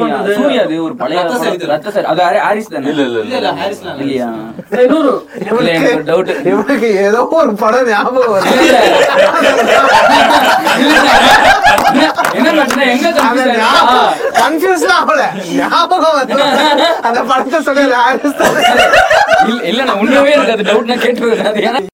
பண்றது? சூர்யா அது ஒரு பழைய ரத்த சரி. அது ஹாரி- ஹாரிஸ் தானே? இல்ல இல்ல இல்ல இல்ல. இல்லையா? இன்னொரு இல்ல எனக்கு டவுட் இவனுக்கு ஏதோ ஒரு படம் ஞாபகம் வருது. என்ன பிரச்சனை? எங்க கன்ஃபியூஸ் ஆகல ஞாபகம் வந்து அந்த படத்தை சொன்னது ஹாரிஸ் தான். இல்ல நான் உண்மையாவே எனக்கு அது டவுட் நான் கேட்டுருவேன்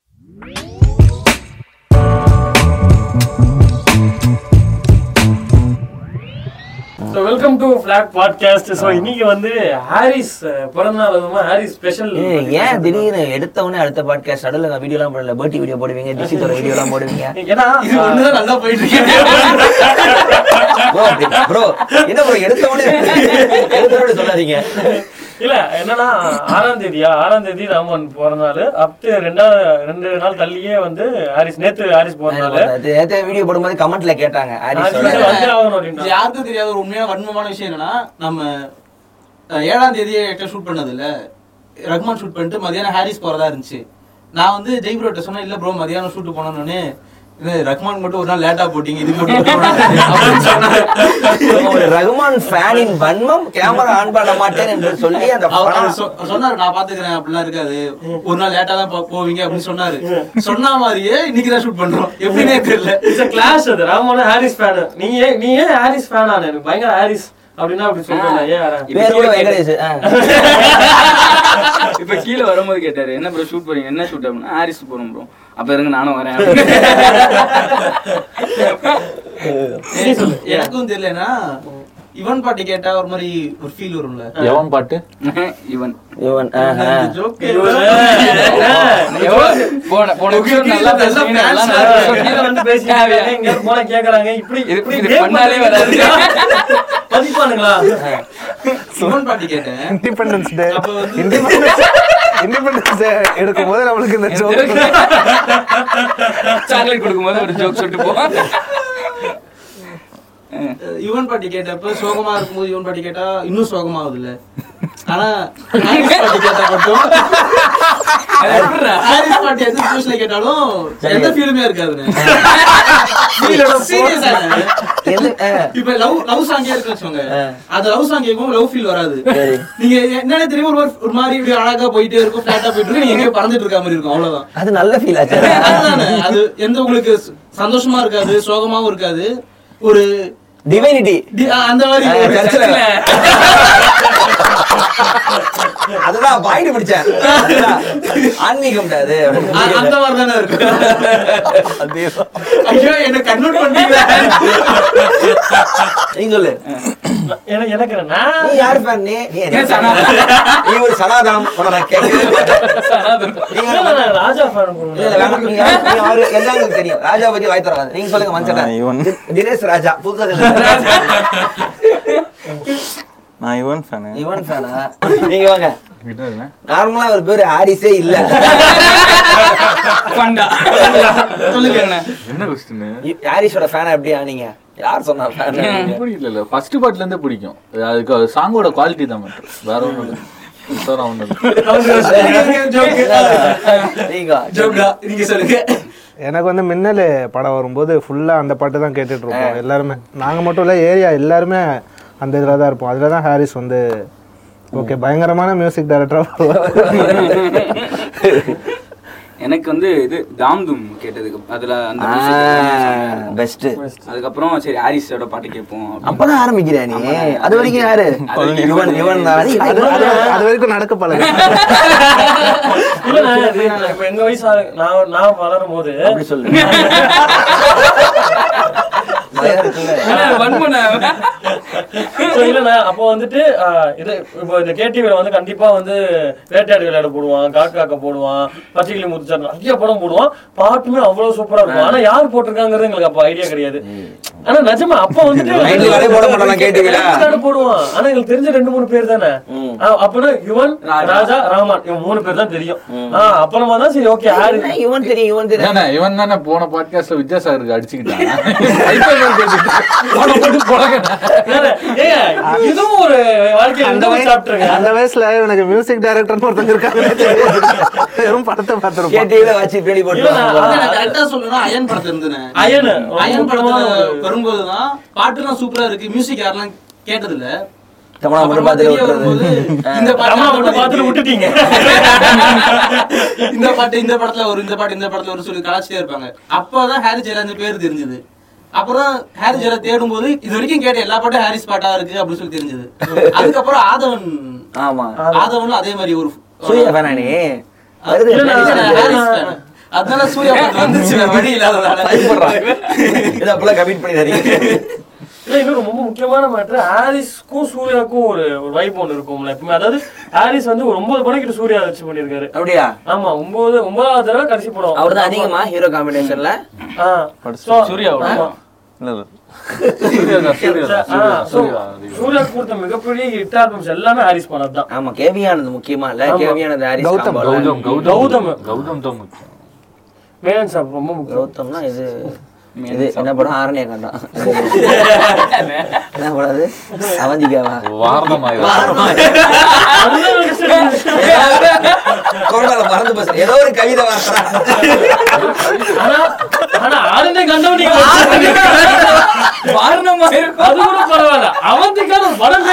so welcome to flag podcast so இன்னைக்கு வந்து ஹாரிஸ் அஹ், பிறந்த நாள் அதுமா ஹாரிஸ் ஸ்பெஷல் ஏன் திடீர்னு எடுத்த உடனே அடுத்த பாட்காஸ்ட் நடுவில் நான் வீடியோ எல்லாம் போடல பேர்ட்டி வீடியோ போடுவீங்க டிசித்தோட வீடியோ எல்லாம் போடுவீங்க. ஏன்னா இது ஒண்ணுதான் நல்லா போயிட்டு இருக்கு ப்ரோ என்ன ப்ரோ எடுத்த உடனே எடுத்த உடனே சொல்லாதீங்க. இல்ல என்னன்னா ஆறாம் தேதியா? ஆறாம் தேதி ராமன் பிறந்த நாள் அப்டு ரெண்டாவது ரெண்டு நாள் தள்ளியே வந்து ஹாரிஸ் நேத்து ஹாரிஸ் பிறந்த நாள் நேற்று வீடியோ போடும்போது கமெண்ட்ல கேட்டாங்க யாருக்கும் தெரியாத ஒரு உண்மையான வன்மமான விஷயம் என்னன்னா நம்ம ஏழாம் தேதியே ஷூட் பண்ணது இல்ல ரஹ்மான் ஷூட் பண்ணிட்டு மதியானம் ஹாரிஸ் போறதா இருந்துச்சு. நான் வந்து ஜெய் ப்ரோட்ட சொன்னேன் இல்ல ப்ரோ மதியானம் ஷூட் போனோன்னு ரஹ்மான் மட்டும் ஒரு நாள் லேட்டா போட்டீங்க இது மட்டும் ஒரு ரகுமான் ஃபேனின் வன்மம் கேமரா ஆன் பண்ண மாட்டேன் என்று சொல்லி அந்த சொன்னாரு நான் பாத்துக்கிறேன் அப்படிலாம் இருக்காது. ஒரு நாள் லேட்டா தான் போ- போவீங்க அப்படின்னு சொன்னாரு. சொன்ன மாதிரியே இன்னைக்கு தான் ஷூட் பண்றோம். எப்படின்னே தெரியல. இட்ஸ் கிளாஸ் அது. ராமன் ஹாரிஸ் ஃபேன் நீ ஏன் நீ ஏன் ஹாரிஸ் ஃபேன் ஆன எனக்கு. பயங்கர ஹாரிஸ் அப்படின்னா அப்படி சொல்றேன் ஏன். இப்ப கீழ வரும்போது கேட்டாரு என்ன ப்ரோ ஷூட் போறீங்க? என்ன ஷூட் அப்படின்னா ஹாரிஸ் போறோம் ப்ரோ அப்ப இருங்க நானும் வரேன். எனக்கும் தெரியலனா இவன் பாட்டு கேட்டா ஒரு மாதிரி ஒரு ஃபீல் வரும்ல. எவன் பாட்டு? இவன். இவன் ஆஹா. ஜோக் போன போன விஷயம் நல்லா பேசுறீங்க நல்லா கீழ வந்து பேசிட்டாங்க இங்க போனா கேக்குறாங்க. இப்படி இது- இப்படி இது game பண்ணாலே வராது. மதிப்பானுங்களா இவன் பாட்டு கேட்டேன். இண்டிபெண்டன்ஸ் டே அப்ப வந்து- இண்டிபெண்டன்ஸ் இண்டிபெண்டன்ஸ் டே எடுக்கும் போது நம்மளுக்கு இந்த ஜோக் சாக்லேட் கொடுக்கும்போது ஒரு ஜோக் சொல்லிட்டு போவான் யுவன் பாட்டு கேட்டப்ப சோகமா இருக்கும்போது யுவன் பாட்டு கேட்டா இன்னும் சோகமாகுது இல்ல ஆனா ஹாரிஸ் பாட்டு கேட்டா மட்டும் ஹாரிஸ் பாட்டு எந்த சுச்சுவேஷன்ல கேட்டாலும் எந்த ஃபீலுமே இருக்காதுன்னு. இப்ப லவ் லவ் சாங்கே இருக்கு வச்சுக்கோங்க. ஆ. அந்த லவ் சாங் கேட்கும் லவ் ஃபீல் வராது. நீங்க என்னன்னு தெரியும் ஒரு ஒரு மாதிரி இப்படி அழகா போயிட்டே இருக்கும் ஃபிளாட்டா போயிட்டு நீங்க எங்கேயோ பறந்துட்டு இருக்க மாதிரி இருக்கும் அவ்வளவுதான். அது நல்ல ஃபீல் ஆச்சு அதுதானே. அது எந்த உங்களுக்கு சந்தோஷமா இருக்காது சோகமாவும் இருக்காது. ஒரு டிவைனிட்டி ஆ, அந்த மாதிரி. அதுதான் பாயிண்ட் பிடிச்சேன். ஆன்மீகம் அது. அந்த மாதிரி தானே இருக்கும் ஐயோ என்ன கன்வெர்ட் பண்ணீங்க நீ சொல்லு. எனக்கு நீ யார் ஃபேன் நீ நீ? நீ ஒரு சனாதனம் நான் நீங்க. நான் ராஜா ஃபேன். நீங்க யாரு- நீங்க அவரு எல்லாம் எனக்கு தெரியும். ராஜா பத்தி வாய் தராது நீங்க சொல்லுங்க இவன். தினேஷ் ராஜா புதுசா. நான் இவன் ஃபேனு இவன் ஃபேனா நீங்க வாங்க. நார்மலா ஒரு பேரு ஹாரிஸே இல்ல. பண்டா சொல்லுங்க என்ன? என்ன கொஸ்டின் ஹாரிஸோட ஃபேனா எப்படி ஆனீங்க யார் சொன்னா ஃபேன் பிடிக்கல இல்ல ஃபர்ஸ்ட் பாட்டுல இருந்தே பிடிக்கும். அதுக்கு சாங்கோட குவாலிட்டி தான் மட்டும். வேற ஒண்ணும். நீங்க நீங்க சொல்லுங்க. எனக்கு வந்து மின்னல் படம் வரும்போது ஃபுல்லா அந்த பாட்டு தான் கேட்டுட்டு இருப்போம். எல்லாருமே. நாங்க மட்டும் இல்ல ஏரியா எல்லாருமே அந்த இதுல தான் இருப்போம். அதுல தான் ஹாரிஸ் வந்து ஓகே பயங்கரமான மியூசிக் டைரக்டரா எனக்கு வந்து இது தாம்தும் கேட்டதுக்கு அதுல அந்த பெஸ்ட். அதுக்கப்புறம் சரி ஹாரிஸோட பாட்டு கேட்போம். அப்பதான் ஆரம்பிக்கிறியா நீ? அது வரைக்கும் யாரு? இவன் இவன் தான். அது- வரைக்கும் நடக்க பழகு எங்க வயசு நான் நான் வளரும் போது அப்படி சொல்லு. பயம் இருக்குல்ல அப்போ வந்துட்டு இது இப்போ இந்த கேடிவில வந்து கண்டிப்பா வந்து வேட்டையாடு விளையாட போடுவான் காக்கு காக்க போடுவான் பச்சைக்கிளி முத்துச்சார் நிறைய படம் போடுவான் பாட்டுமே அவ்வளவு சூப்பரா இருக்கும். ஆனா யார் போட்டிருக்காங்கிறது எங்களுக்கு அப்ப ஐடியா கிடையாது. ஆனா நிஜமா அப்ப வந்துட்டு போடுவான் ஆனா எங்களுக்கு தெரிஞ்ச ரெண்டு மூணு பேர் தானே. அப்பனா யுவன் ராஜா. ராமன். இவன் மூணு பேர் தான் தெரியும். ஆஹ், அப்புறமா தான் சரி ஓகே யாரு? இவன் தெரியும் இவன் தெரியும். இவன் தானே போன பாட்காஸ்ட்ல வித்யாசாகருக்கு அடிச்சுக்கிட்டான். இதுவும் ஒரு வாழ்க்கையில அந்த இந்த ஒரு வய- chapter ங்க. அந்த வயசுல எனக்கு மியூசிக் டைரக்டர் ஒருத்தங்க இருக்காங்க வெறும் படத்தை வச்சு பேடி போட்டு கரெக்டா சொல்லணும்னா அயன் படத்துல இருந்தேன். அயன்? அயன் படத்துல வரும்போதுதான் பாட்டுலாம் சூப்பரா இருக்கு. மியூசிக் யாரெல்லாம் கேட்டது இல்ல தமனா மட்டும் விட்டுறது. இந்த மட்டும் பார்த்துட்டு விட்டுட்டீங்க. இந்த பாட்டு இந்த படத்துல ஒரு இந்த பாட்டு இந்த படத்துல ஒரு சொல்லி கலாச்சிட்டே இருப்பாங்க. அப்பதான் ஹாரி ஜெயராஜ் பேர் தெரிஞ்சது. அப்புறம் ஹாரி ஜெயராஜ் தேடும் போது இது வரைக்கும் கேட்ட எல்லா பாட்டும் ஹாரிஸ் பாட்டா இருக்கு அப்படின்னு சொல்லி தெரிஞ்சது. அதுக்கப்புறம் ஆதவன். ஆமா. ஆதவனும் அதே மாதிரி ஒரு சூர்யா ஃபேனா நீ வருது. இல்ல, நான் இல்ல, நான் ஹாரிஸ் fan. அதனால சூர்யா பாட்டு வந்துச்சு வழி இல்லாததால இதை அப்பெல்லாம் கமிட் பண்ணிடாதீங்க. இல்ல இன்னொரு ரொம்ப முக்கியமான மேட்ரு ஹாரிஸ்க்கும் சூர்யாவுக்கும் ஒரு ஒரு வைப் ஒன்று இருக்கும்ல. எப்பவுமே அதாவது ஹாரிஸ் வந்து ஒரு ஒன்பது படம் சூர்யா வச்சு பண்ணியிருக்காரு அப்படியா? ஆமா ஒன்பது ஒன்பதாவது தடவை கடைசி படம். அவர் தான் அதிகமா ஹீரோ காம்பினேஷன்ல சூர்யா தான், சூர்யா தான், ஆ, சூர்யா, so, சூர்யா. சூர்யாவுக்கு கொடுத்த மிகப்பெரிய ஹிட் ஆல்பம்ஸ் எல்லாமே ஹாரிஸ் பண்ணது தான். ஆமா கேவியானது முக்கியமா இல்ல ஹாரிஸ் கௌதம். கௌதம் கௌதம் தான் முக்கியம். ரொம்ப முக்கியம். கௌதம்னா இது இது என்ன படம்? ஆரணியா கண்டான் என்ன படம் அது? அவந்திகாவா வாரணமாயிரம் கொரோனால மறந்து போச்சு. ஏதோ ஒரு கவிதை வார்த்தா. ஆனா ஆனா ஆளுநே கண்டவன். நீங்க வாரணமா இருக்கும். அது கூட பரவாயில்ல. அவந்திக்கான ஒரு படம்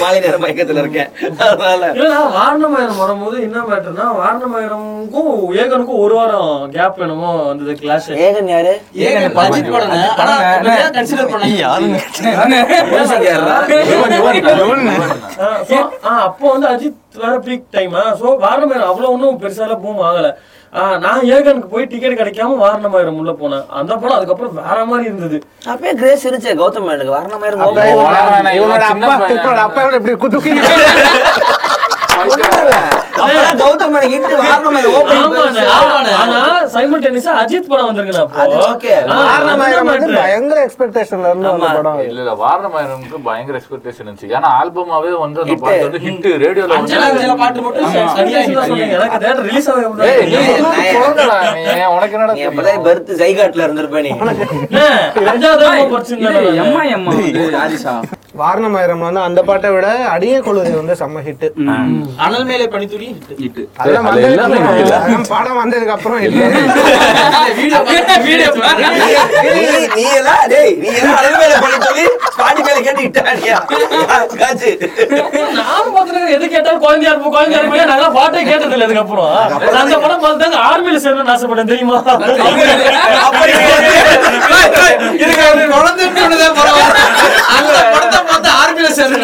மாலை நேரம் மயக்கத்துல இருக்கேன். அதனால. வாரணமாயிரம் வரும்போது என்ன மேட்டர்னா வாரணமாயிரமுக்கும் ஏகனுக்கும் ஒரு வாரம் கேப் என்னமோ வந்தது கிளாஸ் ஏகன் யாரு? ஏன் பட்ஜெட் படம் ஆனா கன்சிடர் பண்ணி மியூசிக் யாருடா? அப்போ வந்து அஜித் வேற பீக் டைம் சோ வாரணமாயிரம் அவ்வளவு ஒன்றும் பெருசாலாம் பூம் ஆகல. நான் ஏகனுக்கு போய் டிக்கெட் கிடைக்காம வாரணமாயிரம் உள்ள போனேன். அந்த படம் அதுக்கப்புறம் வேற மாதிரி இருந்தது. அப்பயே கிரேஸ் இருந்துச்சு. கௌதம் மேனுக்கு வரண மாதிரி அப்ப கௌதம் கௌதம் அஜித் படம் வந்திருக்குண்ணா அப்போ. பயங்கர எக்ஸ்பெக்டேஷன்ல இருந்து படம் இல்ல இல்ல வாரணமாயிரம்க்கு பயங்கர எக்ஸ்பெக்டேஷன் இருந்துச்சு ஏன்னா ஆல்பமாவே வந்து அந்த. பாட்டு வந்து ஹிட் ரேடியோல பாட்டு மட்டும் சரியா. எனக்கு உனக்கு என்னடா அப்பதான் birth ஜைகாட்ல இருந்திருப்ப நீ அஞ்சாவது. எம்மா எம்மா ஹாரிஸா வாரணமாயிரம் வந்து அந்த பாட்டை விட அடியே கொள்ளுது வந்து செம்ம ஹிட் அனல் மேலே பனித்துளி. அதெல்லாம் அப்புறம்? அதெல்லாம் படம் வந்ததுக்கு அப்புறம் hit. வீடியோ வீடியோ நீ- எல்லாம் டேய் நீ எல்லாம் அழகு மேல சொல்லி பாட்டி மேல காச்சு எது கேட்டாலும் குழந்தையா இருப்போம், குழந்தையா இருப்போம். நாங்கெல்லாம் பாட்டே கேட்டது இல்லை அதுக்கப்புறம். நான் அந்த படம் பார்த்துதாங்க ஆர்மியில சேரணும்னு ஆசைப்பட்டேன், தெரியுமா? இதுக்கு சொன்னதே பரவாயில்ல. அந்த படத்தை பார்த்து ஆர்மியில சேர்ந்து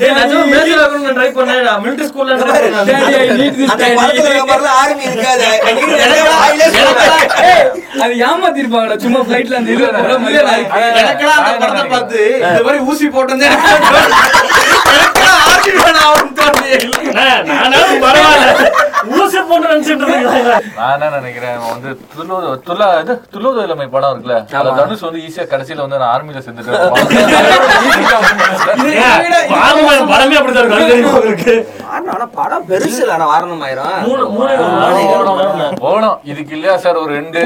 ஏய், நிஜமா major ஆகணும்னு நான். நான் try பண்ணேன். அந்த படத்துல இருக்க மாதிரிலாம் ஆர்மி இருக்காது. அது ஏமாத்திருப்பாங்கடா சும்மா ஃபிளைட்ல அந்த இது போற மாதிரி எனக்கெல்லாம் அந்த படத்தை பார்த்து இந்த மாதிரி ஊசி போட்டு ஆர்மி வேணாம் அப்படின்னு தோணுது. அண்ணே, நானாவது பரவாயில்ல. ஊசி போட்டு? நான் என்ன நினைக்கிறேன் வந்து துள்ளூர் துள்ளா இது துள்ளூர் இளமை படம் இருக்குல்ல தனுஷ் வந்து ஈஸியா கடைசியில வந்து நான் ஆர்மியில சேர்ந்துட்டு வாரணமாயிரம் படமே இருக்கும். உங்களுக்கு? ஆனா பெருசு இல்ல ஆனா. போனோம். இதுக்கு இல்லையா சார் ஒரு ரெண்டு.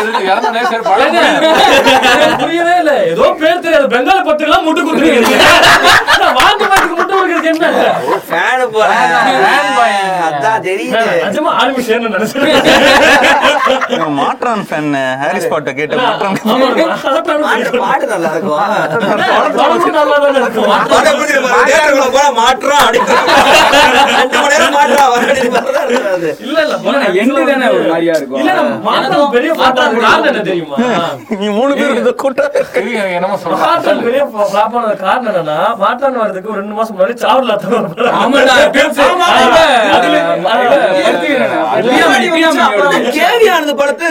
எழுதி இறந்தனே சார் படம் எனக்கு புரியவே இல்ல. ஏதோ பேர் தெரியாது. பெங்கால் பத்துக்கெல்லாம் முட்டு கொடுத்துருக்கீங்க வாங்க மாட்டுக்கு முட்டு கொடுக்கறதுக்கு என்ன? ஃபேன் போல. Fan boy. அதான் தெரியுது. நிஜமா ஆர்மி சேர்ந்து நினைச்சிருக்கேன் இவன் மாற்றான் ஃபேன் ஹாரிஸ் பாட்டை கேட்டு மாற்றான் நல்லா இருக்கும் மாற்றம் மாற்றம் காரணம் என்ன தெரியுமா நீ மூணு பேர் இந்த கூட்டம் என்னமோ சொல்றான் மாற்றம் பெரிய ஃபிளாப் ஆனது காரணம் என்னன்னா மாற்றம் வரதுக்கு ஒரு ரெண்டு மாசம் முன்னாடி சாவல் ஆமாடா, கேவியானது படத்து.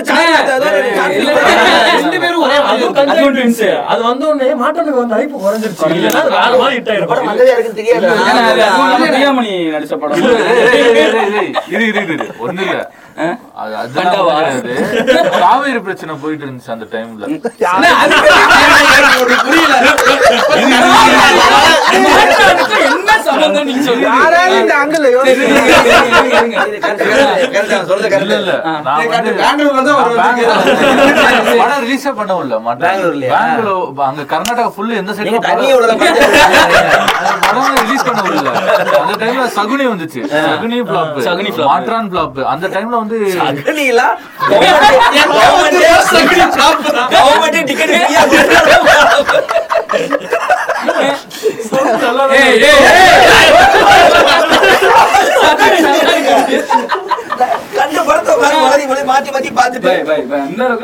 ரெண்டு பேரும் ஒரே அது வந்த உடனே மாற்றத்துக்கு வந்து ஹைப் குறைஞ்சிருச்சு. இல்லன்னா அது வேற மாதிரி ஹிட் படம் ஆயிருக்கும் வந்ததே யாருக்கும் தெரியாது. பிரியாமணி நடிச்ச படம். இரு இரு இரு ஒண்ணு இல்ல. காவேரி பிரச்சனை போயிட்டு இருந்துச்சு அந்த டைம்ல என்ன சம்பந்தம் நீங்க சொல்லுங்க பண்ண முடியல? பெங்களூர் அங்க கர்நாடகா ஃபுல்லு எந்த சைடு படம் ரிலீஸ் பண்ண முடியல அந்த டைம்ல சகுனி வந்துச்சு. சகுனி ஃபிளாப் அந்த டைம்ல வந்து வந்து சகனிலாம் டிக்கெட் ஏய் ஏய்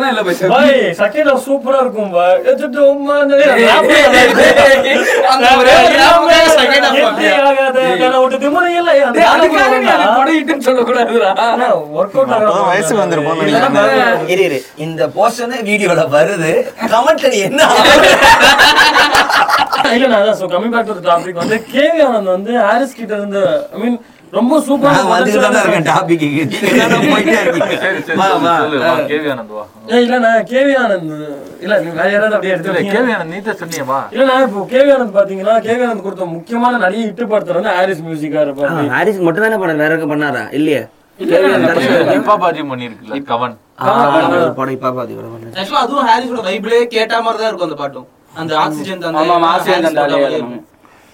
இல்ல பை பாய் ஹாஃப் சூப்பரா இருக்கும் பாய் எடுத்துட்டு உம்மா அந்த ஒரே இந்த போர்ஷன் வீடியோல வருது. கமெண்ட்ல என்ன இல்ல, நான் அதான், so coming back to the topic வந்து, கேவி ஆனந்த் வந்து ஹாரிஸ் கிட்ட இருந்து, I mean, ரொம்ப சூப்பரா வந்துட்டு தான் இருக்கேன் டாபிக் போயிட்டே இருக்கீங்க சரி சரி வா, வா. சொல்லு, வா, கேவி ஆனந்த் வா. ஏய், இல்ல, நான் கேவி ஆனந்த். இல்ல, வேற யாராவது அப்படியே. கேவி ஆனந்த் நீ தான் சொன்னியே வா. இல்ல, நான் இப்போ கேவி ஆனந்த் பாத்தீங்கன்னா, கேவி ஆனந்த் கொடுத்த முக்கியமான நிறைய படத்துல வந்து ஹாரிஸ் ஆ இருப்பாரு. ஹாரிஸ் மட்டும் தானே படம் வேற எதுவும் பண்ணாரா இல்லையே. பண்ணிருக்குல்ல கவன். படம் அதுவும் ஹாரிஸோட வைப்லயே கேட்ட மாதிரி தான் இருக்கும் அந்த பாட்டும். அந்த ஆக்சிஜன் அந்த ஆமா,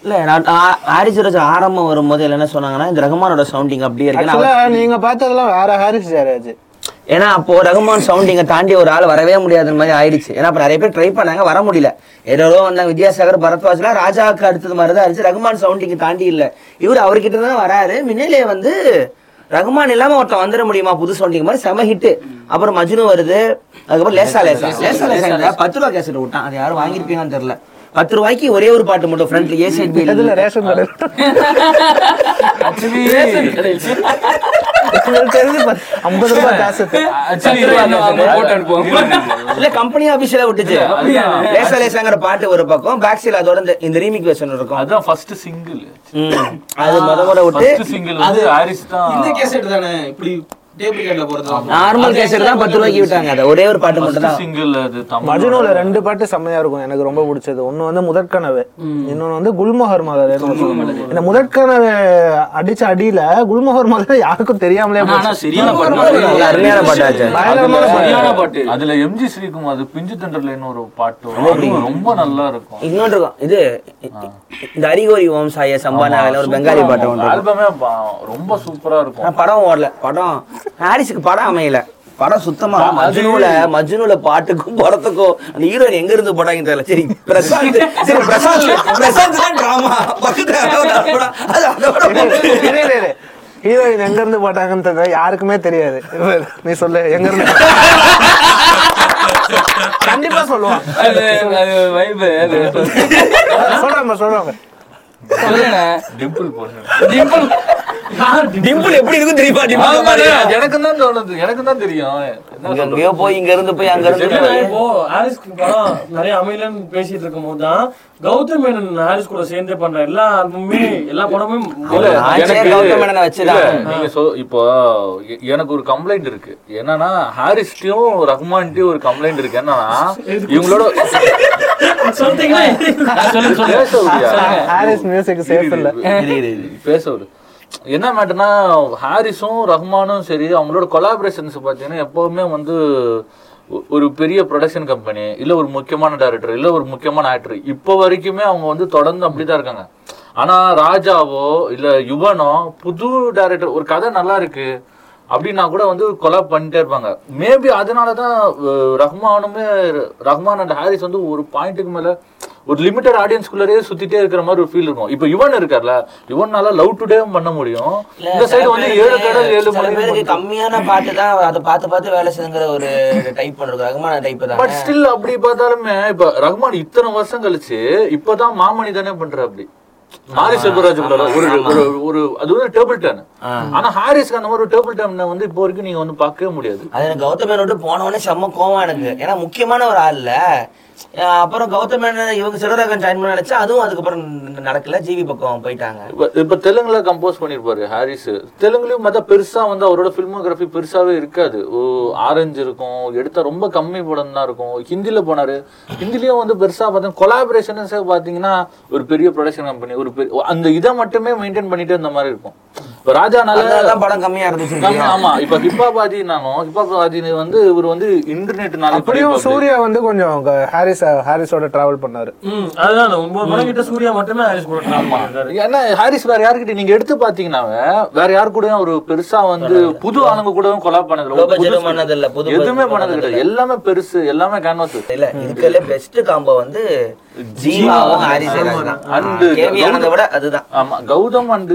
இல்ல நான் ஹாரிஸ் ராஜ் ஆரம்பம் வரும்போது என்ன சொன்னாங்கன்னா இந்த ரகுமானோட சவுண்டிங் அப்படியே இருக்கு. ஏன்னா ஆக்சுவலா நீங்க பார்த்ததெல்லாம் வேற ஹாரிஸ் ஜெயராஜ். ஏன்னா அப்போ ரகுமான் சவுண்டிங்கை தாண்டி ஒரு ஆள் வரவே முடியாத மாதிரி ஆயிடுச்சு. ஏன்னா அப்ப நிறைய பேர் ட்ரை பண்ணாங்க வர முடியல. ஏதோ வந்தாங்க வித்யாசாகர் பரத்வாஜ்லாம் ராஜாவுக்கு அடுத்தது மாதிரி தான் இருந்துச்சு ரகுமான் சவுண்டிங் தாண்டி இல்ல. இவர் அவர்கிட்ட தான் வராரு. மின்னலே வந்து ரகுமான் இல்லாம ஒருத்தன் வந்துட முடியுமா புது சவுண்டிங் மாதிரி? செம ஹிட் அப்புறம் மஜ்னு வருது. அதுக்கப்புறம் லேசா லேசா. லேசா லேசா. பத்து ரூபா கேசட் விட்டான். அது யாரும் வாங்கியிருப்பீங்கன்னு தெரியல. பத்து ரூபாய்க்கு ஒரே ஒரு பாட்டு மட்டும் ஃப்ரண்ட்ல ஏ சைட் இதுல ரேஷன் கடை? ஐம்பது ரூபாய் காசு. ஆக்சுவலி. இல்ல கம்பெனி ஆபீஸ்ல விட்டுச்சு. லேசா லேசாங்கிற பாட்டு ஒரு பக்கம் பேக் அதோட இந்த- ரீமிக் வெர்ஷன் இருக்கும். அதான் ஃபர்ஸ்ட் சிங்கிள். அது முத விட்டு சிங்கிள் வந்து ஹாரிஸ் தான். இந்த கேசட் தானே? இப்படி நார்மல் கேசட் தான் பத்து ரூபாய்க்கு விட்டாங்க. அதை ஒரே ஒரு பாட்டு மட்டும் தான் சிங்கிள் அது மஜ்னுல ரெண்டு பாட்டு செம்மையா இருக்கும். எனக்கு ரொம்ப பிடிச்சது. ஒண்ணு வந்து முதற்கனவு. இன்னொன்னு வந்து குல்மோகர் மலர் இந்த முதற்கனவு அடிச்ச அடியில குல்மோகர் மலர் யாருக்கும் தெரியாமலே சரியான பாட்டு. நல்ல அருமையான பாட்டாச்சு பாட்டு. சரியான பாட்டு. அதுல எம்ஜி ஸ்ரீகுமார் அது பிஞ்சு தண்டர்லன்னு ஒரு பாட்டு. ரொம்ப நல்லா இருக்கும். இன்னொன்று இருக்கும். இது இந்த அரிகோரி ஓம் சாய சம்பானாவில ஒரு பெங்காலி பாட்டு. ஆல்பமே ரொம்ப சூப்பரா ஆனா இருக்கும் படம் ஓடல. படம் ஹாரிஸுக்கு படம் அமையல. படம் சுத்தமா மஜ்னுல மஜ்னுல பாட்டுக்கும் படத்துக்கும் அந்த ஹீரோயின் எங்க இருந்து போட்டாங்கன்னு தெரியல சரி பிரசாந்த் சரி பிரசாந்த் பிரசாந்த் தான் டிராமா. ஹீரோயின் எங்க இருந்து போட்டாங்கன்னு தெரியல யாருக்குமே தெரியாது. நீ சொல்லு எங்க இருந்து கண்டிப்பா சொல்லுவான். சொல்றாங்க சொல்றாங்க டிம்பிள் பொண்ணு டிம்பிள் டிம்பிள் எப்படி இருக்கும் தெரியுமா? டிம்பிள் எனக்கு தான் தோணுது. எனக்கு தான் தெரியும் இங்க போய் இங்க இருந்து போய் அங்க இருந்து இல்ல, போய். இப்போ ஹாரிஸ்க்கு படம் நிறைய அமையலன்னு பேசிட்டு இருக்கும் போதுதான் கௌதம் மேனன் ஹாரிஸ் கூட சேர்ந்தே பண்ற எல்லா ஆல்பமுமே எல்லா படமும் கௌதம் மேனனை வச்சுதான். நீங்க சொ- இப்போ எனக்கு ஒரு கம்ப்ளைண்ட் இருக்கு. என்னன்னா ஹாரிஸ்டையும் ரஹ்மான்ட்டையும் ஒரு கம்ப்ளைண்ட் இருக்கு. என்னன்னா இவங்களோட பேச விடுயா. ஹாரிஸ் மியூசிக் சேஃப் இல்ல. பேச என்ன மேட்டர்னா ஹாரிஸும் ரஹ்மானும் சரி அவங்களோட கொலாபரேஷன்ஸ் பார்த்தீங்கன்னா எப்பவுமே வந்து ஒரு பெரிய ப்ரொடக்ஷன் கம்பெனி இல்ல ஒரு முக்கியமான டைரக்டர் இல்ல ஒரு முக்கியமான ஆக்டர் இப்போ வரைக்குமே அவங்க வந்து தொடர்ந்து அப்படிதான் இருக்காங்க. ஆனா ராஜாவோ இல்ல யுவனோ புது டைரக்டர் ஒரு கதை நல்லா இருக்கு. அப்படின்னா கூட வந்து கொலாப் பண்ணிட்டே இருப்பாங்க. மேபி அதனாலதான் அஹ், ரஹ்மானுமே ரஹ்மான் அண்ட் ஹாரிஸ் வந்து ஒரு பாயிண்ட்டுக்கு மேல ஒரு லிமிட்டட் ஆடியன்ஸ்குள்ளரே சுத்திட்டே இருக்கிற மாதிரி ஒரு ஃபீல் இருக்கும். இப்போ யுவன் இருக்கார்ல யுவன்னால லவ் டுடேவும் பண்ண முடியும். இந்த சைடு வந்து ஏழு கடல் ஏழு மலை கம்மியான பாட்டு தான் அதை பார்த்து பார்த்து வேலை செய்யுங்கிற ஒரு டைப் பண்ணிருக்கும் ரகுமான டைப் தான்? பட் ஸ்டில் அப்படி பார்த்தாலுமே இப்ப ரஹ்மான் இத்தனை வருஷம் கழிச்சு இப்பதான் மாமணி தானே பண்ற அப்படி. மாரி செல்வராஜ் ஒரு ஒரு ஒரு அது வந்து டேபிள் டர்ன். ஆனா ஹாரிஸ்க்கு அந்த மாதிரி ஒரு டேபிள் டர்ன் வந்து இப்போ வரைக்கும் நீங்க வந்து பார்க்கவே முடியாது. அது எனக்கு கௌதம் மேனோட போனவொடனே செம்ம கோவம் எனக்கு. ஏன்னா முக்கியமான ஒரு ஆள் இல்ல. அப்புறம் கௌதம் மேனன் இவங்க சிவராகன் ஜாயின் பண்ண நினைச்சா அதுவும் அதுக்கப்புறம் நடக்கல. ஜிவி பக்கம் போயிட்டாங்க. இப்போ இப்போ தெலுங்குல கம்போஸ் பண்ணியிருப்பாரு ஹாரிஸ் தெலுங்குலயும் மத்த பெருசா வந்து அவரோட ஃபில்மோகிராஃபி பெருசாவே இருக்காது. ஓ, ஆரஞ்சு இருக்கும் எடுத்தால் ரொம்ப கம்மி படம் தான் இருக்கும். ஹிந்தியில் போனாரு. ஹிந்திலயும் வந்து பெருசா பார்த்தா கொலாபரேஷன்ஸே பாத்தீங்கன்னா ஒரு பெரிய ப்ரொடக்ஷன் கம்பெனி ஒரு பெரிய அந்த இதை மட்டுமே மெயின்டைன் பண்ணிட்டு இருந்த மாதிரி இருக்கும். இப்ப ராஜானால படம் கம்மியா இருந்துச்சு ஆமா இப்ப ஹிப்பாபாதினாலும் ஹிப்பாபாதி வந்து இவர் வந்து இன்டர்நெட்னால அப்படியும் சூர்யா வந்து கொஞ்சம் ஹாரிஸ் ஹாரிஸோட டிராவல் பண்ணாரு. அதுதான் அந்த ஒன்பது படம் கிட்ட சூர்யா மட்டுமே ஹாரிஸ் கூட. ஏன்னா ஹாரிஸ் வேற யாருக்கிட்ட நீங்க எடுத்து பாத்தீங்கன்னாவே வேற யாரு கூடயும் ஒரு பெருசா வந்து புது ஆளுங்க கூடவும் கொலா பண்ணது பண்ணது இல்ல, புது எதுவுமே பண்ணது கிடையாது எல்லாமே பெருசு எல்லாமே கேன்வாஸ் இல்ல இதுக்கெல்லாம் பெஸ்ட் காம்போ வந்து ஜீவாவும் ஹாரிஸ் And கேவி ஆனந்த விட அதுதான். ஆமா கௌதம் அண்ட்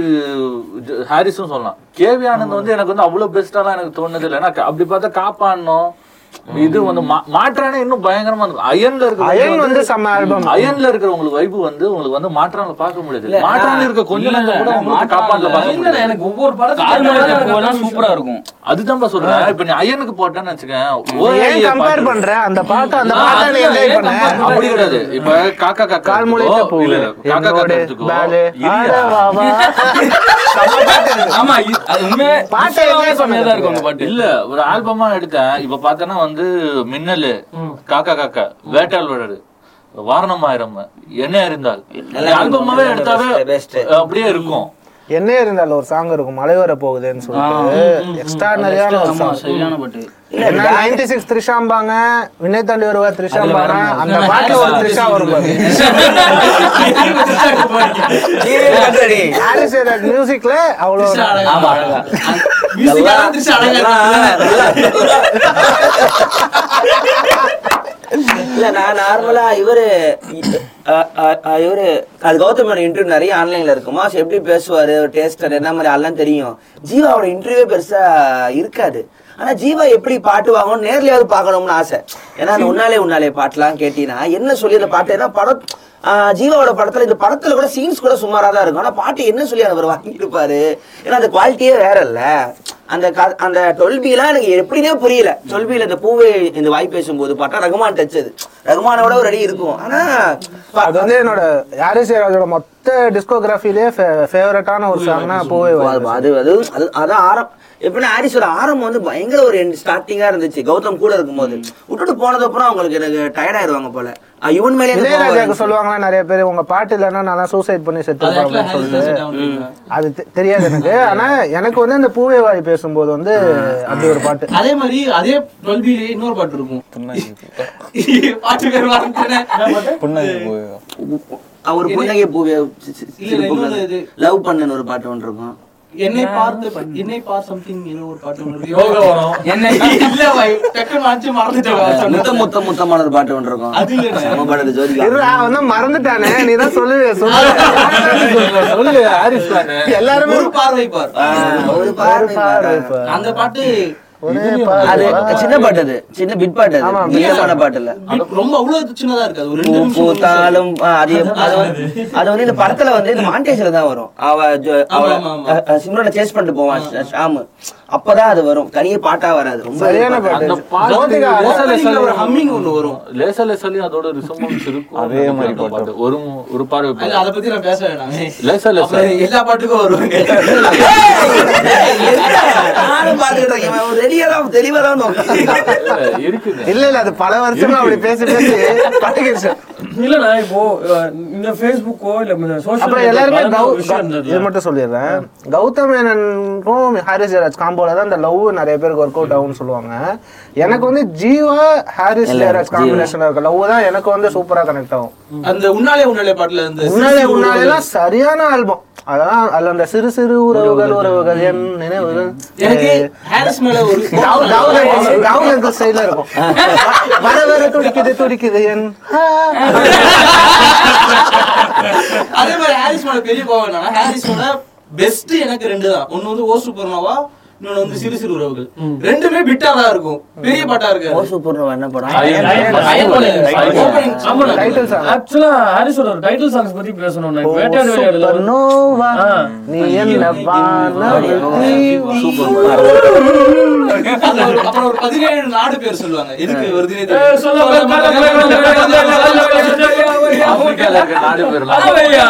ஹாரிஸும் சொல்லலாம். கேவி ஆனந்த் வந்து எனக்கு வந்து அவ்வளவு பெஸ்டாலாம் எனக்கு தோணுது இல்லை. அப்படி பார்த்தா காப்பாடணும் இது வந்து மாற்றானே இன்னும் பயங்கரமா இருக்கும் அயன்ல இருக்க அயன் வந்து செம்ம ஆல்பம் அயன்ல இருக்கிற உங்களுக்கு வைப்பு வந்து உங்களுக்கு வந்து மாற்றான்ல பார்க்க முடியாது. மாற்றான்ல இருக்க கொஞ்ச நேரம் கூட இல்ல முடியாது. எனக்கு ஒவ்வொரு படத்துக்கும் சூப்பரா இருக்கும். அதுதான் சொல்றேன். இப்ப நீ அயனுக்கு போட்டேன்னு வச்சுக்கேன் ஏன் கம்பேர் பண்ற? அந்த பாட்டு அந்த பாட்டை நீ என்ஜாய் பண்ண? அப்படி கிடையாது. இப்ப காக்கா காக்கா கால் முளைத்த எடுத்துக்கோ. பூ இல்ல, இல்ல, காக்கா காக்கா எடுத்துக்கோ. ஆமா அது உண்மையே பாட்டை செம்மையா தான் இருக்கும் அந்த பாட்டு. இல்ல ஒரு ஆல்பமா எடுத்தேன். இப்ப பார்த்தேன்னா வந்து மின்னலு காக்கா காக்கா வேட்டாள் விழடு வாரணம் ஆயிரம் என்ன அறிந்தால். ஆல்பமாவே எடுத்தாவே. அப்படியே இருக்கும். என்ன இருந்தாலும் ஒரு சாங் இருக்கும் மழை வர போகுதுன்னு சொல்லிட்டு. எக்ஸ்ட்ரானரியான ஒரு சாங் சரியான பாட்டு. என்ன நைன்டி சிக்ஸ் த்ரிஷாம்பாங்க வினய் தாண்டி வருவா த்ரிஷாம்பாங்க அந்த பாட்டுல ஒரு த்ரிஷா வரும் மியூசிக்ல அவ்வளோ ஆமா இல்லை இல்ல நான் நார்மலா இவரு இவரு அது கௌதமோட இன்டர்வியூ நிறைய ஆன்லைன்ல இருக்குமா so எப்படி பேசுவாரு டேஸ்டர் என்ன மாதிரி எல்லாம் தெரியும். ஜீவாவோட இன்டர்வியூ பெருசா இருக்காது. ஆனா ஜீவா எப்படி பாட்டு வாங்கணும் நேர்லயாவது பார்க்கணும்னு ஆசை. ஏன்னா அந்த உன்னாலே உன்னாலே பாட்டுலாம் கேட்டீங்கன்னா என்ன சொல்லி அந்த பாட்டு ஏன்னா படம் ஜீவாவோட படத்துல இந்த படத்துல கூட சீன்ஸ் கூட சுமாரா தான் இருக்கும். ஆனா பாட்டு என்ன சொல்லி அவர் வாங்கியிருப்பாரு? ஏன்னா அந்த குவாலிட்டியே வேற இல்லை அந்த அந்த டொல்பிலாம் எனக்கு எப்படினே புரியல. டொல்பியில இந்த பூவே இந்த வாய் பேசும்போது பாட்டா ரகுமான் டச்சது. ரகுமானோட ஒரு அடி இருக்கும். ஆனா அது வந்து என்னோட ஜெயராஜோட மொத்த டிஸ்கோகிராஃபிலே ஃபேவரட்டான ஒரு சாங்னா பூவே அது அது அது அது அதான் ஆரம் எப்படின்னா ஹாரிஸோட ஆரம்பம் வந்து பயங்கர ஒரு ஸ்டார்டிங்கா இருந்துச்சு. கௌதம் கூட இருக்கும்போது. விட்டுட்டு போனதுக்கப்புறம் அவங்களுக்கு எனக்கு டயர்ட் ஆயிருவாங்க போல. இவன் மேலே இளையராஜாக்கு. சொல்லுவாங்களா நிறைய பேர் உங்க பாட்டு இல்லைன்னா நான் சூசைட் பண்ணி செத்து அப்படின்னு ஆகும். அது தெ- தெரியாது எனக்கு. ஆனா எனக்கு வந்து அந்த பூவே வாய் பேசும்போது வந்து அப்படி ஒரு பாட்டு. அதே மாதிரி அதே டுவெல்பிலே இன்னொரு பாட்டு இருக்கும். பாட்டு பேர் மறந்துட்டேனே. அவர் புன்னகை பூவே. லவ் பண்ணுன்னு ஒரு பாட்டு ஒன்று இருக்கும். என்னை பார்த்து என்னை பார் சம்திங் ஏதோ ஒரு பாட்டு ஒன்று. யோகா வரும். என்னை இல்ல பாய் டக்குன்னு வாச்சு மறந்துட்டேன் முத்த முத்த முத்தமான ஒரு பாட்டு ஒன்று இருக்கும் அது இல்ல. நம்ம பாட்டு ஜோதிகா இரு, அவன் வந்து மறந்துட்டானே நீ தான் சொல்லு சொல்லு சொல்லு ஹாரிஸ் தானே எல்லாருமே ஒரு பார்வை பார் ஒரு பார்வை பாரு. அந்த பாட்டு அது. சின்ன பாட்டு அது சின்ன பிட் பாட்டு அது நீளமான பாட்டு இல்ல ரொம்ப அவ்வளவு சின்னதா இருக்காது ஒரு ரெண்டு பூத்தாலும் அது அது வந்து இந்த படத்துல வந்து இந்த மாண்டேஜ்ல தான் வரும் அவ அவ. சிம்ரனை சேஸ் பண்ணிட்டு போவான் ஷாமு அப்பதான் அது வரும் தனியே பாட்டா வராது ரொம்ப ஹம்மிங் ஒண்ணு வரும் லேசா லேசாலையும் அதோட ரிசம்பன்ஸ் இருக்கும் அதே மாதிரி பாட்டு ஒரு ஒரு பார்வை இல்ல, அத பத்தி நான் பேச வேணாமே லேசா லேசா அப்புறம் எல்லா பாட்டுக்கும் வருவாங்க நானும் பாத்துக்கிட்டு இருக்கேன் இவன் ரெடியா தான் தெளிவா தான் உட்கார்ந்திருக்கான். இருக்குது இல்ல இல்ல அது பல வருஷமா அப்படி பேசி பேசி பழகிடுச்சு இல்லண்ணா இப்போ இந்த ஃபேஸ்புக்கோ இல்ல media எல்லாருமே. இது மட்டும் சொல்லிடுறேன். கௌதம் மேனனுக்கும் ஹாரிஸ் ஜெயராஜ் காம்போல தான் இந்த லவ் நிறைய பேருக்கு ஒர்க் அவுட் ஆகும்னு சொல்லுவாங்க. எனக்கு வந்து ஜீவா ஹாரிஸ் ஜெயராஜ் காம்பினேஷன் இருக்க லவ் தான் எனக்கு வந்து சூப்பரா கனெக்ட் ஆகும். அந்த உன்னாலே உன்னாலே பாட்டுல இந்த உன்னாலே உன்னாலேலாம் சரியான ஆல்பம் அதான் அதுல அந்த சிறு சிறு உறவுகள் உறவுகள். என் நினைவுகள். எனக்கு ஹாரிஸ் மேல ஒரு அங்கிள் ஸ்டைல இருக்கும். வர வர துடிக்குது துடிக்குது என் அதே மாதிரி ஹாரிஸ் மேல பெரிய கோவம் என்னன்னா ஹாரிஸ் மேல பெஸ்ட் எனக்கு ரெண்டு தான் ஒன்னு வந்து ஓ சூப்பர்னோவா இன்னொன்னு வந்து சிறு சிறு உறவுகள். ரெண்டுமே பிட்டா தான் இருக்கும். பெரிய பாட்டா ஓ இருக்காது சூப்பர் என்ன படம்? அயன் அயன் பண்ணு. பண்ணு. Opening. ஆமாண்ணா. Title song. Actually, ஹாரிஸோட ஒரு title songs பத்தி. இப்ப வேட்டையாடு ஆ. நீ என்ன ஒரு- அப்புறம் ஒரு பதினேழு நாடு பேர் சொல்லுவாங்க. எதுக்கு வருதுனே ஆப்பிரிக்கால இருக்க நாடு பேர் அவையா.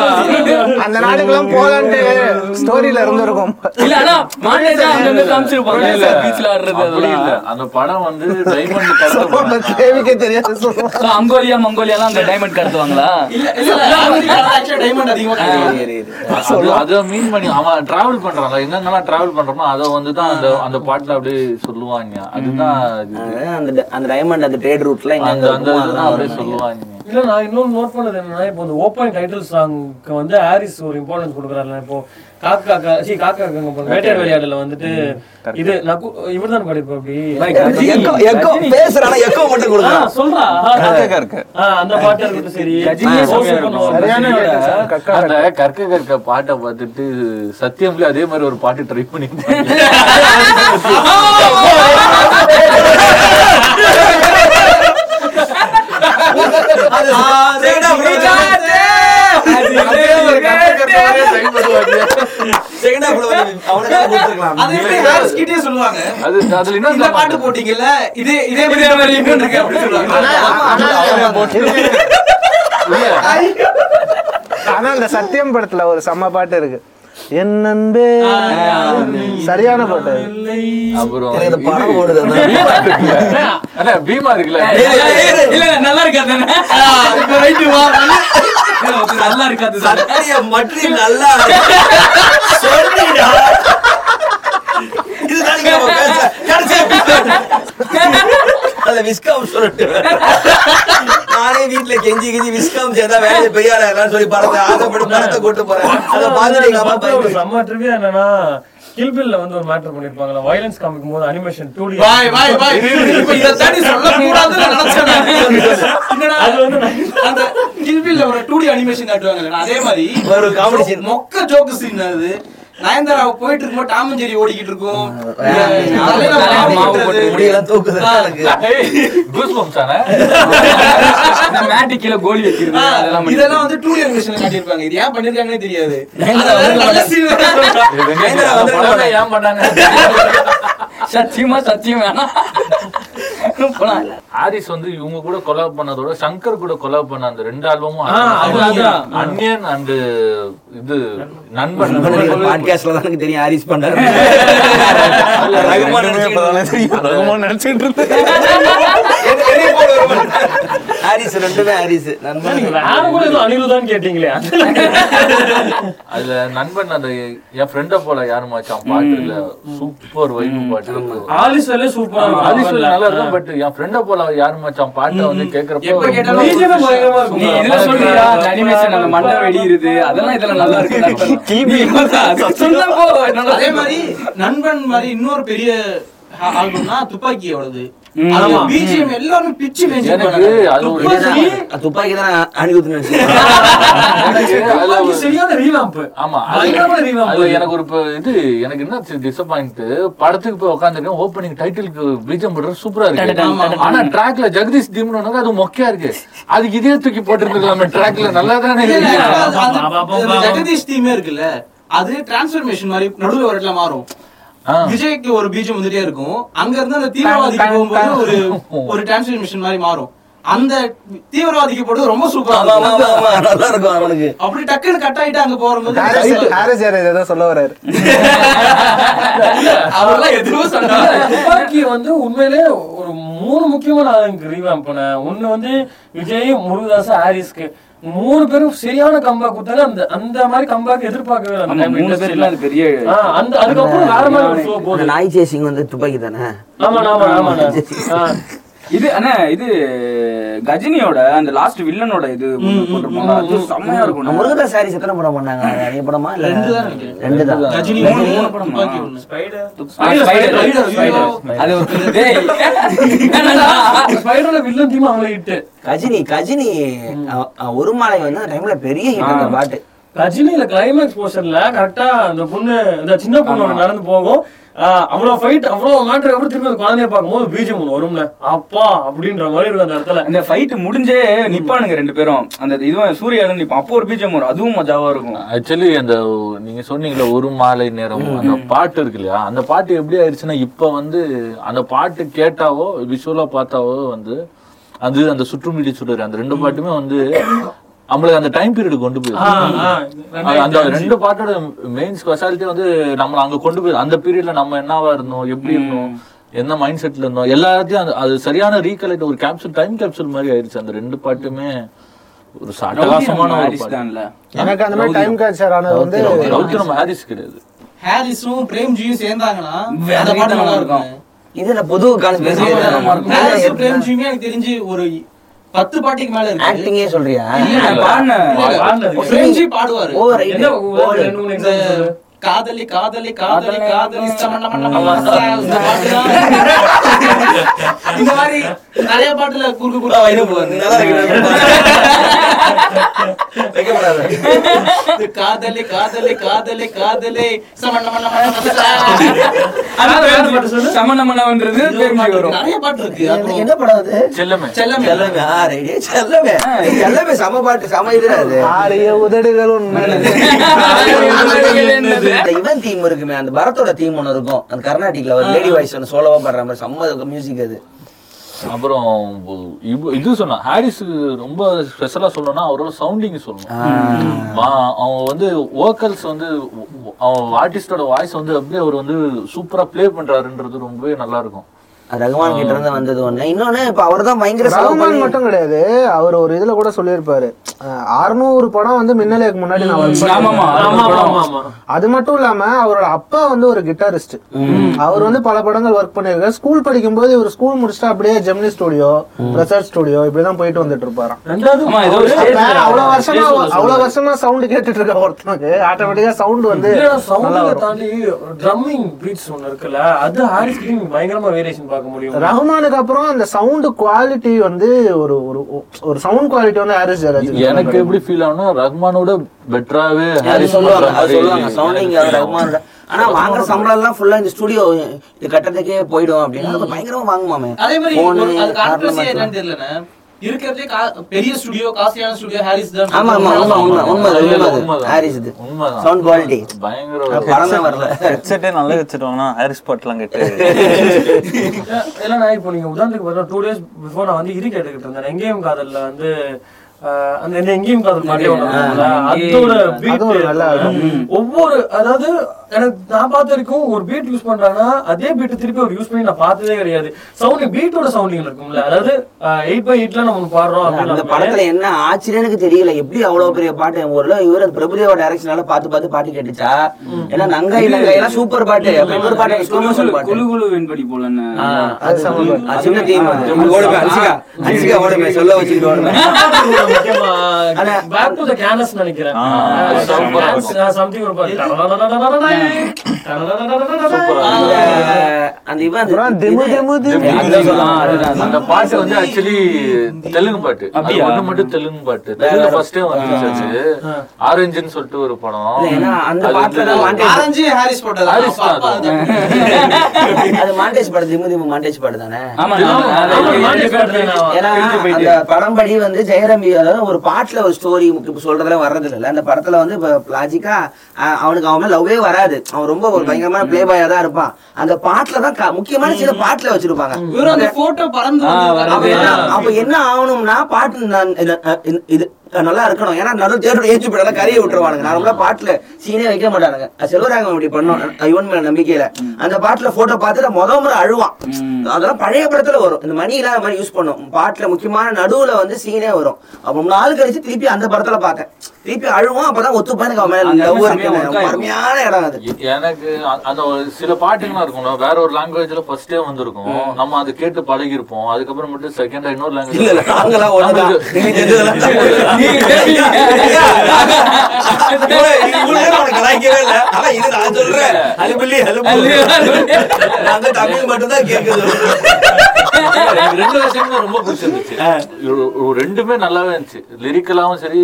அந்த நாடுக்கெல்லாம் போலான்ட்டு ஸ்டோரியில இருந்திருக்கும். இல்ல ஆனா மாண்டேஜா அங்கங்க காமிச்சிருப்பாங்க. இல்ல பீச்ல ஆடுறது அப்படி இல்ல. அந்த படம் வந்து டைமண்ட் தேவிக்கே தெரியாது. சொல்லுவாங்க So, அங்கோலியா மங்கோலியாலாம் அங்க டைமண்ட் கடத்துவாங்களா? இல்ல diamond அதிகமா. அது மீன் பண்ணி அவன் டிராவல் பண்றாங்க எங்கெங்கெல்லாம் டிராவல் பண்றானோ அத வந்து தான் அந்த அந்த பாட்டுல அப்படியே சொல்லுவாங்க. அதுதான் அந்த அந்த டைமண்ட் அந்த ட்ரேட் ரூட்ல அந்த அந்த அப்படியே சொல்லுவாங்க. இல்ல நான் இன்னொன்னு நோட் பண்ணது என்னன்னா இப்போ இந்த ஓப்பன் டைட்டில் சாங்க்கு வந்து ஹாரிஸ் ஒரு இம்பார்ட்டன்ஸ் கொடுக்குறாருல. இப்போ காக்கா கா சி காக்கா காங்க போது வேட்டையாடு. விளையாடுல வந்துட்டு இது நகு இவர் தான் பாடிருப்பா அப்படி. எக்கோ எக்கோ பேசுறானா எக்கோ மட்டும் ஆ, கொடுக்குறான் சொல்றா காக்கா அந்த பாட்டு இருக்கட்டும் சரி. கக்கா அந்த கற்க கற்க பாட்டை பார்த்துட்டு சத்தியம்ல அதே மாதிரி ஒரு பாட்டு ட்ரை பண்ணிருந்தாங்க Second half ல வந்து அவனுக்காக கொடுத்திருக்கலாம். அது எப்படி ஹாரிஸ் கிட்டே சொல்லுவாங்க அது அதுல இன்னும் இந்த பாட்டு போட்டீங்கல்ல இதே இதே மாதிரி இருக்கு அப்படின்னு சொல்லுவாங்க ஆனா அந்த சத்தியம் படத்துல ஒரு செம்ம பாட்டு இருக்கு. என் நண்பே சரியான பாட்டு. அது. அப்புறம் படம் ஓடுது. அண்ணா பீமா இருக்குல்ல? இல்ல நல்லா இருக்காது நல்லா இருக்காது மட்டும் நல்லா சொல்லுடா. இதுதான் கடைசியா அந்த விஸ்காம் சொல்லிட்டு நானே வீட்டுல கெஞ்சி கெஞ்சி விஸ்காம் சேர்ந்தா வேலை பெரிய சொல்லி படத்தை ஆசைப்பட்டு படத்தை கூட்டு போறேன். அதை பார்த்துட்டு எங்க ஒரு பயந்து செம்ம என்னன்னா கில்பில்ல வந்து ஒரு மேட்டர் பண்ணிருப்பாங்கல்ல வயலன்ஸ் காமிக்கும் போது அனிமேஷன் டூ டி வாய் வாய் வாய். இப்ப இத தாண்டி சொல்ல கூடாதுன்னு நினைச்சேன் நான். என்னடா? அது வந்து அந்த கில்பில்ல ஒரு 2D அனிமேஷன் காட்டுவாங்கல்ல அதே மாதிரி ஒரு comedy scene. மொக்க ஜோக்கு சீன் அது. நயன்தாரா போயிட்டு இருக்கும்போது டாம் அண்ட் ஜெரி ஓடிக்கிட்டு இருக்கும். முடியெல்லாம் தூக்குது. மேட்டி கீழே கோலி இதெல்லாம் வந்து 2D அனிமேஷன்ல காட்டியிருப்பாங்க. இது ஏன் பண்ணிருக்காங்கன்னே தெரியாது. ஏன் பண்ணாங்க? சத்தியமா சத்தியம் வேணாம். ஹாரிஸ் வந்து இவங்க கூட கொலாப் பண்ணதோட சங்கர் கூட கொலாப் பண்ண அந்த ரெண்டு ஆல்பமும். அன்னியன் அண்ட் இது நண்பன். பாட்காஸ்ட்ல தான் எனக்கு தெரியும் ஹாரிஸ் பண்றாரு. ரகுமான் நினைச்சிட்டு இருந்தேன். ஹாரிஸ் ரெண்டுமே ஹாரிஸ் நண்பன். வேற கூட ஏதோ அனிருதான்னு கேட்டீங்களே? அதுல நண்பன் அந்த என் ஃப்ரெண்ட போல யாரு மச்சான் பாட்டு இல்ல சூப்பர் வைப்பு பாட்டு. ஆலிஸ் வேலே சூப்பரா ஆலிஸ் நல்லா இருக்கும் பட் என் ஃப்ரெண்ட போல யாரு மச்சான் பாட்டை வந்து கேக்குறப்போ எப்ப கேட்டாலும் நீ இதுல சொல்றியா? அந்த அனிமேஷன் அந்த மண்டை வெடியிருது அதெல்லாம் இதுல நல்லா இருக்கு. அதே மாதிரி நண்பன் மாதிரி இன்னொரு பெரிய ஆல்பம்னா துப்பாக்கியோடது. எனக்கு துப்பாக்கி தான் ஒரு- இது எனக்கு என்ன டிசப்பாயிண்ட் படத்துக்கு போய் உட்காந்துருக்கேன் ஓப்பனிங் டைட்டிலுக்கு பீஜம் போடுற சூப்பரா இருக்கு. ஆனா ட்ராக்ல ஜெகதீஷ் தீம்னு அது மொக்கையா இருக்கு. அதுக்கு இதே தூக்கி போட்டுருந்துருக்கலாமே ட்ராக்ல நல்லா தானே. ஜெகதீஷ் தீமே இருக்குல்ல அது டிரான்ஸ்ஃபர்மேஷன் மாதிரி நடுவுல இடத்துல மாறும். விஜய்க்கு ஒரு பீஜம் வந்துட்டே இருக்கும். அங்க இருந்து அந்த தீவிரவாதிக்கு போகும்போது ஒரு ஒரு டிரான்ஸ்ஃபர்மேஷன் மாதிரி மாறும். அந்த தீவிரவாதிக்கு போட்டு ரொம்ப சூப்பரா நல்லா இருக்கும் அவனுக்கு. அப்படி டக்குன்னு கட் ஆயிட்டு அங்க போகும்போது ஹாரிஸ் ஏதோ சொல்ல வர்றாரு. அவர்லாம் எதுவும் சொன்னாங்க. துப்பாக்கி வந்து உண்மையிலே ஒரு மூணு முக்கியமான ஆளுங்க ரீவாம்ப் பண்ண ஒண்ணு வந்து விஜய் முருகதாஸ் ஹாரிஸ்க்கு. மூணு பேரும் சரியான கம்பேக் கொடுத்தாங்க அந்த அந்த மாதிரி கம்பேக் எதிர்பார்க்கவே மூணு பேர். இல்ல பெரிய அந்த அதுக்கப்புறம் வேற மாதிரி நாய் சேசிங் வந்து துப்பாக்கி தானே? ஆமா ஆமா ஆமா. இது அண்ணா இது கஜினியோட அந்த லாஸ்ட் வில்லனோட இது போட்டிருப்பாங்க. அது செம்மையா இருக்கும் முருகதாஸ் சாரிஸ் எத்தனை படம் பண்ணாங்க நிறைய படமா? இல்ல ரெண்டு தான் நினைக்கிறேன். ரெண்டு தான். கஜினி மூணு, மூணு படமா? துப்பாக்கி ஒண்ணு. Spider, Spider, Spider, Spider, Spider. அது ஒரு டேய். ஸ்பைடர்ல வில்லன் தீமா அவங்கள ஹிட் கஜினி கஜினி ஒரு மாலை வந்து அந்த டைம்ல பெரிய ஹிட் அந்த பாட்டு. கஜினில கிளைமேக்ஸ் போர்ஷன்ல கரெக்டா அந்த பொண்ணு இந்த சின்ன பொண்ணு நடந்து போகும். அவ்வளவு ஃபைட் அவ்வளவு மேட்டர் அப்புறம் திரும்பி அந்த குழந்தைய பார்க்கும்போது பீஜம் ஒண்ணு வரும்ல. அப்பா அப்படின்ற மாதிரி இருக்கும் அந்த இடத்துல. அந்த ஃபைட் முடிஞ்சே நிப்பானுங்க ரெண்டு பேரும். அந்த இதுவும் சூர்யாலும் நிப்பான் அப்போ ஒரு பீஜம் வரும். அதுவும் மஜாவா இருக்கும். ஆக்சுவலி அந்த நீங்க சொன்னீங்களே ஒரு மாலை நேரம். அந்த பாட்டு இருக்கு இல்லையா? அந்த பாட்டு எப்படி ஆயிடுச்சுன்னா இப்ப வந்து அந்த பாட்டு கேட்டாவோ விஷுவலா பார்த்தாவோ வந்து அது அந்த சுற்றுமீடி சுடர் அந்த ரெண்டு பாட்டுமே வந்து நம்மளுக்கு அந்த டைம் பீரியட் கொண்டு போயிடும் அது அந்த ரெண்டு பாட்டோட மெயின் ஸ்பெஷாலிட்டி வந்து நம்மள அங்க கொண்டு போய் அந்த பீரியட்ல நம்ம என்னவா இருந்தோம் எப்படி இருந்தோம் என்ன மைண்ட் செட்ல இருந்தோம் எல்லாத்தையும் அது சரியான ரீகலெக்ட் ஒரு கேப்சூல் டைம் கேப்சூல் மாதிரி ஆயிடுச்சு. அந்த ரெண்டு பாட்டுமே ஒரு அட்டகாசமான ஒரு எனக்கு அந்த மாதிரி டைம் கேப்சர் ஆனது வந்து ரவுத்தி நம்ம ஹாரிஸ். கிடையாது. ஹாரிஸும் பிரேம்ஜியும் சேர்ந்தாங்கன்னா அந்த பாட்டு நல்லா இருக்கும். இதுல புது ஹாரிஸும் பிரேம்ஜியுமே எனக்கு தெரிஞ்சு ஒரு பத்து பாட்டுக்கு மேல இருக்கு. ஆக்டிங்கே சொல்றியா? பாடுவாரு காதலி காதலி காதலி காதலி. சமண மண்ண மண்ண இந்த மாதிரி நிறைய பாட்டுல குறுக்கு குறுக்கு போவாரு இது காதலி காதலி காதலி காதலி சமண மண்ண மண்ண அது வேற பாட்டு சொல்லு. சமணமனவன்றது தெரிஞ்சு வரும். நிறைய பாட்டு இருக்கு. என்ன படம் அது? செல்லமே. செல்லமே. செல்லமே. ஆ ரைட். செல்லமே. செல்லமே சம பாட்டு சம அது. ஆரிய உதடுகள் உண்மையில. அந்த இவன் தீம் இருக்குமே அந்த பரத்தோட தீம் ஒன்று இருக்கும். அந்த கர்நாடிக்ல ஒரு லேடி வாய்ஸ் ஒன்று சோலவா பாடுற மாதிரி செம்ம மியூசிக் அது. அப்புறம் இது- சொன்னா ஹாரிஸ் ரொம்ப ஸ்பெஷலா சொல்லணும்னா அவரோட சவுண்டிங் சொல்லணும். அவன் வந்து வோக்கல்ஸ் வந்து அவன் ஆர்டிஸ்டோட வாய்ஸ் வந்து அப்படியே அவர் வந்து சூப்பரா ப்ளே பண்றாருன்றது ரொம்பவே நல்லா இருக்கும். ரகுமான் கிட்ட இருந்து வந்தது ஒண்ணு. இன்னொன்னு இப்ப அவர்தான் பயங்கர செலவு ரகுமான் மட்டும் கிடையாது. அவர் ஒரு இதுல கூட சொல்லியிருப்பாரு. அறுநூறு படம் வந்து மின்னலுக்கு முன்னாடி நான். அது மட்டும் இல்லாம அவரோட அப்பா வந்து ஒரு கிட்டாரிஸ்ட் அவர் வந்து பல படங்கள் ஒர்க் பண்ணிருக்காரு ஸ்கூல் படிக்கும்போது இவர் ஸ்கூல் முடிச்சுட்டு அப்படியே ஜெமினி ஸ்டுடியோ பிரசாத் ஸ்டுடியோ இப்படிதான் போயிட்டு வந்துட்டு இருப்பாராம். அவ்வளவு வருஷமா அவ்வளவு வருஷமா சவுண்ட் கேட்டுட்டு இருக்க ஒருத்தனுக்கு ஆட்டோமேட்டிக்கா சவுண்ட் வந்து வரும். தாண்டி drumming beats ஒண்ணு இருக்குல்ல, அது ஹாரிஸ் பயங்கரமா variation பார்க்க முடியும். ரஹ்மானுக்கு அப்புறம் அந்த சவுண்ட் குவாலிட்டி வந்து ஒரு ஒரு ஒரு சவுண்ட் குவாலிட்டி வந்து ஹாரிஸ் ஜெயராஜ். எனக்கு எப்படி ஃபீல் ஆகும்னா ரஹ்மானோட பெட்டராவே ஹாரிஸ் சொல்லுவாங்க சவுண்டிங் ரகுமான் ஆனா வாங்குற சம்பளம் எல்லாம் ஃபுல்லா இந்த ஸ்டுடியோ இது கட்டறதுக்கே போயிடும் அப்படின்னா பயங்கரமா வாங்குமாமே. அதே மாதிரி பெரிய ஸ்டுடியோ காஸ்ட்லியான ஸ்டுடியோ ஹாரிஸ் தான் ஆமா ஆமா உண்மை உண்மை உண்மை அது, உண்மை அது. உண்மைதான். ஹாரிஸ் இது உண்மைதான். சவுண்ட் குவாலிட்டி பயங்கர வரல ஹெட்செட்டே நல்லா வச்சிருவாங்கன்னா ஹாரிஸ் பாட்லாம் கேட்டு இப்போ நீங்க உதாரணத்துக்கு பார்த்தா, days before நான் வந்து இது கேட்டுக்கிட்டு இருந்தேன். எங்கேயும் காதல்ல வந்து ஆஹ், அந்த எங்கேயும் காதல் இருக்கும்ல, அதோட. ஒவ்வொரு அதாவது எனக்கு நான் பார்த்த வரைக்கும் ஒரு பீட் யூஸ் பண்றாங்கன்னா அதே பீட் திருப்பி ஒரு யூஸ் பண்ணி நான் பார்த்ததே கிடையாது சவுண்ட் பீட்டோட சவுண்டிங் இருக்கும்ல அதாவது எயிட் பை எயிட்ல நம்ம பாடுறோம் அந்த படத்துல என்ன எனக்கு தெரியல எப்படி அவ்வளவு பெரிய பாட்டு ஊர்ல இவர் பிரபுதேவா டைரக்ஷனால பார்த்து பார்த்து பாட்டு கேட்டுச்சா ஏன்னா நங்கை நங்கை எல்லாம் சூப்பர் பாட்டு இன்னொரு பாட்டு குழு குழு வெண்படி. அது சின்ன டீம் ஓடுமே அன்சிகா அன்சிகா ஓடுமே சொல்ல வச்சுக்கிட்டு ஓடுமே நினைக்கிறேன் ஒரு அந்த இவன் திமு திமு அந்த பாட்டு வந்து ஆக்சுவலி தெலுங்கு பாட்டு அது ஒண்ணு மட்டும் தெலுங்கு பாட்டு தெலுங்கு ஃபர்ஸ்டே வந்துச்சு ஆரஞ்சுன்னு சொல்லிட்டு ஒரு படம் அந்த பாட்டுல ஆரஞ்சு ஹாரிஸ் போட்டது ஹாரிஸ் அது. மாண்டேஜ் பாட்டு திமு திமு மாண்டேஜ் பாட்டு தானே மாண்டேஜ் ஏன்னா அந்த படம் படி வந்து ஜெயரம்பி அதாவது ஒரு பாட்டுல ஒரு ஸ்டோரி இப்ப சொல்றதுல வர்றது இல்ல அந்த படத்துல வந்து லாஜிக்கா அவனுக்கு அவன் லவ்வே வராது அவன் ரொம்ப ஒரு பயங்கரமான பிளே பாயா தான் இருப்பான். அந்த பாட்டுல தான் முக்கியமான சில பாட்டுல வச்சிருப்பாங்க. இவரு அந்த போட்டோ பறந்து ஆ, வந்து அப்ப என்ன அப்ப என்ன ஆகணும்னா பாட்டு இது நல்லா இருக்கணும். ஏன்னா நடு தேட்டர் ஏச்சு படம் கரையை விட்டுருவானுங்க. நான் ரொம்ப பாட்டுல சீனே வைக்க மாட்டானுங்க. அது செல்வராகவன் இப்படி பண்ணோம். இவன் மேல நம்பிக்கையில. அந்த பாட்டுல போட்டோ பார்த்துட்டு முத முறை அழுவான். அதெல்லாம் பழைய படத்துல வரும். இந்த மணி இல்லாத மாதிரி யூஸ் பண்ணும். பாட்டுல முக்கியமான நடுவுல வந்து சீனே வரும். அப்ப நாள் கழிச்சு திருப்பி அந்த படத்துல பார்த்தேன். திருப்பி அழுவான் அப்பதான் ஒத்துப்பா எனக்கு அவன். அருமையான இடம் அது. எனக்கு அந்த சில பாட்டுங்கலாம் இருக்கும்ல. வேற ஒரு லாங்குவேஜ்ல ஃபர்ஸ்டே வந்திருக்கும். நம்ம அதை கேட்டு பழகி இருப்போம் அதுக்கப்புறம் மட்டும் செகண்டா இன்னொரு லாங்குவேஜ் கலாய்க்கவே இல்ல. ஆனா இது நான் சொல்றேன். நாங்க தமிழ் மட்டும்தான் கேக்குது. ரெண்டு ரொம்ப பிடிச்சிருந்துச்சு ரெண்டுமே நல்லாவே இருந்துச்சு லிரிக்கலாவும் சரி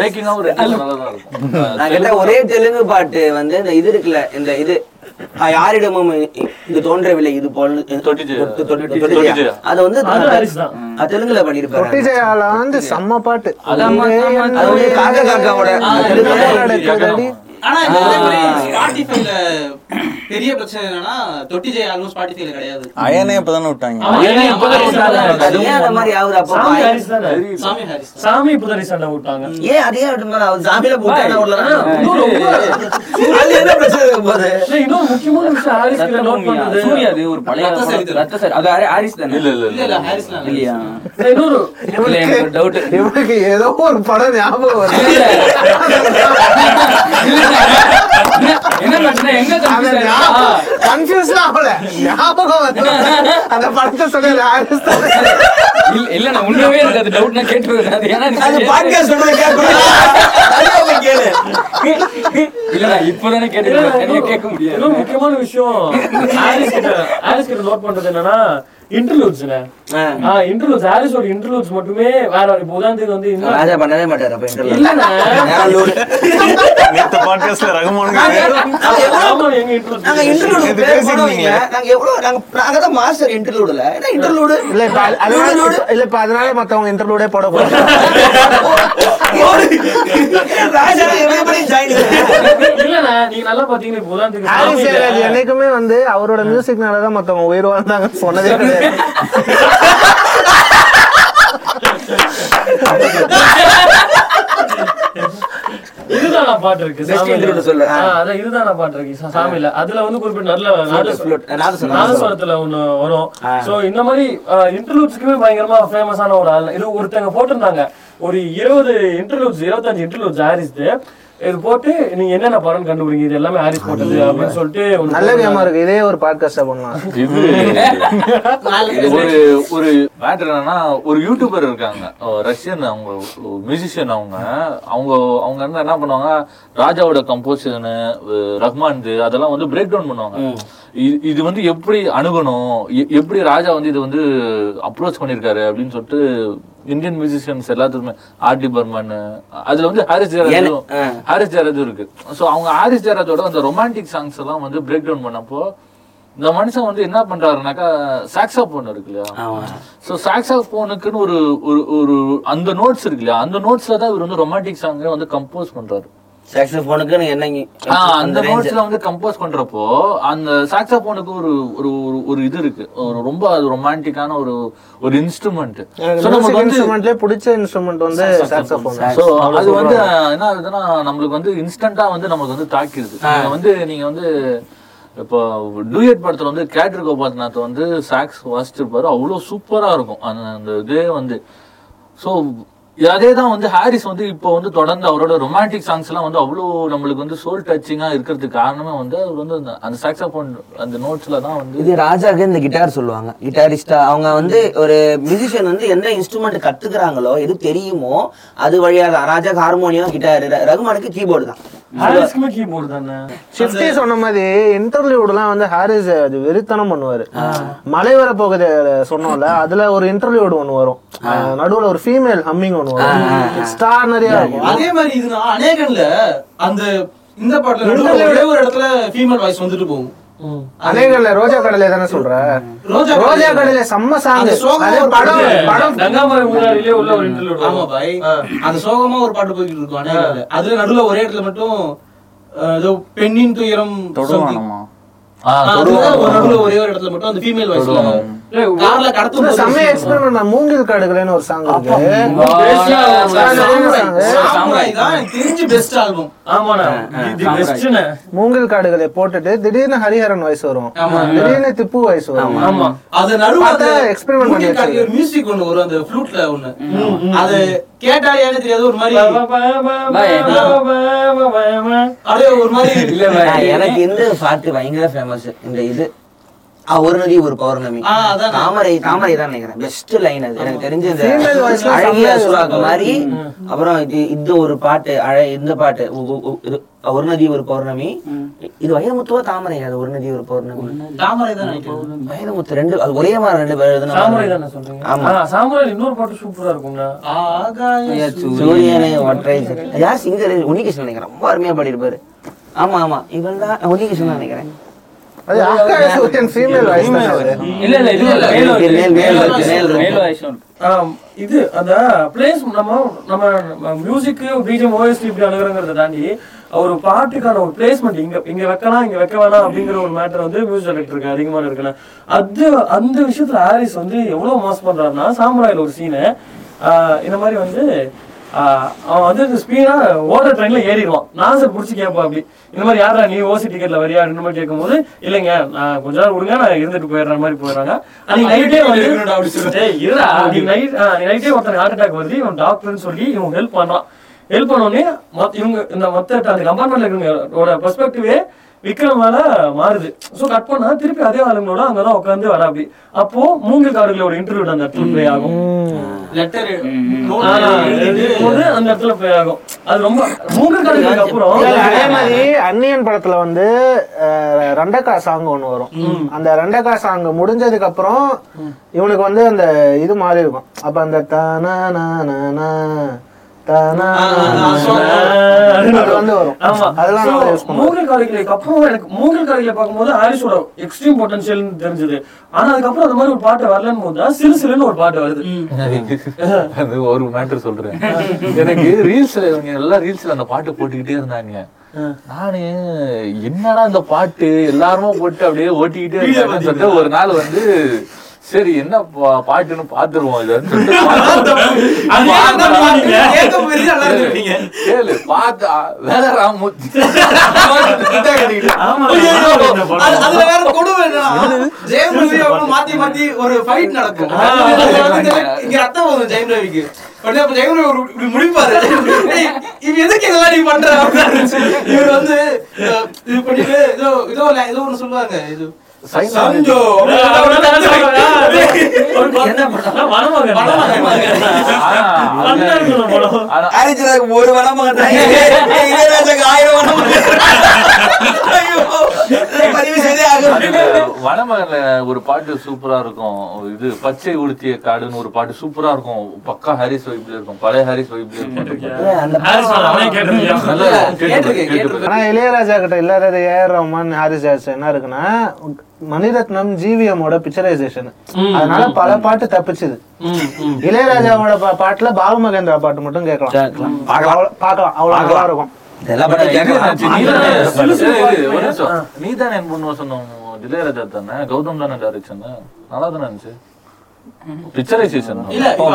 மேக்கிங்காவும் ரெண்டு நல்லா தான் இருக்கும் ஒரே தெலுங்கு பாட்டு வந்து இந்த இது இருக்குல்ல இந்த இது யாரிடமும் இது தோன்றவில்லை இது போல். அது வந்து அது ஹாரிஸ் தான். அது தெலுங்குல பண்ணிருப்பாரு வந்து செம்ம பாட்டு. காக்கா காக்காவோட. பெரிய பிரச்சனை என்னன்னா தொட்டி ஜெய் ஆல்பம் ஸ்பாட்டிஃபைல கிடையாது. அயனே இப்பதானே விட்டாங்க. ஏன்னா இப்பதான் விட்டாங்க. அது ஏன் அந்த மாதிரி ஆகுது அப்போ சாமி ஹாரிஸ் தானே? சாமி ஹாரிஸ் தான். சாமி இப்பதான் ரீசெண்டா விட்டாங்க. ஏன் அதே ஆகட்டும் அவர் சாமியில போட்டு விடலாம் இன்னொரு ரொம்ப- அது என்ன பிரச்சனை இல்ல, இன்னொரு முக்கியமான விஷயம் ஹாரிஸ் கிட்ட note பண்ணது. சூர்யா அது ஒரு பழைய ரத்த சரி அது ஹாரி- ஹாரிஸ் தானே? இல்ல இல்ல இல்ல இல்ல ஹாரிஸ்லாம் இல்ல. இல்லையா? இல்ல, இன்னொரு இல்ல எனக்கு டவுட் இவனுக்கு ஏதோ ஒரு படம் ஞாபகம் வருது. என்ன பிரச்சனை? எங்க ஆயிருக்கு? கன்ஃபியூஸ் ஆகல ஞாபகம் வந்து அந்த படத்தை சொன்ன ஹாரிஸ் தான். இல்ல இல்ல நான் உண்மையாவே எனக்கு அது டவுட் நான் கேட்டுருவேன் அது ஏன்னா அது எனக்கு பாட்காஸ்ட் சொல்றது கேட்கணும் கேளு இல்ல நான் இப்பதானே தனியா கேட்க முடியாது முக்கியமான விஷயம் கிட்ட கிட்ட நோட் பண்றது என்னன்னா இன்டர்லூட்ஸ்ல இன்டர்லூட்ஸ் ஹாரிஸோட இன்டர்லூட்ஸ் மட்டுமே வேற உதாரணத்துக்கு வந்து ராஜா பண்ணவே மாட்டாரு அப்ப interview. இல்லண்ணே. நேரா லூடு. நேத்து பாட்காஸ்ட்ல ரகுமானுக்கு ஆமா, எங்க interlude. நாங்க interlude இது பேர் பேசிருந்தீங்க. போடுவீங்க. நாங்க எவ்வளவு நாங்க நாங்க தான் மாஸ்டர் இன்டர்லூடுல என்ன இன்டர்லூடு இல்ல இப்ப அது- அதனால இப்ப- இல்ல இப்ப அதனால மத்தவங்க இன்டர்வியூடே போட போறாங்க ராஜா எப்படி ஜாயின் இல்லண்ணே, நீங்க நல்லா பாத்தீங்கன்னா இப்போ உதாரணத்துக்கு ஹாரிஸ் சாமியில- ஜெயராஜ் என்னைக்குமே வந்து அவரோட மியூசிக்னால தான் மத்தவங்க உயிர் வாழ்ந்தாங்க சொன்னதே கிடையாது இதுதானா பாட்டு இருக்கு சொல்லு. அதான் இதுதானா பாட்டு இருக்கு சாமியில. அதுல வந்து குறிப்பிட்ட நல்ல. நாதஸ்வரத்துல ஒண்ணு வரும். சோ இந்த மாதிரி இன்டர்லூட்ஸ்க்குமே பயங்கரமா ஃபேமஸான ஒரு ஆள். இது ஒருத்தங்க போட்டிருந்தாங்க. ஒரு இருபது இன்டர்லூட்ஸ் இருபத்தஞ்சு இன்டர்லூட்ஸ் ஹாரிஸ் இது போட்டு நீங்க என்னென்ன படம் கண்டுபிடிங்க? இது எல்லாமே ஹாரிஸ் போட்டது அப்படின்னு சொல்லிட்டு நல்ல கேமா இருக்கு. இதே ஒரு பாட்காஸ்டா பண்ணலாம். இது ஒரு ஒரு மேட்டர் என்னன்னா ஒரு யூடியூபர் இருக்காங்க. ரஷ்யன் அவங்க மியூசிஷியன் அவங்க. அவங்க அவங்க வந்து என்ன பண்ணுவாங்க? ராஜாவோட கம்போசிஷனு ரஹ்மான் அதெல்லாம் வந்து பிரேக் டவுன் பண்ணுவாங்க இது- இது வந்து எப்படி அணுகணும்? எப்படி ராஜா வந்து இது வந்து அப்ரோச் பண்ணிருக்காரு அப்படின்னு சொல்லிட்டு இந்தியன் மியூசிஷியன்ஸ் எல்லாத்துக்குமே ஆர்டி பர்மன் அதுல வந்து ஹாரிஸ் ஹாரிஸ் ஜெயராஜ் இருக்கு. சோ அவங்க ஹாரிஸ் ஜெயராஜோட அந்த ரொமான்டிக் சாங்ஸ் எல்லாம் வந்து பிரேக் டவுன் பண்ணப்போ இந்த மனுஷன் வந்து என்ன பண்றாருனாக்கா சாக்ஸாபோன் இருக்கு இல்லையா? சோ சாக்ஸாபோனுக்குன்னு ஒரு ஒரு ஒரு அந்த நோட்ஸ் இருக்கு இல்லையா? அந்த நோட்ஸ்ல தான் இவர் வந்து ரொமான்டிக் சாங்கே வந்து கம்போஸ் பண்றாரு. சாக்ஸோபோனுக்கு என்ன ஆ, அந்த நோட்ஸ்ல வந்து கம்போஸ் பண்றப்போ அந்த சாக்ஸாபோனுக்கு ஒரு ஒரு ஒரு- ஒரு இது இருக்கு. ஒரு ரொம்ப அது ரொமான்டிக்கான ஒரு ஒரு இன்ஸ்ட்ருமெண்ட் இன்ஸ்ட்ருமெண்ட்லயே பிடிச்ச இன்ஸ்ட்ருமெண்ட் வந்து சாக்ஸோஃபோன் சோ அது வந்து என்ன ஆகுதுன்னா நம்மளுக்கு வந்து இன்ஸ்டன்டா வந்து நமக்கு வந்து தாக்கிடுது நீங்க வந்து நீங்க வந்து இப்போ டூயட் படத்துல வந்து கேட்ரு கோபால்நாத் வந்து சாக்ஸ் வாசிச்சிருப்பாரு. அவ்வளவு சூப்பரா இருக்கும். அந்த அந்த இதே வந்து. ஸோ அதே தான் வந்து ஹாரிஸ் வந்து இப்போ வந்து தொடர்ந்து அவரோட ரொமான்டிக் சாங்ஸ் எல்லாம் வந்து அவ்வளோ நம்மளுக்கு வந்து சோல் டச்சிங்கா இருக்கிறதுக்கு காரணமே வந்து அவர் வந்து அந்த- அந்த அந்த நோட்ஸ்ல தான் வந்து இது ராஜாக்கு இந்த கிட்டார் சொல்லுவாங்க. கிட்டாரிஸ்டா அவங்க வந்து ஒரு மியூசிஷியன் வந்து எந்த இன்ஸ்ட்ருமெண்ட் கத்துக்கிறாங்களோ எது தெரியுமோ அது வழியா தான். ராஜாக்கு ஹார்மோனியம் கிட்டார் ரகுமானுக்கு கீபோர்டு தான். ஹாரிஸ்க்குமே கீபோர்டு தானே ஷிஃப்டி சொன்ன மாதிரி இன்டர்வியூடெல்லாம் வந்து ஹாரிஸ் அது வெறித்தனம் பண்ணுவாரு. மலை வர போகுது சொன்னோம்ல அதுல ஒரு இன்டர்வியூடு ஒண்ணு வரும். நடுவுல ஒரு ஃபீமேல் ஹம்மிங் ஒண்ணு வரும். ஸ்டார் நிறைய இருக்கும். அதே மாதிரி இது நான் அநேகன்ல அந்த இந்த பாட்டுல நடுவுல ஒரே ஒரு இடத்துல ஃபீமேல் வாய்ஸ் வந்துட்டு போகும். அநேகல்ல ரோஜா கடலை தானே சொல்ற? ரோஜா ரோஜா கடலை செம்ம சாங் அந்த சோகம் அது ஒரு படம் பாட்டு. படம். உள்ள ஒரு இன்டர்லூட் ஆமா பாய். அந்த சோகமா ஒரு பாட்டு போய்கிட்டு இருக்கும் அநேகன்ல அதுல நடுவுல ஒரே இடத்துல மட்டும் ஏதோ பெண்ணின் துயரம். தொடுவானமா நடுவுல ஒரே ஒரு இடத்துல மட்டும் அந்த ஃபீமேல் வாய்ஸ்ல கார்ல கடத்தும் போது செம்ம எக்ஸ்பெரிமெண்ட் மூங்கில் காடுகளேன்னு ஒரு சாங் இருக்கு மூங்கில் காடுகளை போட்டுட்டு திடீர்னு ஹரிஹரன் வயசு வரும் திடீர்னு திப்பு வயசு வரும் ஆமா அது பண்ணி காட்டுல ஒரு மியூசிக் ஒண்ணு வரும் அந்த ஃப்ளூட்ல ஒண்ணு அது கேட்டாலே எனக்கு தெரியாது ஒரு மாதிரி அப்படியே ஒரு மாதிரி இல்ல எனக்கு இந்த பாட்டு பயங்கர ஃபேமஸ் இந்த இது ஒரு நதி ஒரு பௌர்ணமி. தாமரை தாமரை தான் நினைக்கிறேன். பெஸ்ட் லைன் அது. எனக்கு தெரிஞ்ச இந்த Female voice ல அழகிய சுறாக்கு மாதிரி அப்புறம் இது இந்த ஒரு பாட்டு அழ இந்த பாட்டு ஒரு நதி ஒரு பௌர்ணமி. இது வைரமுத்துவா தாமரை அது ஒரு நதி ஒரு பௌர்ணமி தாமரை தான் நினைக்கிறேன். வைரமுத்து ரெண்டு அது ஒரே மாதிரி ரெண்டு பேர் எழுதுன சாமுரை மாதிரி. தானே சொல்றீங்க? ஆமா. ஆ, சாமுரையில் இன்னொரு பாட்டு சூப்பரா இருக்கும்ண்ணா. ஆகாய சூரியனை. ஒற்றை யார் சிங்கர் உன்னிகிருஷ்ணன் நினைக்கிறேன். ரொம்ப அருமையா பாடியிருப்பாரு. ஆமா ஆமா. இவன் தான் உன்னிகிருஷ்ணன் நினைக்கிறேன். இது அந்த பிளேஸ் நம்ம நம்ம மியூசிக் பிஜிஎம் ஓஎஸ்டி இப்படி அணுகிறங்கிறத தாண்டி ஒரு பாட்டுக்கான ஒரு பிளேஸ்மெண்ட் இங்க இங்க வைக்கலாம் இங்க வைக்க வேணாம் அப்படிங்கிற ஒரு மேட்டர் வந்து மியூசிக் டைரக்டருக்கு அதிகமான இருக்குல்ல. அது அந்த விஷயத்துல ஹாரிஸ் வந்து எவ்வளவு மாஸ் பண்றாருன்னா சாமுராயில் ஒரு சீனு இந்த மாதிரி வந்து அவன் வந்து ஸ்பீடா ஓடுற ட்ரெயின்ல ஏறிடுவான். நாசர் புடிச்சு கேட்பான் அப்படி. இந்த மாதிரி யாரா நீ ஓசி டிக்கெட்ல வரியா இந்த மாதிரி கேட்கும்போது இல்லைங்க நான் கொஞ்ச நேரம் விடுங்க நான் இருந்துட்டு போயிடுற மாதிரி போயிடுறாங்க. அன்னைக்கு நைட்டே வந்து இருடா அன்னைக்கு நைட் நைட்டே ஒருத்தன் ஹார்ட் அட்டாக் வருது இவன் டாக்டர்னு சொல்லி இவன் ஹெல்ப் பண்றான். ஹெல்ப் பண்ணோடனே மத்த- இவங்க இந்த மத்த அந்த கம்பார்ட்மெண்ட்ல இருக்கிறவங்களோட பெர்ஸ்பெக்டிவே விக்ரம் மேல மாறுது. சோ கட் பண்ணா திருப்பி அதே ஆளுங்களோட அங்கதான் உட்காந்து வர அப்படி. அப்போ மூங்கில் காடுகளோட இன்டர்வியூ அந்த இடத்துல ப்ளே ஆகும். எழுதும்போது அந்த இடத்துல ப்ளே ஆகும். அது ரொம்ப மூங்கில் காடுகளுக்கு அப்புறம் அதே மாதிரி அன்னியன் படத்துல வந்து ரெண்டக்கா சாங் ஒண்ணு வரும். அந்த ரெண்டக்கா சாங் முடிஞ்சதுக்கு அப்புறம் இவனுக்கு வந்து அந்த இது மாறி இருக்கும் அப்ப அந்த தானா மூங்கில் காடுகளுக்கு அப்புறம் எனக்கு மூங்கில் காடுகளை பார்க்கும்போது ஹாரிஸோட எக்ஸ்ட்ரீம் பொட்டன்ஷியல் தெரிஞ்சது. ஆனா அதுக்கப்புறம் அந்த மாதிரி ஒரு பாட்டு வரலன்னு போது சிறு சிறுன்னு ஒரு பாட்டு வருது. அது ஒரு மேட்டர் சொல்றேன். எனக்கு ரீல்ஸ்ல இவங்க எல்லாம் ரீல்ஸ்ல அந்த பாட்டு போட்டுக்கிட்டே இருந்தாங்க நானு என்னடா இந்த பாட்டு? எல்லாருமே போட்டு அப்படியே ஓட்டிக்கிட்டே இருக்காங்கன்னு சொல்லிட்டு ஒரு நாள் வந்து சரி என்ன பாட்டுன்னு பாத்துருவோம் பார்த்தா- கேளு பார்த்தா வேற ராமூர்த்தி. மாத்தி மாத்தி ஒரு fight நடக்கும். இங்க ரத்தம் வரும் ஜெயம் ரவிக்கு. உடனே அப்ப ஜெயம் ரவி ஒரு இப்படி முடிப்பாரு. இவன் எதுக்கு இதெல்லாம் நீ பண்ற? அப்படின்னு. இவர் வந்து இது பண்ணிட்டு ஏதோ ஏதோ ஏதோ ஒண்ணு சொல்லுவாங்க. இது ஒரு வனமகன்ல ஒரு பாட்டு சூப்பரா இருக்கும். இது பச்சை உடுத்திய காடுன்னு ஒரு பாட்டு சூப்பரா இருக்கும். பக்கா ஹாரிஸ் வைப்ல இருக்கும். பழைய ஹாரிஸ் வைப்ல இருக்கும். இளையராஜா கிட்ட இல்லாதது ஏஆர் ரஹ்மான் ஹாரிஸ் என்ன இருக்குன்னா மணிரத்னம் ஜிவிஎம்மோட பிக்சரைசேஷன் அதனால பல பாட்டு தப்பிச்சுது. இளையராஜாவோட பா- பாட்டுல பாலு மகேந்திரா பாட்டு மட்டும் கேட்கலாம். கேட்கலாம். அவ்வளவு- நல்லா இருக்கும். இதெல்லாம் பண்ணி கேட்கலாம். நீ தானே என் பொண்ணு சொன்னோம் இளையராஜா தானே? கௌதம் தானே டைரக்ஷன் நல்லா தானே இருந்துச்சு. பிக்சரைசேஷன் இல்ல, இப்ப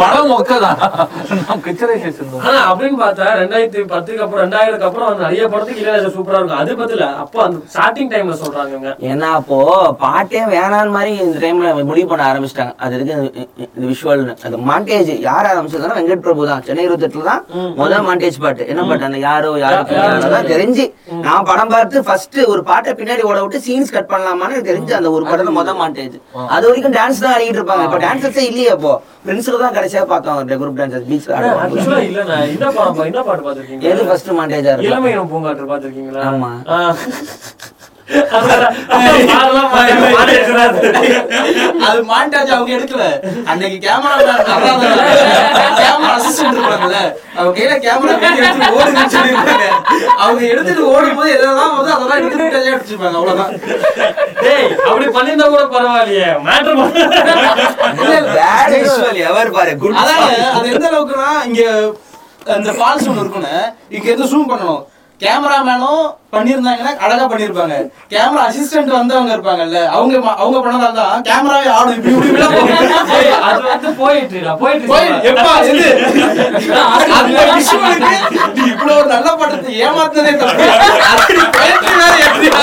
படம் மொக்கதான் பிக்சரைசேஷன் ஆனா அப்படின்னு பார்த்தா ரெண்டாயிரத்தி பத்துக்கு அப்புறம் ரெண்டாயிரத்துக்கு அப்புறம் வந்து நிறைய படத்துக்கு இளையராஜா சூப்பரா இருக்கும். அது பத்தில அப்போ அந்த ஸ்டார்டிங் டைம்ல சொல்றாங்க. ஏன்னா அப்போ பாட்டே வேணான்னு மாதிரி இந்த டைம்ல முடிவு பண்ண ஆரம்பிச்சிட்டாங்க. அது இருக்கு இந்த- இந்த விஷுவல்னு மாண்டேஜ் யார் ஆரம்பிச்சதுன்னா வெங்கட் பிரபு தான் சென்னை இருபத்தெட்டுல தான் முதல் மாண்டேஜ் பாட்டு. என்ன பாட்டு? அந்த யாரோ யாரோ தான் தெரிஞ்சு. நான் படம் பார்த்து ஃபர்ஸ்ட் ஒரு பாட்டை பின்னாடி ஓட விட்டு சீன்ஸ் கட் பண்ணலாமான்னு எனக்கு தெரிஞ்சு அந்த ஒரு படத்துல முதல் மாண்டேஜ் அது வரைக்கும் டான்ஸ் தான் ஆடிட்டு இருப்பாங்க இப்ப டான்சர்ஸே இல்லையே அப்போ. ஃப்ரெண்ட்ஸ்ல தான் கடைசியா பார்த்தோம் அந்த குரூப் டான்சர்ஸ் பீச்ல actually இல்ல நான் என்ன படம் என்ன பாட்டு எது பாத்திருக்கீங்க ஃபர்ஸ்ட் மாண்டேஜா இருக்கு இளமையினம் பூங்காற்று பாத்திருக்கீங்களா ஆமா. அது மாண்டாஜ் அவங்க எடுக்கல. அன்னைக்கு கேமரா கேமரா அசிஸ்டன்ட் இருப்பாங்கல்ல. அவங்க கையில கேமரா எடுத்து ஓடுங்கன்னு சொல்லியிருப்பாங்க. அவங்க எடுத்துட்டு ஓடும் போது எதெல்லாம் வந்து அதெல்லாம் எடுத்து விட்டாஜா எடுத்துருப்பாங்க. அவ்வளவுதான். டேய் அப்படி பண்ணிருந்தா கூட பரவாயில்லையே. மேட்டர் பேட் விஷுவல் எவர் பாரு குட் அதான் அது எந்த அளவுக்குன்னா இங்க அந்த ஃபால்ஸ் ஒன்று இருக்குன்னு இங்க இருந்து ஜூம் பண்ணணும். கேமராமேனும் பண்ணியிருந்தாங்கன்னா அழகா பண்ணிருப்பாங்க கேமரா அசிஸ்டன்ட் வந்து அவங்க இருப்பாங்கல்ல அவங்க அவங்க பண்ணதால தான் கேமராவே ஆடும். இப்படி இப்படி அது வந்து போயிட்டு போயிட்டு இவ்வளவு ஒரு நல்ல படத்தை ஏமாத்துனதே தப்பு. வேற எப்படியா?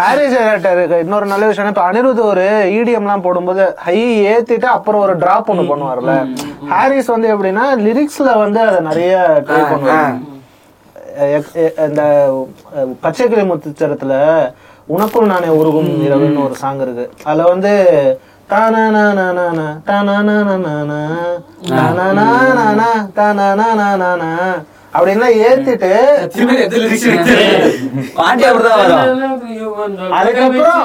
ஹாரி ஜெயராட்டர் இன்னொரு நல்ல விஷயம் இப்ப அனிருத் ஒரு இடிஎம் எல்லாம் போடும்போது ஹை ஏத்திட்டு அப்புறம் ஒரு டிராப் ஒண்ணு பண்ணுவார்ல. ஹாரிஸ் வந்து எப்படின்னா லிரிக்ஸ்ல வந்து அதை நிறைய ட்ரை பண்ணுவாங்க இந்த பச்சைக்கிளி முத்துச்சரத்துல உனக்குள் நானே உருகும் இரவுன்னு ஒரு சாங் இருக்கு. அதுல வந்து தானானானானானா அப்படின்லாம் ஏத்திட்டு அப்படிதான் வரும்? அதுக்கப்புறம்.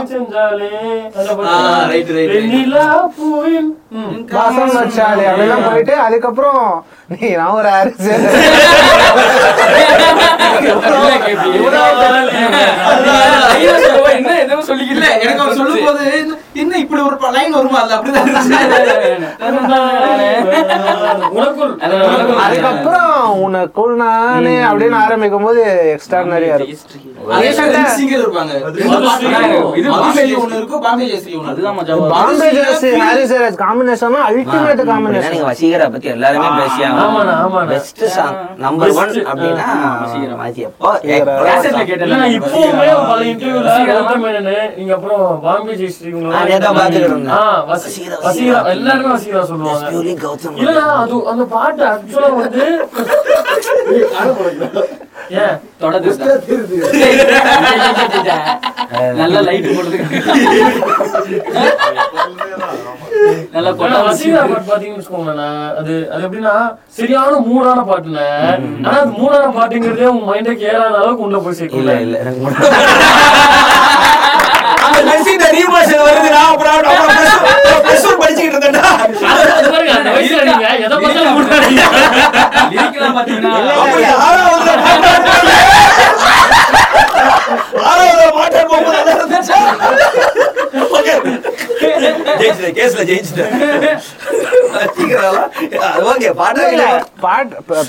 வாசம் வச்சாலே அப்படிலாம் போயிட்டு அதுக்கப்புறம் நீ நான் ஒரு என்ன எதுவும் சொல்லிக்கல எனக்கு அவர் சொல்லும் போது என்ன இப்படி ஒரு லைன் வருமா? அதுல அப்படிதான் உனக்குள் அதுக்கப்புறம் உனக்குள் நானே அப்படின்னு ஆரம்பிக்கும் போது எக்ஸ்ட்ரானரியா இருக்கும். பாம்பே காம்பினேஷன் அல்டிமேட் காம்பினேஷன் நீங்க வசீகரா பத்தி எல்லாருமே பேசியா? Best song number one Best. அப்படின்னா வசீகரம். அது எப்போ கேசட்ல கேட்டேன் பல இன்டர்வியூல நீங்க அப்புறம் பாம்பே ஜெயஸ்ரீ இவங்க பார்த்துட்டு இருந்தேன். ஆ. எல்லாருமே சொல்லுவாங்க இல்ல அது அந்த பாட்டு ஆக்சுவலா வந்து ஏன் தொடர்ந்து நல்ல லைட் போடுறது நல்ல ஆனா கொட்டா வசீகரா பாட்டு பாத்தீங்கன்னு வச்சுக்கோங்களேன், அது அது எப்படின்னா சரியான மூடான பாட்டுண்ணே ஆனா அது மூடான பாட்டுங்கிறதே உங்க மைண்டுக்கு ஏறாத அளவுக்கு உள்ள போய் இல்ல சேர்க்கும் இல்ல மாட்டான் போகும்போது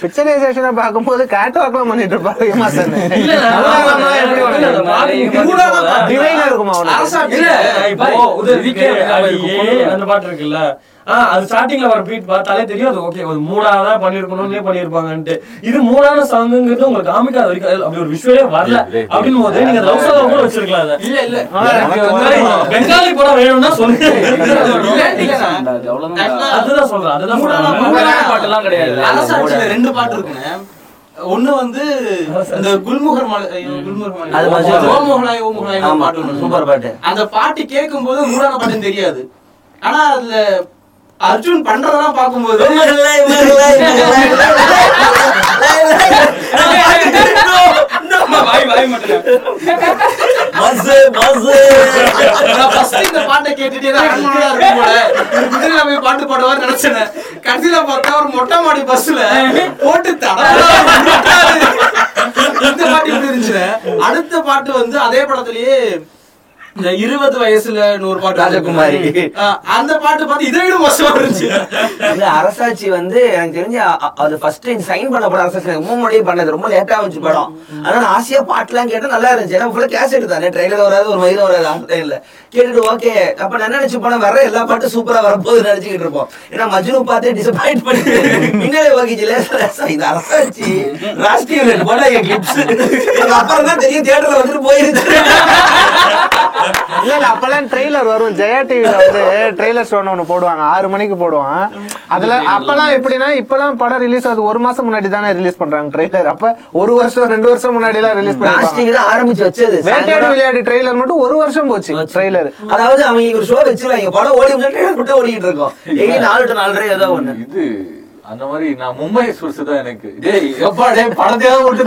பிக்சரைசேஷனை பார்க்கும்போது கேட் வாக்லாம் பண்ணிட்டு இருப்பாரு இல்ல, அந்த பாட்டு இருக்குல்ல. அது ஸ்டார்டிங்ல வர பீட் பார்த்தாலே தெரியும். அது ஓகே ஒரு மூணாவதா பண்ணிருக்கணும்னே பண்ணிருப்பாங்கன்ட்டு இது மூணான சாங்குங்கிறது உங்களுக்கு காமிக்காத வரைக்கும் அப்படி ஒரு விஷுவலே வரல. அப்படின்னு போது நீங்க லவ் சாங் கூட வச்சிருக்கலாம் அதை. இல்ல இல்ல. பெங்காலி படம் வேணும்னா சொல்லுங்க அவ்வளவுதான் அதுதான் சொல்றேன் அதுதான் சொல்றேன் மூடான பாட்டெல்லாம் கிடையாது அரசாட்சியில ரெண்டு பாட்டு இருக்குங்க ஒண்ணு வந்து இந்த குல்முகர் மலை பாட்டு சூப்பர் பாட்டு அந்த பாட்டு கேட்கும்போது மூடான பாட்டுன்னு தெரியாது ஆனா அதுல அர்ஜுன் பண்றதெல்லாம் பார்க்கும்போது வாய் வாய் மட்டும் நான் first இந்த பாட்டை கேட்டுட்டே தான் அன்புள்ளா இருக்கும் போல. ஒரு குதிரையில போய் பாட்டு பாடுவார் நினைச்சேன். கடைசியில பார்த்தா ஒரு மொட்டை மாடி பஸ்ல போட்டு தடவை இந்த பாட்டு இப்படி இருந்துச்சு அடுத்த பாட்டு வந்து அதே படத்துலயே இருபது வயசுல ஒரு பாட்டு ராஜகுமாரி. அந்த பாட்டு பார்த்து இதை விட மோசமா இருந்துச்சு. அரசாட்சி வந்து எனக்கு தெரிஞ்சு அது ஃபர்ஸ்ட் சைன் பண்ண படம் அரசாட்சி. முன்னாடியே பண்ணது. ரொம்ப லேட்டா வந்துச்சு படம். ஆனா ஆசையா பாட்டுலாம் கேட்டு நல்லா இருந்துச்சு. ஏன்னா ஃபுல்லா கேசட் தானே. ட்ரெயிலர் வராது ஒரு மயிலும் வராது டைம்ல கேட்டுட்டு ஓகே அப்ப நான் நினைச்சு போனா வர எல்லா பாட்டும் சூப்பரா வரப்போகுது நினைச்சுக்கிட்டு இருப்போம். ஏன்னா மஜ்னு பார்த்தே டிசப்பாயிண்ட் பண்ணிட்டு முன்னாடி ஓகேச்சு லேசா இது அரசாட்சி. ராஷ்டிரிய போல என் கிளிப்ஸ் அப்புறம் தான் தெரியும் தியேட்டர்ல வந்துட்டு போயிருச்சு இல்ல இல்ல அப்பெல்லாம் ட்ரெய்லர் வரும். ஜெயா டிவில வந்து ட்ரெய்லர் ஷோன்னு ஒண்ணு போடுவாங்க. ஆறு மணிக்கு போடுவான். அதுல அப்பெல்லாம் எப்படின்னா இப்பெல்லாம் படம் ரிலீஸ் ஆகுது. ஒரு மாசம் முன்னாடி தானே ரிலீஸ் பண்றாங்க ட்ரெய்லர் அப்ப ஒரு வருஷம் ரெண்டு வருஷம் முன்னாடி எல்லாம் ரிலீஸ் தான் ஆரம்பிச்சு வச்சது. வேட்டையாடு விளையாடு ட்ரெய்லர் மட்டும் ஒரு வருஷம் போச்சு ட்ரெய்லர் அதாவது அவங்க ஒரு ஷோ வச்சிருவாங்க. படம் ஓடி முடிச்சுட்டு மட்டும் ஓடிட்டு இருக்கோம். நாலு டு நாலரை ஏதோ ஒண்ணு. இது அந்த மாதிரி நான் மும்பை எக்ஸ்பிரஸ் தான் எனக்கு. டேய் எப்பா டேய் படத்தையாவது விட்டு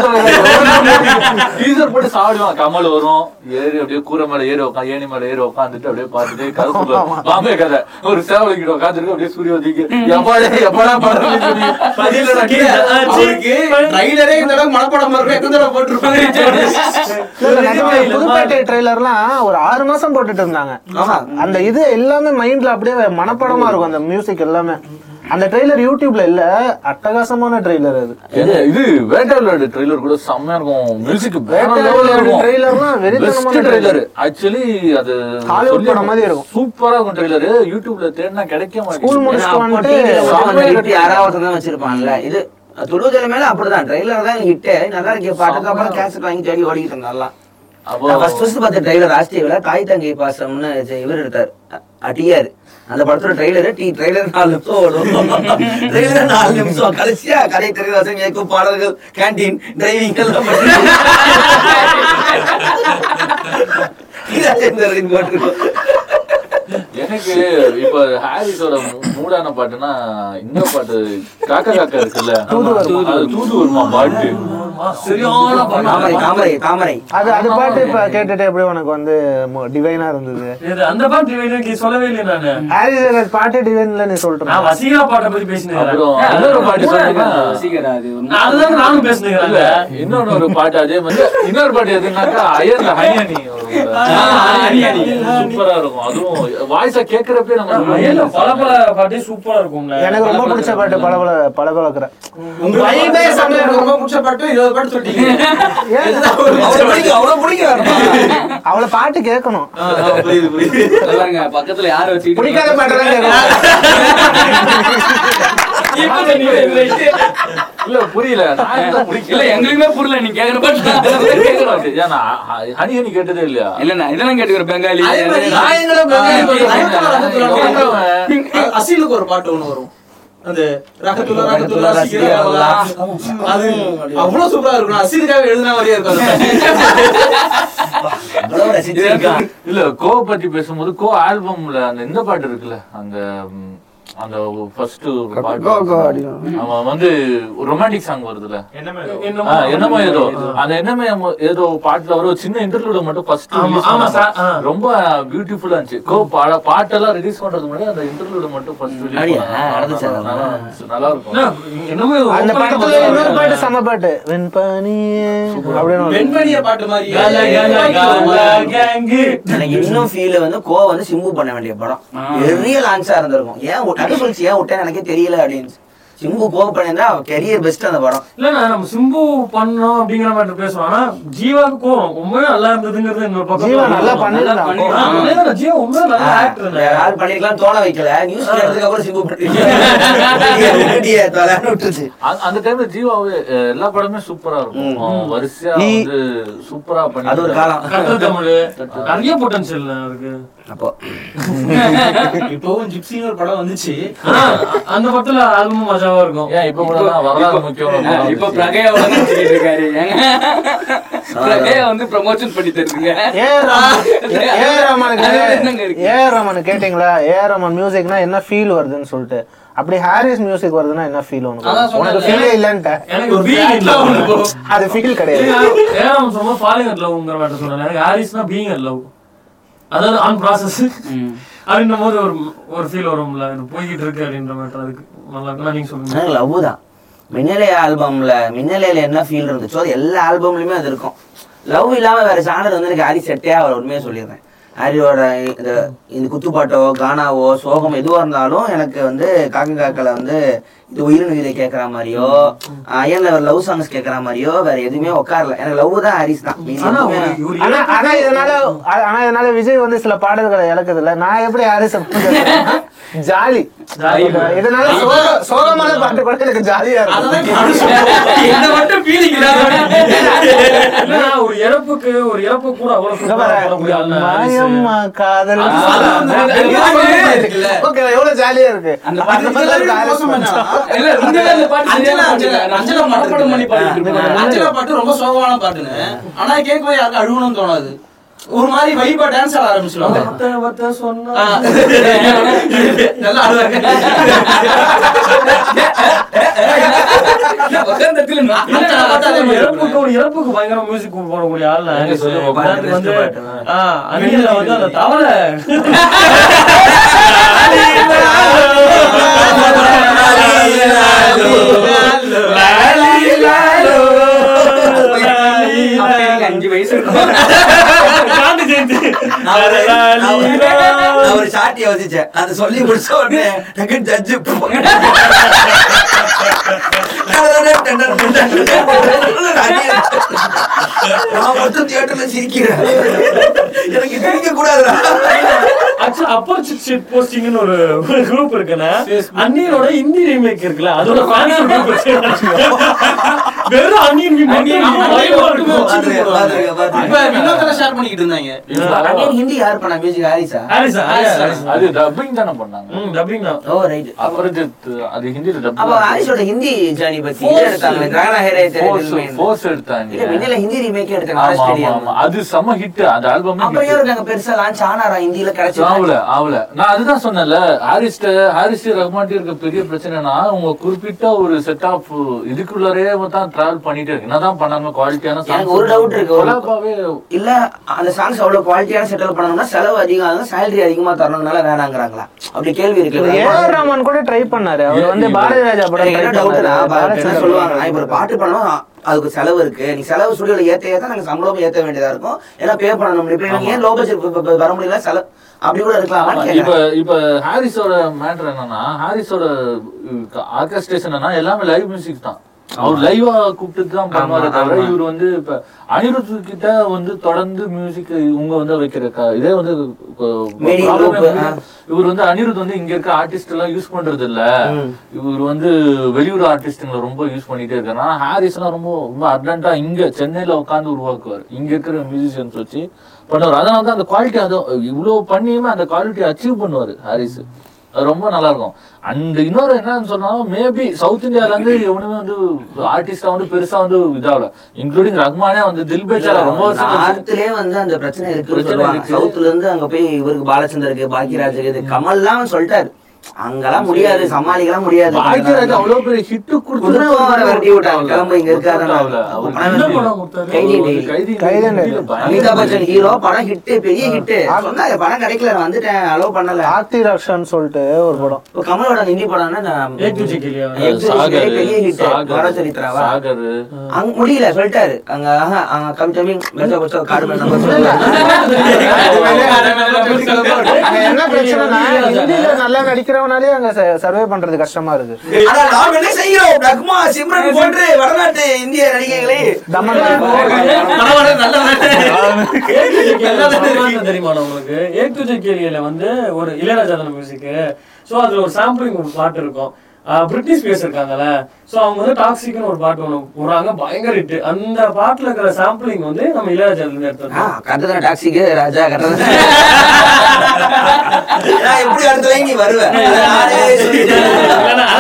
டீசர் போட்டு சாப்பிடுவான். கமல் வரும். ஏறி அப்படியே கூரை மேல ஏறி உட்காந்து ஏணி மேல ஏறி உட்காந்துட்டு அப்படியே பார்த்துட்டு கதை சொல்லுவாங்க பாம்பே கதை. ஒரு சேவலிக்கிட்ட உட்காந்துருக்கு அப்படியே சூரிய உதிக்கு எப்பா டேய் எப்படா படம் ட்ரைலரே இந்த அளவுக்கு மனப்படம் புதுப்பேட்டை ட்ரெய்லர்லாம் ஒரு ஆறு மாசம் போட்டுட்டு இருந்தாங்க. அந்த இது எல்லாமே மைண்ட்ல அப்படியே மனப்படமா இருக்கும். அந்த மியூசிக் எல்லாமே. அந்த ட்ரெய்லர் யூடியூப்ல இல்ல அட்டகாசமான ட்ரெய்லர் அது. இது வேட்டையாடு ட்ரெய்லர் கூட செம்மையா இருக்கும். மியூசிக் ட்ரெய்லர்லாம் வெறித்தனமான. ட்ரெய்லர் ஆக்சுவலி அது Hollywood படம் மாதிரி இருக்கும். சூப்பரா இருக்கும் ட்ரெய்லர் யூடியூப்ல தேடினா கிடைக்க மாட்டேங்குது. யாராவது தான் வச்சிருப்பாங்கல்ல இது துடுதல மேல அப்படிதான். ட்ரெய்லர் தான் ஹிட் நல்லா இருக்கு. பாட்டுக்கு அப்புறம் கேசட் வாங்கி தேடி ஓடிக்கிட்டு இருந்தா நல்லா அப்போ நான் ஃபர்ஸ்ட் ஃபர்ஸ்ட் பார்த்த ட்ரெய்லர் ஆஸ்திரேலியால தாய் தங்கை பாசம்னு இவர் எடுத்தார். அட்டியார் அந்த படத்தோட ட்ரெய்லர் டி ட்ரெய்லர் நாலு நிமிஷம் ஓடும். ட்ரெய்லர் நாலு நிமிஷம். கடைசியா கதை தெரியாத இயக்கும் பாடல்கள் கேண்டீன் டிரைவிங் எல்லாம் எனக்கு இப்ப ஹாரிஸோட மூடான பாட்டுனா இந்த பாட்டு காக்கா காக்கா இருக்குல்ல. அது தூது வருமா பாட்டு. சரியான தாமரை தாமரை தாமரை அது அது பாட்டு இப்ப கேட்டுட்டு எப்படி உனக்கு வந்து டிவைனா இருந்தது? இது அந்த பாட்டு எனக்கு சொல்லவே இல்லை நானு. ஹாரிஸ் ஜெயராஜ் பாட்டு டிவைன்ல நீ சொல்ற நான் வசீகரா பாட்டை பத்தி பேசினேன். அப்புறம் இன்னொரு பாட்டு அது ஒரு நான் அதுதான் நானும் பேசினேன். இல்ல இன்னொன்னு ஒரு பாட்டு அதே மாதிரி இன்னொரு பாட்டு எதுனாக்கா அயர்ல ஹனியனி சூப்பரா இருக்கும். அதுவும் வாய்ஸா கேக்குறப்பே நம்ம ஏன்னா பல பல பாட்டே சூப்பரா இருக்கும்ல. எனக்கு ரொம்ப பிடிச்ச பாட்டு பல பல பல உங்களுக்கு ரொம்ப பிடிச்ச பாட்டு இருபது பாட்டு சொல்லிட்டீங்க. அவ்வளவு பிடிக்கும் அவ்வளவு பிடிக்கும் அவளை பாட்டு கேட்கணும். புரியுது புரியுது. பாருங்க பக்கத்துல யார வச்சுக்கிட்டு பிடிக்காத பாட்டு தான் கேட்கணும். இல்ல புரியல. நான் என்ன முடிக்கல இல்ல எங்களுக்குமே புரியல நீ கேக்குற பாட்டு ஹனி ஹனி கேட்டதே இல்லையா? இல்ல நான் இதெல்லாம் கேட்டுக்கிறேன் பெங்காலி. அசீலுக்கு ஒரு பாட்டு ஒண்ணு வரும். அந்த ரகத்துல்லா சீக்கிரம் அது அவ்வளவு சூப்பரா இருக்கும். அசீலுக்காக எழுதின மாதிரியே இருக்கும் இல்ல கோ பத்தி பேசும்போது கோ ஆல்பம்ல அந்த இந்த பாட்டு இருக்குல்ல அந்த அந்த ஃபர்ஸ்ட் பாட்டு. அவன் வந்து ரொமான்டிக் சாங் வருதுல என்னமோ ஏதோ. அந்த என்னமோ ஏதோ பாட்டுல வர ஒரு சின்ன இன்டர்வியூல மட்டும் ஃபர்ஸ்ட் ஆமா, ஆமா சார், ஆ. ரொம்ப பியூட்டிஃபுல்லா இருந்துச்சு. கோ பாட பாட்டெல்லாம் ரிலீஸ் பண்றதுக்கு முன்னாடி அந்த இன்டர்வியூல மட்டும் ஃபர்ஸ்ட். நல்லா இருக்கும். என்னமோ அந்த படத்துல இன்னொரு பாட்டு செம பாட்டு. வெண்பனியே. ஒரு- வெண்மணிய பாட்டு மாதிரி. எனக்கு இன்னும் ஃபீல் வந்து கோ வந்து சிம்பு பண்ண வேண்டிய படம். பெரிய லான்ச்சா இருந்திருக்கும். ஏன் சொல்லிச்சு ஏன் விட்டேன்னு எனக்கே தெரியல அப்படின்னு சிம்பு கோ பண்ணியிருந்தா கெரியர் பெஸ்ட் அந்த படம் இல்லண்ணா நம்ம சிம்பு பண்ணோம் அப்படிங்கிற மாதிரி பேசுவோம் ஆனா ஜீவாக்கு கோவம் ரொம்பவே நல்லா இருந்ததுங்கிறது இன்னொரு பக்கம் ஜீவா நல்லா அதேதான், ஜீவா உண்மையா நல்ல ஆக்டர் யாரும் பண்ணிருக்கலாம் தோண வைக்கல நியூஸ் எடுத்ததுக்கு அப்புறம் சிம்பு பண்ணிருக்கீங்க அந்த- டைம்ல ஜீவாவே எல்லா படமே சூப்பரா இருக்கும் வரிசையா வந்து சூப்பரா பண்ணி அது ஒரு காலம் தமிழ் நிறைய பொட்டன்ஷியல் அதுக்கு அப்போ. இப்பவும் ஜிப்சின்னு ஒரு படம் வந்துச்சு. அந்த படத்துல ஆல்பம் மஜாவா இருக்கும். ஏன் இப்ப கூட வரலாறு முக்கியம் இப்ப பிரகையா வளர்ந்துட்டு இருக்காரு. பிரகையா வந்து ப்ரமோஷன் பண்ணி தருதுங்க? ஏஆர் ரஹ்மான் கேட்டிங்களா? ஏஆர் ரஹ்மான் மியூசிக்னா என்ன ஃபீல் வருதுன்னு சொல்லிட்டு. அப்படி ஹாரிஸ் மியூசிக் வருதுன்னா என்ன ஃபீல் உனக்கு. உனக்கு ஃபீலே இல்லன்ட்ட. அது ஃபீல் கிடையாது. ஏன் சும்மா ஃபாலிங் அட் லவ்ங்கிற மாதிரி சொன்னேன் எனக்கு ஹாரிஸ்னா பீயிங் அட் லவ். அதாவது ஆன் ப்ராசஸ் அப்படின்னும் போது ஒரு ஒரு ஃபீல் வரும்ல. இது போய்கிட்டு இருக்கு அப்படின்ற மாதிரி அதுக்கு நல்லா இருக்குன்னா நீங்க சொல்லுங்க. எனக்கு லவ் தான். மின்னலே ஆல்பம்ல மின்னலையில என்ன ஃபீல் இருந்துச்சோ அது எல்லா ஆல்பம்லயுமே அது இருக்கும். லவ் இல்லாம வேற சாணர் வந்து எனக்கு ஹாரி செட்டே அவர் உண்மையை சொல்லிடுறேன் ஹாரியோட இந்த இந்த குத்துப்பாட்டோ கானாவோ சோகம் எதுவா இருந்தாலும் எனக்கு வந்து காக்க காக்கல வந்து இது உயிரின் உயிரை கேட்கற மாதிரியோ அயன்ல லவ் சாங்ஸ் கேட்கற மாதிரியோ வேற எதுவுமே உட்காரல. எனக்கு லவ் தான் ஹாரிஸ் தான். மீதி ஆனா எதுவுமே ஒரு- ஒரு ஆனா ஆனா இதனால ஆனா இதனால விஜய் வந்து சில பாடல்களை இழக்குது இல்ல நான் எப்படி ஹாரிஸ் ஜாலி. இதனால சோக சோகமான பாட்டு கூட எனக்கு ஜாலியா இருக்கும். ஒரு இறப்புக்கு ஒரு இறப்பு கூட அவ்வளவு காதல். எவ்வளவு ஜாலியா இருக்கு. அந்த பாட்டு ரொம்ப சோகமான பாட்டுன்னு. ஆனா கேட்கவே யாருக்கும் அழுகணும்னு தோணாது. ஒரு மாதிரி வைபா டான்ஸ் ஆட ஆரம்பிச்சிருவாங்க. நல்லா ஆடுவாங்க இறப்புக்கு பயங்கர மியூசிக் போடக்கூடிய ஆள் வந்து வந்து அந்த தவளை. அஞ்சு வயசு அவர் சாட்டி யோசிச்சேன். அதை சொல்லி முடிச்ச உடனே டக்கு ஜட்ஜு நான் மட்டும் தியேட்டர்ல சிரிக்கிறேன். எனக்கு சிரிக்க கூடாதுடா. ஆக்சுவலா அப்போசிட் ஷிட் போஸ்டிங்னு ஒரு குரூப் இருக்குன்னா அந்நியனோட ஹிந்தி ரீமேக் இருக்குல்ல அதோட ஃபேன்ஸ் குரூப் வெறும் வினோதனை ஷேர் பண்ணிக்கிட்டு இருந்தாங்க. அகைன் ஹிந்தி யார் பண்ணா? மியூசிக் ஹாரிஸா? ஹாரிஸா அது டப்பிங் தானே பண்ணாங்க. ம் டப்பிங் தான். ஓ ரைட் அபரிஜித் அது ஹிந்தில அப்ப டப்பிங் ஹாரிஸோட ஹிந்தி ஜேர்னி பத்தி எடுத்தாங்க கிரானா ஹேரே தெரியல ஃபோர்ஸ் எடுத்தாங்க. இல்ல மின்னல ஹிந்தி ரீமேக் எடுத்தாங்க ஆமா ஆமா ஆஸ்திரேலியா ஆமா. அது செம ஹிட் அந்த ஆல்பமே அப்புறம் ஏன் இருக்காங்க பெருசா லான்ச் ஆனாரா? ஹிந்தில கிடைச்சு ஆவல ஆவல. நான் அதுதான் சொன்னேன்ல ஹாரிஸ்ட ஹாரிஸ் ரஹ்மான்ட்டு இருக்க பெரிய பிரச்சனைனா உங்க குறிப்பிட்ட ஒரு செட் ஆஃப் இதுக்குள்ளரே தான் டிராவல் பண்ணிட்டே இருக்கு. என்னதான் பண்ணாம குவாலிட்டியான எனக்கு ஒரு doubt இருக்கு. கொலாபாவே இல்ல அந்த சாங்ஸ் அவ்வளவு குவாலிட்டியான செட்டில் பண்ணணும்னா செலவு அதிகம் ஆகும் சேலரி அதிகமா தரணும்னால வேணாங்கிறாங்களா? அப்படி கேள்வி இருக்கு. ஏஆர் ரஹ்மான் கூட ட்ரை பண்ணாரு. அவர் வந்து பாரதி ராஜா படம் என்ன சொல்லுவாங்க நான் இப்ப பாட்டு பண்ணணும் அதுக்கு செலவு இருக்கு. நீ செலவு ஸ்டுடியோல ஏத்த ஏத்த நாங்க சம்பளம் ஏத்த வேண்டியதா இருக்கும். ஏன்னா பே பண்ணணும். இப்ப எனக்கு ஏன் லோ பட்ஜெட் வர முடியல? செலவு அப்படி கூட இருக்கலாம். இப்ப இப்ப ஹாரிஸோட மேட்டர் என்னன்னா ஹாரிஸோட ஆர்கஸ்ட்ரேஷன் எல்லாமே லைவ் மியூசிக் தான். அவர் லைவா கூப்பிட்டு தான் பண்ணுவாரு தவிர. இவர் வந்து இப்ப அனிருத் கிட்ட வந்து தொடர்ந்து மியூசிக் இவங்க வந்து வைக்கிற இதே வந்து. இவர் வந்து அனிருத் வந்து இங்க இருக்க ஆர்டிஸ்ட் எல்லாம் யூஸ் பண்றது இல்ல இவர் வந்து வெளியூர் ஆர்டிஸ்டுங்களை ரொம்ப யூஸ் பண்ணிட்டே இருக்காரு. ஆனா ஹாரிஸ் எல்லாம் ரொம்ப ரொம்ப அர்ஜென்ட்டா இங்க சென்னையில உட்காந்து உருவாக்குவார். இங்க இருக்கிற மியூசிஷியன்ஸ் வச்சு பண்ணுவார். அதனால தான் அந்த குவாலிட்டி அது இவ்வளவு பண்ணியுமே அந்த குவாலிட்டி அச்சீவ் பண்ணுவாரு ஹாரிஸ் அது ரொம்ப நல்லா இருக்கும் அண்ட் இன்னொரு என்னன்னு சொன்னா மேபி சவுத் இந்தியால இருந்து எவனுமே வந்து ஆர்டிஸ்டா வந்து பெருசா வந்து இதாகல. இன்க்ளூடிங் ரஹ்மானே வந்து தில் பேச்சால ரொம்ப நார்த்லயே வந்து அந்த பிரச்சனை இருக்கு. சவுத்துல இருந்து அங்க போய் இவருக்கு பாலச்சந்தருக்கு பாக்கியராஜுக்கு இது கமல்லாம் சொல்லிட்டாரு. அங்கெல்லாம் முடியாது சமாளிக்கலாம் முடியாது. பாக்கியராஜ் அவ்வளவு பெரிய ஹிட் குதிரை விரட்டி விட்டாங்க. கிளம்பு இங்க இருக்காரு என்ன படம் கொடுத்தாரு? கைதி டெய்லி. அமிதாப் பச்சன் ஹீரோ படம் ஹிட் பெரிய ஹிட் சொன்னாங்க படம் கிடைக்கல நான் வந்துட்டேன் அலோவ் பண்ணல. ஆர்த்தி ரக்ஷன் சொல்லிட்டு ஒரு படம். இப்போ கமலோட ஹிந்தி படம்னா லியே பெரிய ஹிட் வரச்சரித்ராவா சாகர். அங்க முடியல சொல்லிட்டாரு. அங்க ஆஹா, அங்க கம் தமிங் மெச்சோ பச்சோ அங்க என்ன பிரச்சனைனா ஹிந்தில நல்லா நடிக்கிறவனாலே அங்க சர்வே பண்றது கஷ்டமா இருக்கு ஆனா நாம் என்ன செய்கிறோம்? ரகுமா சிம்ரன் போன்று வடநாட்டு இந்திய நடிகைகளை. தமன் தெரியுமா உங்களுக்கு? ஏக் துஜே கே லியேல வந்து ஒரு இளையராஜா மியூசிக் சோ அதுல ஒரு சாம்பிளிங் பாட்டு இருக்கும். பிரிட்டிஷ் பேஸ் இருக்காங்கல்ல. சோ அவங்க வந்து டாக்ஸிக்னு ஒரு பாட்டு ஒண்ணு போடுறாங்க. பயங்கர ஹிட் அந்த பாட்டுல இருக்கிற சாம்பிளிங் வந்து நம்ம இளையராஜால இருந்து எடுத்தோம் கட்டதான டாக்ஸிக்கு ராஜா கட்டதான நான் எப்படி அடுத்த நீ வருவ? நானே சொல்லிட்டேன்.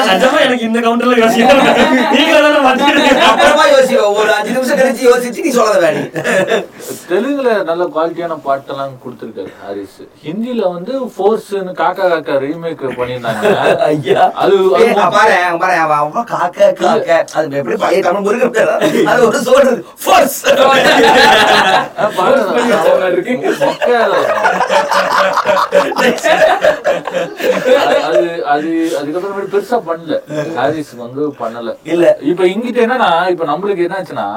நிஜமா எனக்கு இந்த கவுண்டர்ல யோசிக்கிறேன் அப்புறமா யோசிப்போம் ஒரு அஞ்சு நிமிஷம் கழிச்சு யோசிச்சு நீ சொல்லத வேணி தெலுங்குல நல்ல குவாலிட்டியான பாட்டெல்லாம் கொடுத்திருக்காரு ஹாரிஸ். ஹிந்தில வந்து ஃபோர்ஸ்னு காக்கா காக்கா ரீமேக் பண்ணியிருந்தாங்க. ஐயா. அது பாரு அங்க பாரு அவன் அவ்வளவு காக்க காக்க. அது எப்படி பழைய தமிழ் முருகன் பேரா? அது ஒரு சொல்றது ஃபோர்ஸ் அது அது அதுக்கப்புறம் பெருசா பண்ணல. ஹாரிஸ் வந்து பண்ணல. இல்ல. இப்ப இங்கிட்ட என்னன்னா இப்ப நம்மளுக்கு என்னாச்சுன்னா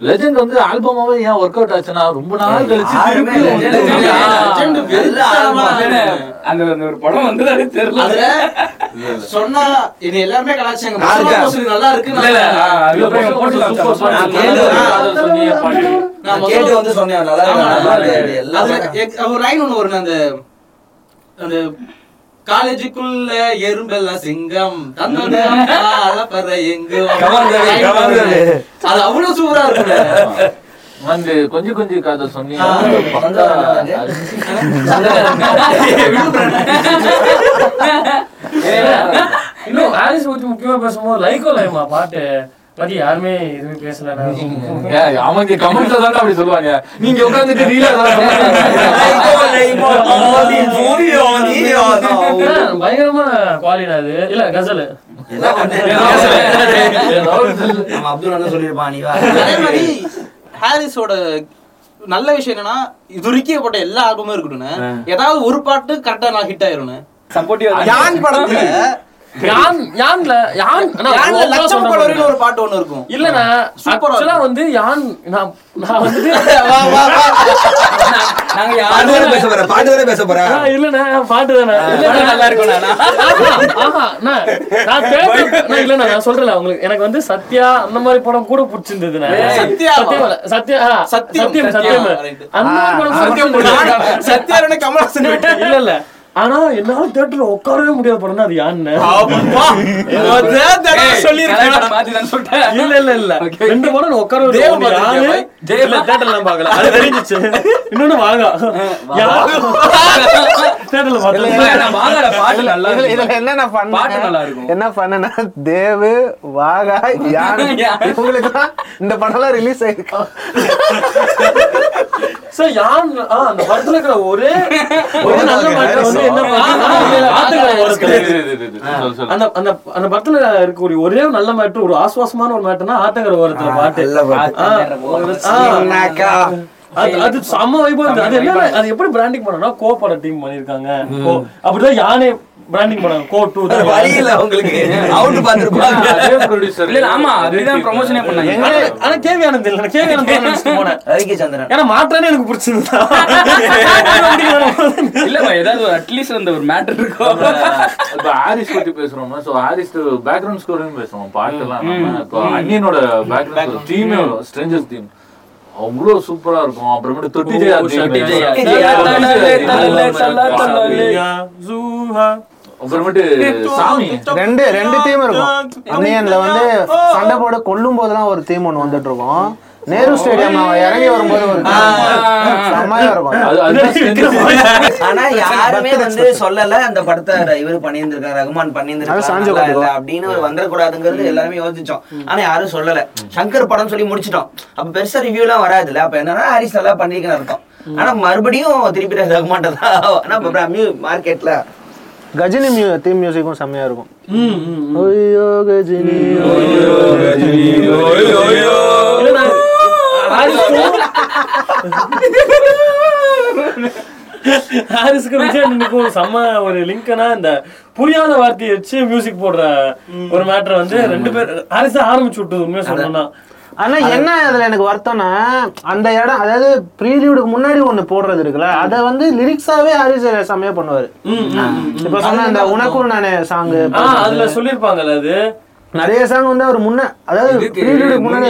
லெஜெண்ட் வந்து ஆல்பமாவே ஏன் ஒர்க் அவுட் ஆச்சுன்னா ரொம்ப நாள் கழிச்சு அந்த ஒரு படம் வந்து தெரியல. சொன்னா இது இருக்கேன். மசாலா நல்லா இருக்கு கேட்டு வந்து சொன்னேன் நல்லா இருக்கு, எல்லாம். ஒரு லைன் ஒண்ணு வரும் அந்த அந்த காலேஜுக்குள்ள எறும்பெல்லாம் சிங்கம். தன்னோட அலப்பற எங்கும். அது அவ்வளவு சூப்பரா இருக்குல்ல வந்து கொஞ்சம் கொஞ்சம் காதல் சொன்னீங்க. இன்னும் ஹாரிஸ் பத்தி முக்கியமா பேசும்போது லைக்கோ லைமா பாட்டு. பத்தி யாருமே எதுவுமே பேசல அவங்க கமெண்ட்ல தான் அப்படி சொல்லுவாங்க. நீங்க உட்காந்துட்டு ரீலா பயங்கரமான குவாலிட்டி அது. இல்ல கசல். அப்துல் நீ ஹாரிஸோட நல்ல விஷயம் என்னன்னா இது வரைக்கும் போட்ட எல்லா ஆல்பமும் இருக்கட்டும்னு. ஏதாவது ஒரு பாட்டு கரெக்டா நான் ஹிட் ஆயிரும்னு. சப்போர்ட்டிவ் யான் படத்துல யான் யான்ல யான் லட்சம் சொல்றேன். ஒரு பாட்டு ஒண்ணு இருக்கும் இல்லண்ணா சூப்பரா ஆக்சுவலா வந்து யான் நான் நான் வந்து வா, வா, வா. நாங்க பாட்டு வேற யாரும் பேச போற பாட்டு வேற பேச போற ஆ, இல்லண்ணா பாட்டு தானே படம் நல்லா இருக்கும் நானா ஆஹா, ஆஹா, நான் நான் theatre- நான் இல்லண்ணா, நான் சொல்றேன்ல உங்களுக்கு எனக்கு வந்து சத்யா அந்த மாதிரி படம் கூட? சத்யம் இல்ல, சத்யா, சத்தியம். சத்தியம். Right. அந்த மாதிரி படம் பிடிச்சிருந்தது. சத்யாரோட கமலஹாசன் விட்டு இல்ல இல்ல ஆனா என்னால தியேட்டர்ல உட்காரவே முடியாத படம்னா அது நான் சொல்லிட்டேன். இல்ல இல்ல இல்ல. ரெண்டு படம் உட்கார பார்க்கல. அது தெரிஞ்சிச்சு. இன்னொன்னு வாங்க. பாட்டு நல்லா இதுல என்னென்ன பண்ண? பாட்டு நல்லா இருக்கும். என்ன பண்ணனா தேவு வாகா யான். இந்த படம்லாம் ரிலீஸ் ஆயிருக்கு. சார் யான் ஆ, அந்த படத்துல இருக்கிற ஒரே ஒரே நல்ல பாட்டு வந்து என்ன அந்த அந்த அந்த படத்துல இருக்கக்கூடிய ஒரே நல்ல மேட்ரு ஒரு ஆசுவாசமான ஒரு மேட்ருனா ஆத்தங்கர ஓரத்துல பாட்டு. பாட்டு. அது அது செம்ம வைபா இருக்கு அது என்ன அது எப்படி பிராண்டிங் பண்ணனா கோ பட டீம் பண்ணிருக்காங்க அப்படிதான் யானே பிராண்டிங் பண்ணாங்க கோ டூ வேற வழி இல்ல உங்களுக்கு அவுட் பாத்துருப்பாங்க producer. இல்ல இல்ல, ஆமா அதுதான் ப்ரொமோஷனே பண்ணாங்க. ஆனா கேவி ஆனந்த் இல்ல. கேவி ஆனந்த் நினைச்சிட்டு போனேன். ரவிகே சந்திரன். ஏன்னா மாற்றானே எனக்கு பிடிச்சிருந்தா இல்ல ஏதாவது ஒரு அட்லீஸ்ட் அந்த ஒரு மேட்டர் இருக்கும் இப்ப ஹாரிஸ் பத்தி பேசுறோம்னா சோ ஹாரிஸ் பேக்ரவுண்ட் ஸ்கோரையும் பேசுறோம் பாட்டுலாம் நம்ம இப்போ அன்னியனோட பேக்ரவுண்ட் தீமே ஸ்ட்ரேஞ்சர்ஸ் தீம் அவ்வளோ சூப்பரா இருக்கும். அப்புறமேட்டு தொட்டி. அப்புறமேட்டு சாமி. ரெண்டு ரெண்டு தீம் இருக்கும். அன்னியன்ல வந்து சண்டை போட கொல்லும் போதெல்லாம் ஒரு தீம் ஒண்ணு வந்துட்டு இருக்கும் நேரு ஸ்டேடியம் இறங்கி வரும்போது ஒரு. ஆனா யாருமே வந்து சொல்லல அந்த படத்தை இவரு பண்ணியிருந்திருக்காரு ரகுமான் பண்ணியிருந்திருக்காரு. அப்படின்னு ஒரு வந்துடக்கூடாதுங்கிறது எல்லாருமே யோசிச்சோம். ஆனா யாரும் சொல்லல. சங்கர் படம் சொல்லி முடிச்சிட்டோம். அப்ப பெருசா ரிவ்யூ எல்லாம் வராதுல்ல. அப்ப என்னன்னா ஹாரிஸ் நல்லா பண்ணிருக்கேன்னு அர்த்தம். ஆனா மறுபடியும் திருப்பி ரகுமான் தான் ஆனா மார்க்கெட்ல கஜினி மியூ தீம் மியூசிக்கும் செம்மையா இருக்கும். ஓய்யோ கஜினி இல்லைண்ணா, ஹாரிஸ்க்கும் ஹாரிஸ்க்கு விஜய் அண்ணனுக்கும் செம்ம ஒரு லிங்க்னா இந்த புரியாத வார்த்தையை வச்சு மியூசிக் போடுற ஒரு மேட்டர் வந்து ரெண்டு பேர் ஹாரிஸ் தான் ஆரம்பிச்சு விட்டது உண்மையா சொல்லணும்னா. ஆனா என்ன அதுல எனக்கு வருத்தம்னா அந்த இடம் அதாவது ப்ரீலியூடுக்கு முன்னாடி ஒண்ணு போடுறது இருக்குல்ல அத வந்து லிரிக்ஸாவே ஹாரிஸ் செம்மையா பண்ணுவாரு. இப்ப சொன்ன இந்த உனக்கும் நானே சாங் அதுல சொல்லிருப்பாங்கல்ல அது. நிறைய சாங் வந்து அவர் முன்ன அதாவது முன்னாடி.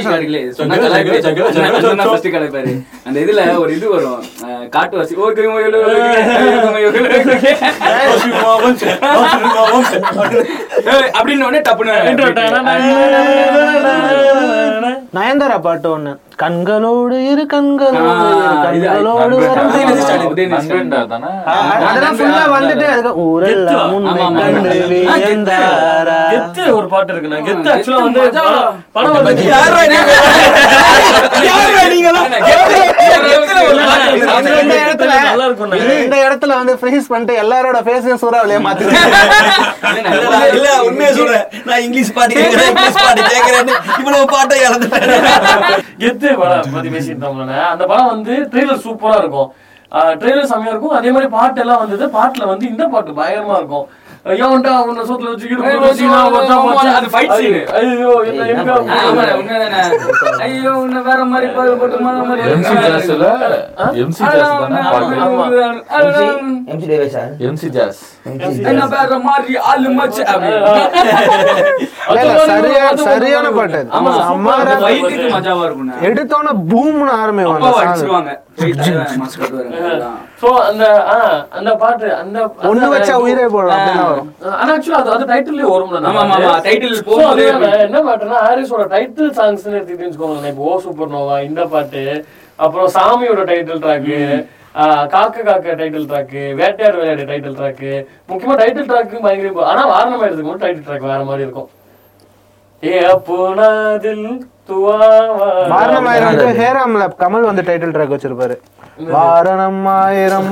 அந்த இதுல ஒரு இது வரும் கிருமயோலு, ஏய், அப்படின்னு உடனே டப்புன்னு நயன்தாரா பாட்டு ஒண்ணு கண்களோடு இரு கண்களோடு இரு கண்களோடு அதெல்லாம் ஃபுல்லா வந்துட்டு அதுக்கு ஊரெல்லாம் உன்னை ஆமா, ஆமா. கண்டு ஆ, கெத்து. வியந்தாரா. கெத்து ஒரு பாட்டு இருக்குண்ணா. கெத்து ஆக்சுவலா வந்து படம் வந்து. இந்த இடத்துல வந்து ஃப்ரீஸ் பண்ணிட்டு எல்லாரோட ஃபேஸையும் சூறாவளியே மாத்தி இல்ல உண்மையை சொல்றேன். நான் இங்கிலீஷ் பாட்டு கேட்கிறேன் இங்கிலீஷ் பாட்டு கேட்கிறேன்னு இவ்வளவு பாட்டை இழந்துட்டேன். கெத்து படம் பத்தி அந்த படம் வந்து ட்ரெய்லர் சூப்பரா இருக்கும். ட்ரெய்லர் செம்மையா இருக்கும். அதே மாதிரி பாட்டு எல்லாம் வந்தது. பாட்டுல வந்து இந்த பாட்டு பயங்கரமா இருக்கும். ஏன்டா உன்னை சோத்துல வச்சுக்கிட்டு. ஐயோ உன்னை வேற மாதிரி பாரு போட்டு மாற மாதிரி எம்சி ஜாஸ்ல எம்சி ஜாஸ் தானே பாட்டு ஆமா. எம்சி தேவேஷா எம்சி ஜாஸ் என்ன வேற மாதிரி ஆளு மச்சு அப்படின்னு. இல்ல, இல்ல, சரியா சரியான பாட்டு அது. ஆமா, செம்ம அந்த rap. fight க்கு மஜாவா இருக்கும்ண்ணே. எடுத்தோன்னே பூம்னு ஆரம்பிக்கும் அப்பாவை அந்த song. அடிச்சிருவாங்க. போயிட்டு mask கட்டுவாரு. அதான். சோ அந்த ஆ, அந்த பாட்டு அந்த ஒண்ணு அந்த- வச்சா உயிரே போடும் அப்படின்னா வரும் ஆனா ஆக்சுவலா அது அது டைட்டில்லே வரும்ல ஆமா, ஆமா, So, போகும்போதே என்ன பாட்டுன்னா ஹாரிஸோட டைட்டில் சாங்ஸ் எடுத்துக்கிட்டு வச்சுக்கோங்களேன். இப்போ ஓ சூப்பர் நோவா இந்த பாட்டு. அப்புறம் சாமியோட டைட்டில் ட்ராக்கு காக்க காக்க title track Vettaiyaadu Vilaiyaadu title track முக்கியமா டைட்டில் ட்ராக்கு பயங்கர ஆனா வாரணம் எடுத்துக்கும் போது டைட்டில் ட்ராக் வேற மாதிரி இருக்கும். ஏ ஹேராம்ல கமல் வந்து டைட்டில் ட்ராக் வச்சிருப்பாரு. வாரணம் ஆயிரம்.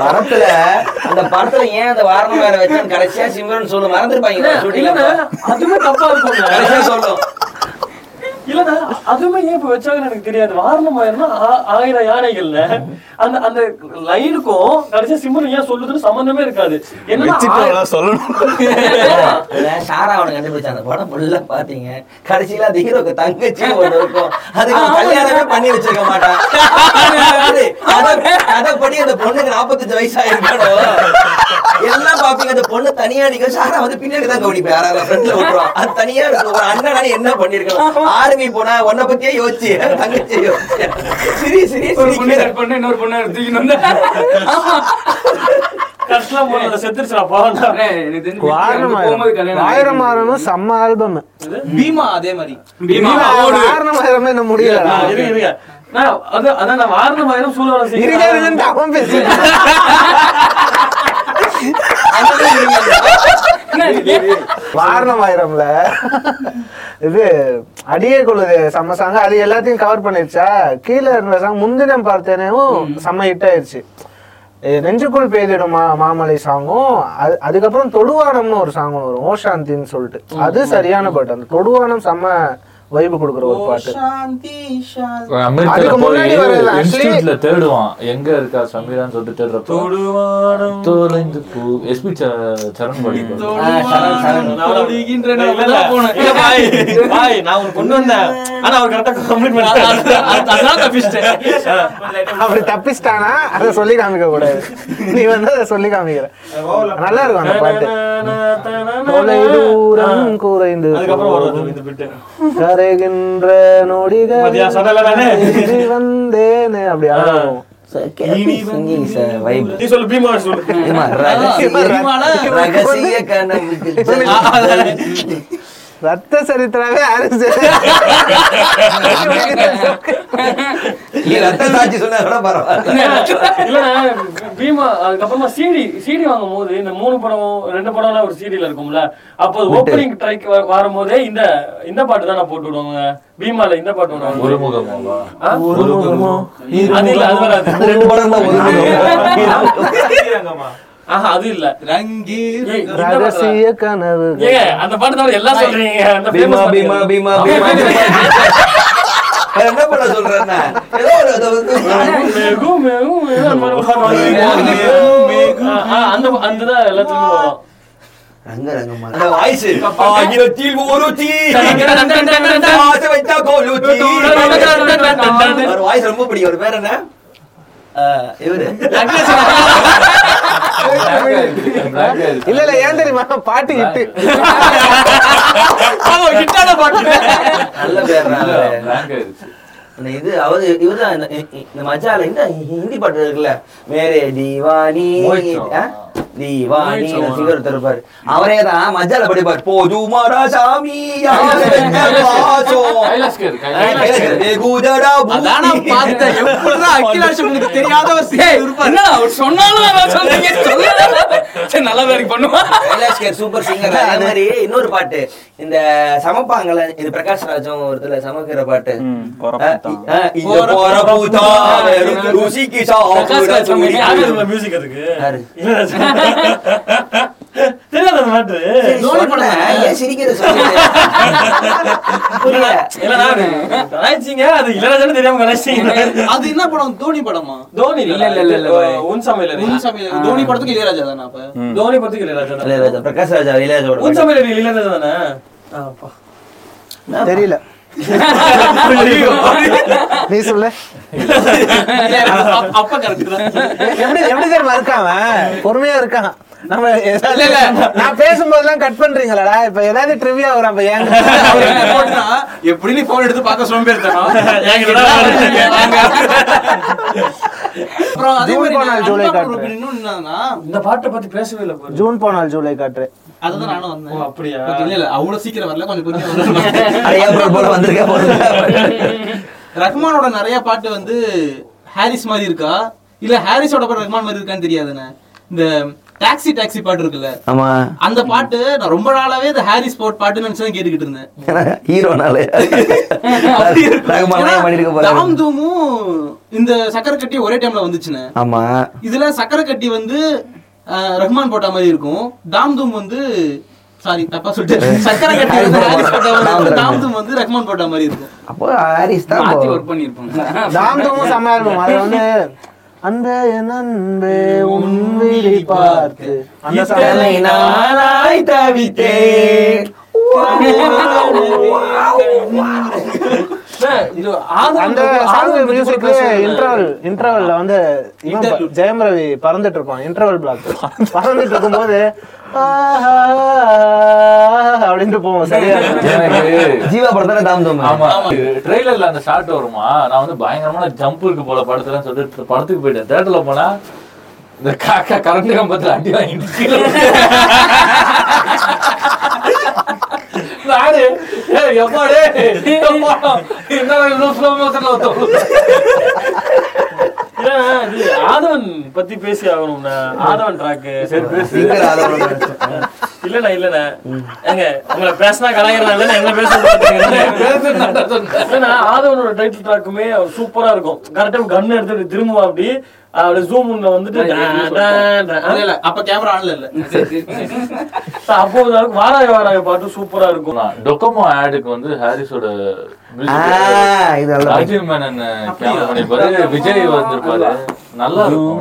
படத்துல அந்த படத்துல ஏன் அந்த வாரணம் வேற வச்சான்னு கடைசியா சிம்ரன் சொல்லு மறந்துருப்பாங்க அதுவுமே தப்பா இருக்கும்ண்ணா. கடைசியா சொல்லும் இல்லண்ணா, அதுவுமே ஏன் இப்ப வச்சாங்கன்னு எனக்கு தெரியாது. வாரணம் ஆயிரம்னா ஆயிரம் யானைகள்ல. அந்த அந்த லைனுக்கும் கடைசியா சிம்மன் ஏன் சொல்லுதுன்னு சம்பந்தமே இருக்காது. அவ்வளவு சொல்லணும். சாரா அவனை கண்டுபிடிச்ச அந்த படம் ஃபுல்லா பாத்தீங்க. கடைசியில அந்த ஹீரோக்கு தங்கச்சி ஒண்ணு இருக்கும். அதுக்கு கல்யாணமே பண்ணி வச்சிருக்க மாட்டான். அது, அத- அதப்படி அந்த பொண்ணுக்கு நாற்பத்தஞ்சு வயசு ஆயிருக்கணும் எல்லாம் பாப்பீங்க அந்த பொண்ணு தனியா நிக்க சாரா வந்து பின்னாடி தான் கவனிப்பேன். யாராவது ஃப்ரெண்ட்ல விட்டுருவான். அது தனியா ஒரு அண்ணனால என்ன பண்ணிருக்கணும் ஆர்மி போனா உன்னை பத்தியே யோசிச்சு. தங்கச்சி சிரி சிரி ஒரு பொண்ணு cut பண்ணு, இன்னொரு பொண்ணை வந்தா. செம்ம ஆல்பம். பீமா அதே மாதிரி. இன்னும் முடியல அதான் வாரணம் ஆயிரம் இருங்கன்னு அவன் பேசிட்டு வாரணம் ஆயிரம்ல இது அடியே கொள்ளுது செம்ம சாங் அது எல்லாத்தையும் கவர் பண்ணிருச்சா? கீழே இருந்த சாங் முன்தினம் பார்த்தேனேவும் செம்ம ஹிட் ஆயிருச்சு. இது நெஞ்சுக்குள் பெய்திடும் மா மாமலை சாங்கும் அது அதுக்கப்புறம் தொடுவானம்னு ஒரு சாங் வரும். ஓஷாந்தின்னு சொல்லிட்டு. அது சரியான பாட்டு. அந்த தொடுவானம் செம்ம வைப் கொடுக்குற ஒரு பாட்டு. அமெரிக்கால போய் இன்ஸ்டியூட்ல தேடுவான். எங்க இருக்கா சமீரான்னு சொல்லிட்டு தேடுறப்போ தோலைந்து பூ. எஸ்பி சரண் தப்பிச்சிட்டேன். அப்படி தப்பிச்சிட்டானா அதை சொல்லி காமிக்க கூடாது. நீ வந்து அதை சொல்லி காமிக்கிற. நல்லா இருக்கும் அந்த பாட்டு. தொலை தூரம் குறைந்து கரைகின்ற நொடிகள் வந்தேனே. அப்படி பெருமாள ரகசிய கனவுகள் ரத்த சரித்திராவே அரிசி நீ ரத்த சாட்சி சொன்னா கூட பரவாயில்ல. இல்ல பீமா அதுக்கப்புறமா சிடி சிடி வாங்கும் போது இந்த மூணு படம் ரெண்டு படம்லாம் ஒரு சிடில இருக்கும்ல அப்போ ஓப்பனிங் ட்ரைக் வரும்போதே இந்த இந்த பாட்டு தான் போட்டு விடுவாங்க? பீமால இந்த பாட்டு விடுவாங்க ஒரு முகமோ அது ரெண்டு படம் தான் ஆஹா அது இல்ல. ரங்கி ரகசிய கனவு. அந்த பாட்டு எல்லாம் சொல்றீங்க. அந்த பீமா famous பீமா பாட்டு. பீமா பீமா. என்ன பண்ண சொல்றேன்னா ஏதோ ஒரு அது வந்து மேகு, மேகு, மேகு, அந்த தான் வரும். ரங்க ரங்கம்மா அந்த வாய்ஸ். ஆயிரத்தில் ஒரு தீ. ஆசை வைத்தா கோலு தீ. ஒரு வாய்ஸ் ரொம்ப பிடிக்கும். ஒரு பேர் என்ன? இவரு. இல்ல இல்ல ஏன் தெரியுமா? பாட்டு ஹிட்டு நல்ல பேர் blank ஆயிடுச்சு. அந்த இது அவரு இவர்தான் இந்த- மஜால இந்த ஹிந்தி பாட்டு இருக்குல்ல? மேரே தீவானி? தீவானி அவரே தான் மஜால படிப்பார். போது சூப்பர் சிங்கர் அதே மாதிரி இன்னொரு பாட்டு. இந்த சமப்பாங்கல்ல இது பிரகாஷ் ராஜும் ஒருத்தர் சமக்கிற பாட்டு. ருசிக்கு அதுக்கு? தெரியாத தோனி படம் ஏன் கலாய்ச்சீங்க, அது இளையராஜான்னு தெரியாம கலாய்ச்சீங்க. அது என்ன படம்? தோனி படமா? தோனி இல்ல, இல்ல, இல்ல, இல்ல, இல்ல. உன் சமையலறை. உன் சமையல். தோனி படத்துக்கு இளையராஜா தானே அப்ப? தோனி படத்துக்கு இளையராஜா. இளையராஜா பிரகாஷ் ராஜா இளையராஜாவோட உன் பாட்டு. சமையலறை இளையராஜா தானே? தெரியல. நீ சொல்லு. அப்ப- எப்படி இருக்கான் அவன்? பொறுமையா இருக்கான். நம்ம நான் பேசும்போதெல்லாம் கட் பண்றீங்களா இப்ப ஏதாவது ட்ரிவியா வரும் அப்ப ஏங்க எப்படி நீ போன் எடுத்து பார்க்க சோம்பேறித்தனம்? அப்புறம் ஜூன் போனால் ஜூலை என்னன்னா, இந்த பாட்டை பத்தி பேசவே இல்ல பாரு. ஜூன் போனால் ஜூலை காற்று. அதுதான் நானும் ஓ, வந்தேன் அப்படியா? இல்ல இல்ல அவ்வளவு சீக்கிரம் வரல கொஞ்சம் போல ரஹ்மானோட நிறைய பாட்டு வந்து ஹாரிஸ் மாதிரி இருக்கா? இல்ல ஹாரிஸோட பாட்டு ரஹ்மான் மாதிரி இருக்கான்னு தெரியாதுண்ணே. இந்த டாக்ஸி டாக்ஸி பாட்டு இருக்குல்ல? ஆமா. அந்த பாட்டு நான் ரொம்ப நாளாவே இந்த ஹாரிஸ் போட் பாட்டுன்னு நினைச்சு கேட்டுக்கிட்டு இருந்தேன். ஹீரோனாலே தாம் தூமும் இந்த சக்கரை கட்டி ஒரே டைம்ல வந்துச்சுண்ணே. ஆமா. இதுல சக்கரை கட்டி வந்து ரஹ்மான் போட்ட மாதிரி இருக்கும். தாம் தூம் வந்து சாரி தப்பா சொல்லிட்டு சக்கரை கட்டி வந்து ஹாரிஸ் போட்ட மாதிரி இருக்கும். தாம் தூம் வந்து ரஹ்மான் போட்ட மாதிரி இருக்கும். அப்போ ஹாரிஸ் தான் மாத்தி ஒர்க் பண்ணிருப்பாங்க தாம் தூமும் செம்மையா இருக்கும். அது வந்து அந்த அன்பே உன் விழி பார்த்து அந்த சமயம் நாளாய் தவித்தேன். இன்டர்வல் இன்டர்வல்ல வந்து ஜெயம் ரவி பறந்துட்டு இருப்பான் இன்டர்வல் பிளாக் பறந்துட்டு இருக்கும்போது அப்படின்ட்டு போவோம் சரியா? ஜீவா படத்துல தாம் தூம். ஆமா. ட்ரெய்லர்ல அந்த ஷாட் வருமா? நான் வந்து பயங்கரமான ஜம்ப் இருக்கு போல படத்துலன்னு சொல்லிட்டு படத்துக்கு போயிட்டேன். தேட்டர்ல போனா இந்த காக்கா கரண்ட் கம்பத்துல அடி வாங்கிட்டு நானு ஏய் எப்பா டேய் எப்பா என்னடா இவ்வளவு ஸ்லோ மோஷன்ல வந்து ஏன்னா, இது ஆதவன் பத்தி பேசி ஆகணும்ண்ணா. ஆதவன் ட்ராக்கு இல்லண்ணா இல்லண்ணா. ஏங்க உங்களை பேசினா கலாயிரம் என்ன பேச இல்லண்ணா ஆதவனோட டைட்டில் ட்ராக்குமே சூப்பரா இருக்கும். கரெக்டா கன் எடுத்து திரும்ப அப்படி. அப்படி ஜூம் வந்துட்டு அப்ப கேமரா ஆன்ல இல்ல. அப்போ வாராய வாராய பாட்டு சூப்பரா இருக்கும். டொக்கோமோ ஆடுக்கு வந்து ஹாரிஸோட ராஜீவ் மேனன் கேமரா பண்ணிருப்பாரு விஜய் வந்திருப்பாரு. நல்லா இருக்கும்.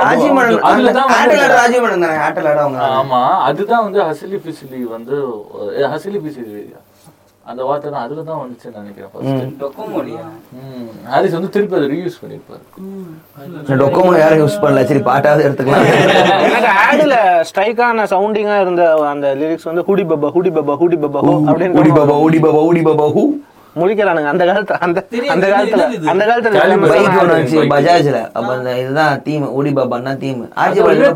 ராஜீவ் அதுலதான் ராஜீவ் ஆமா அதுதான் வந்து ஹசிலி பிசிலி வந்து ஹசிலி பிசிலி அந்த வார்த்தை தான் அதுல தான் வந்துச்சுன்னு நினைக்கிறேன். ஹாரிஸ் வந்து திருப்பி அதை ரீயூஸ் பண்ணிருப்பாரு டொக்கோமோ யாரும் யூஸ் பண்ணல. சரி பாட்டாவது எடுத்துக்கலாம். எனக்கு ஆடுல ஸ்ட்ரைக்கான சவுண்டிங்கா இருந்த அந்த லிரிக்ஸ் வந்து hoodie Papa hoodie Papa hoodie பப்பா ஹோ அப்படின்னு பாபா ஊடி பாபா ஊடி பாபா ஹூ? முடிக்கிறானுங்க அந்த காலத்து அந்த அந்த காலத்துல? அந்த காலத்துல பைக் ஒன்று. வந்துச்சு பஜாஜ்ல. அப்ப அந்த இதுதான் தீம் ஊடி பாபான்னா தீம் ஆஜி பாபா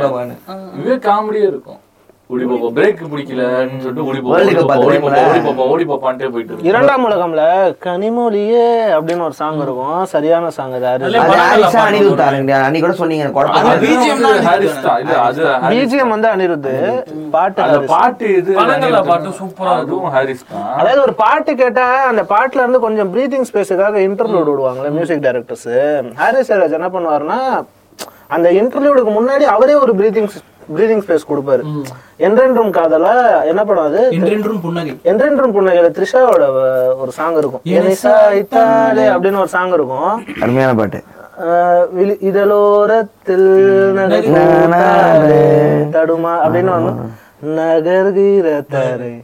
பாபான்னு காமெடியா இருக்கும். ஓடி பிரேக் பிடிக்கலன்னு சொல்லிட்டு ஓடி ஓடி ஓடி? ஓடி பாப்பான்ட்டே போயிட்டு. இரண்டாம் உலகம்ல கனிமொழியே அப்படின்னு ஒரு சாங் இருக்கும். சரியான சாங் அது அனிருத் அன்னைக்கு கூட சொன்னீங்க. பிஜிஎம் வந்து அனிருத். பாட்டு. பாட்டு இது படங்கள்ல பாட்டு சூப்பரா இருக்கும். அதுவும் ஹாரிஸ் தான். அதாவது ஒரு பாட்டு கேட்டா அந்த பாட்டுல இருந்து கொஞ்சம் ப்ரீத்திங் ஸ்பேஸுக்காக இன்டர்வியூட் விடுவாங்கல்ல மியூசிக் டைரக்டர்ஸ் ஹாரிஸ் என்ன பண்ணுவாருன்னா அந்த இன்டர்வியூடுக்கு முன்னாடி அவரே ஒரு ப்ரீத்திங் ப்ரீதிங் ஸ்பேஸ் கொடுப்பாரு. என்றென்றும் காதலா என்ன அது என்றென்றும் புன்னகை. என்றென்றும் புன்னகையில த்ரிஷாவோட ஒரு சாங் இருக்கும். அப்படின்னு ஒரு சாங் இருக்கும். அருமையான பாட்டு. நகர்கிற தடுமா அப்படின்னு நகர்கிற தரை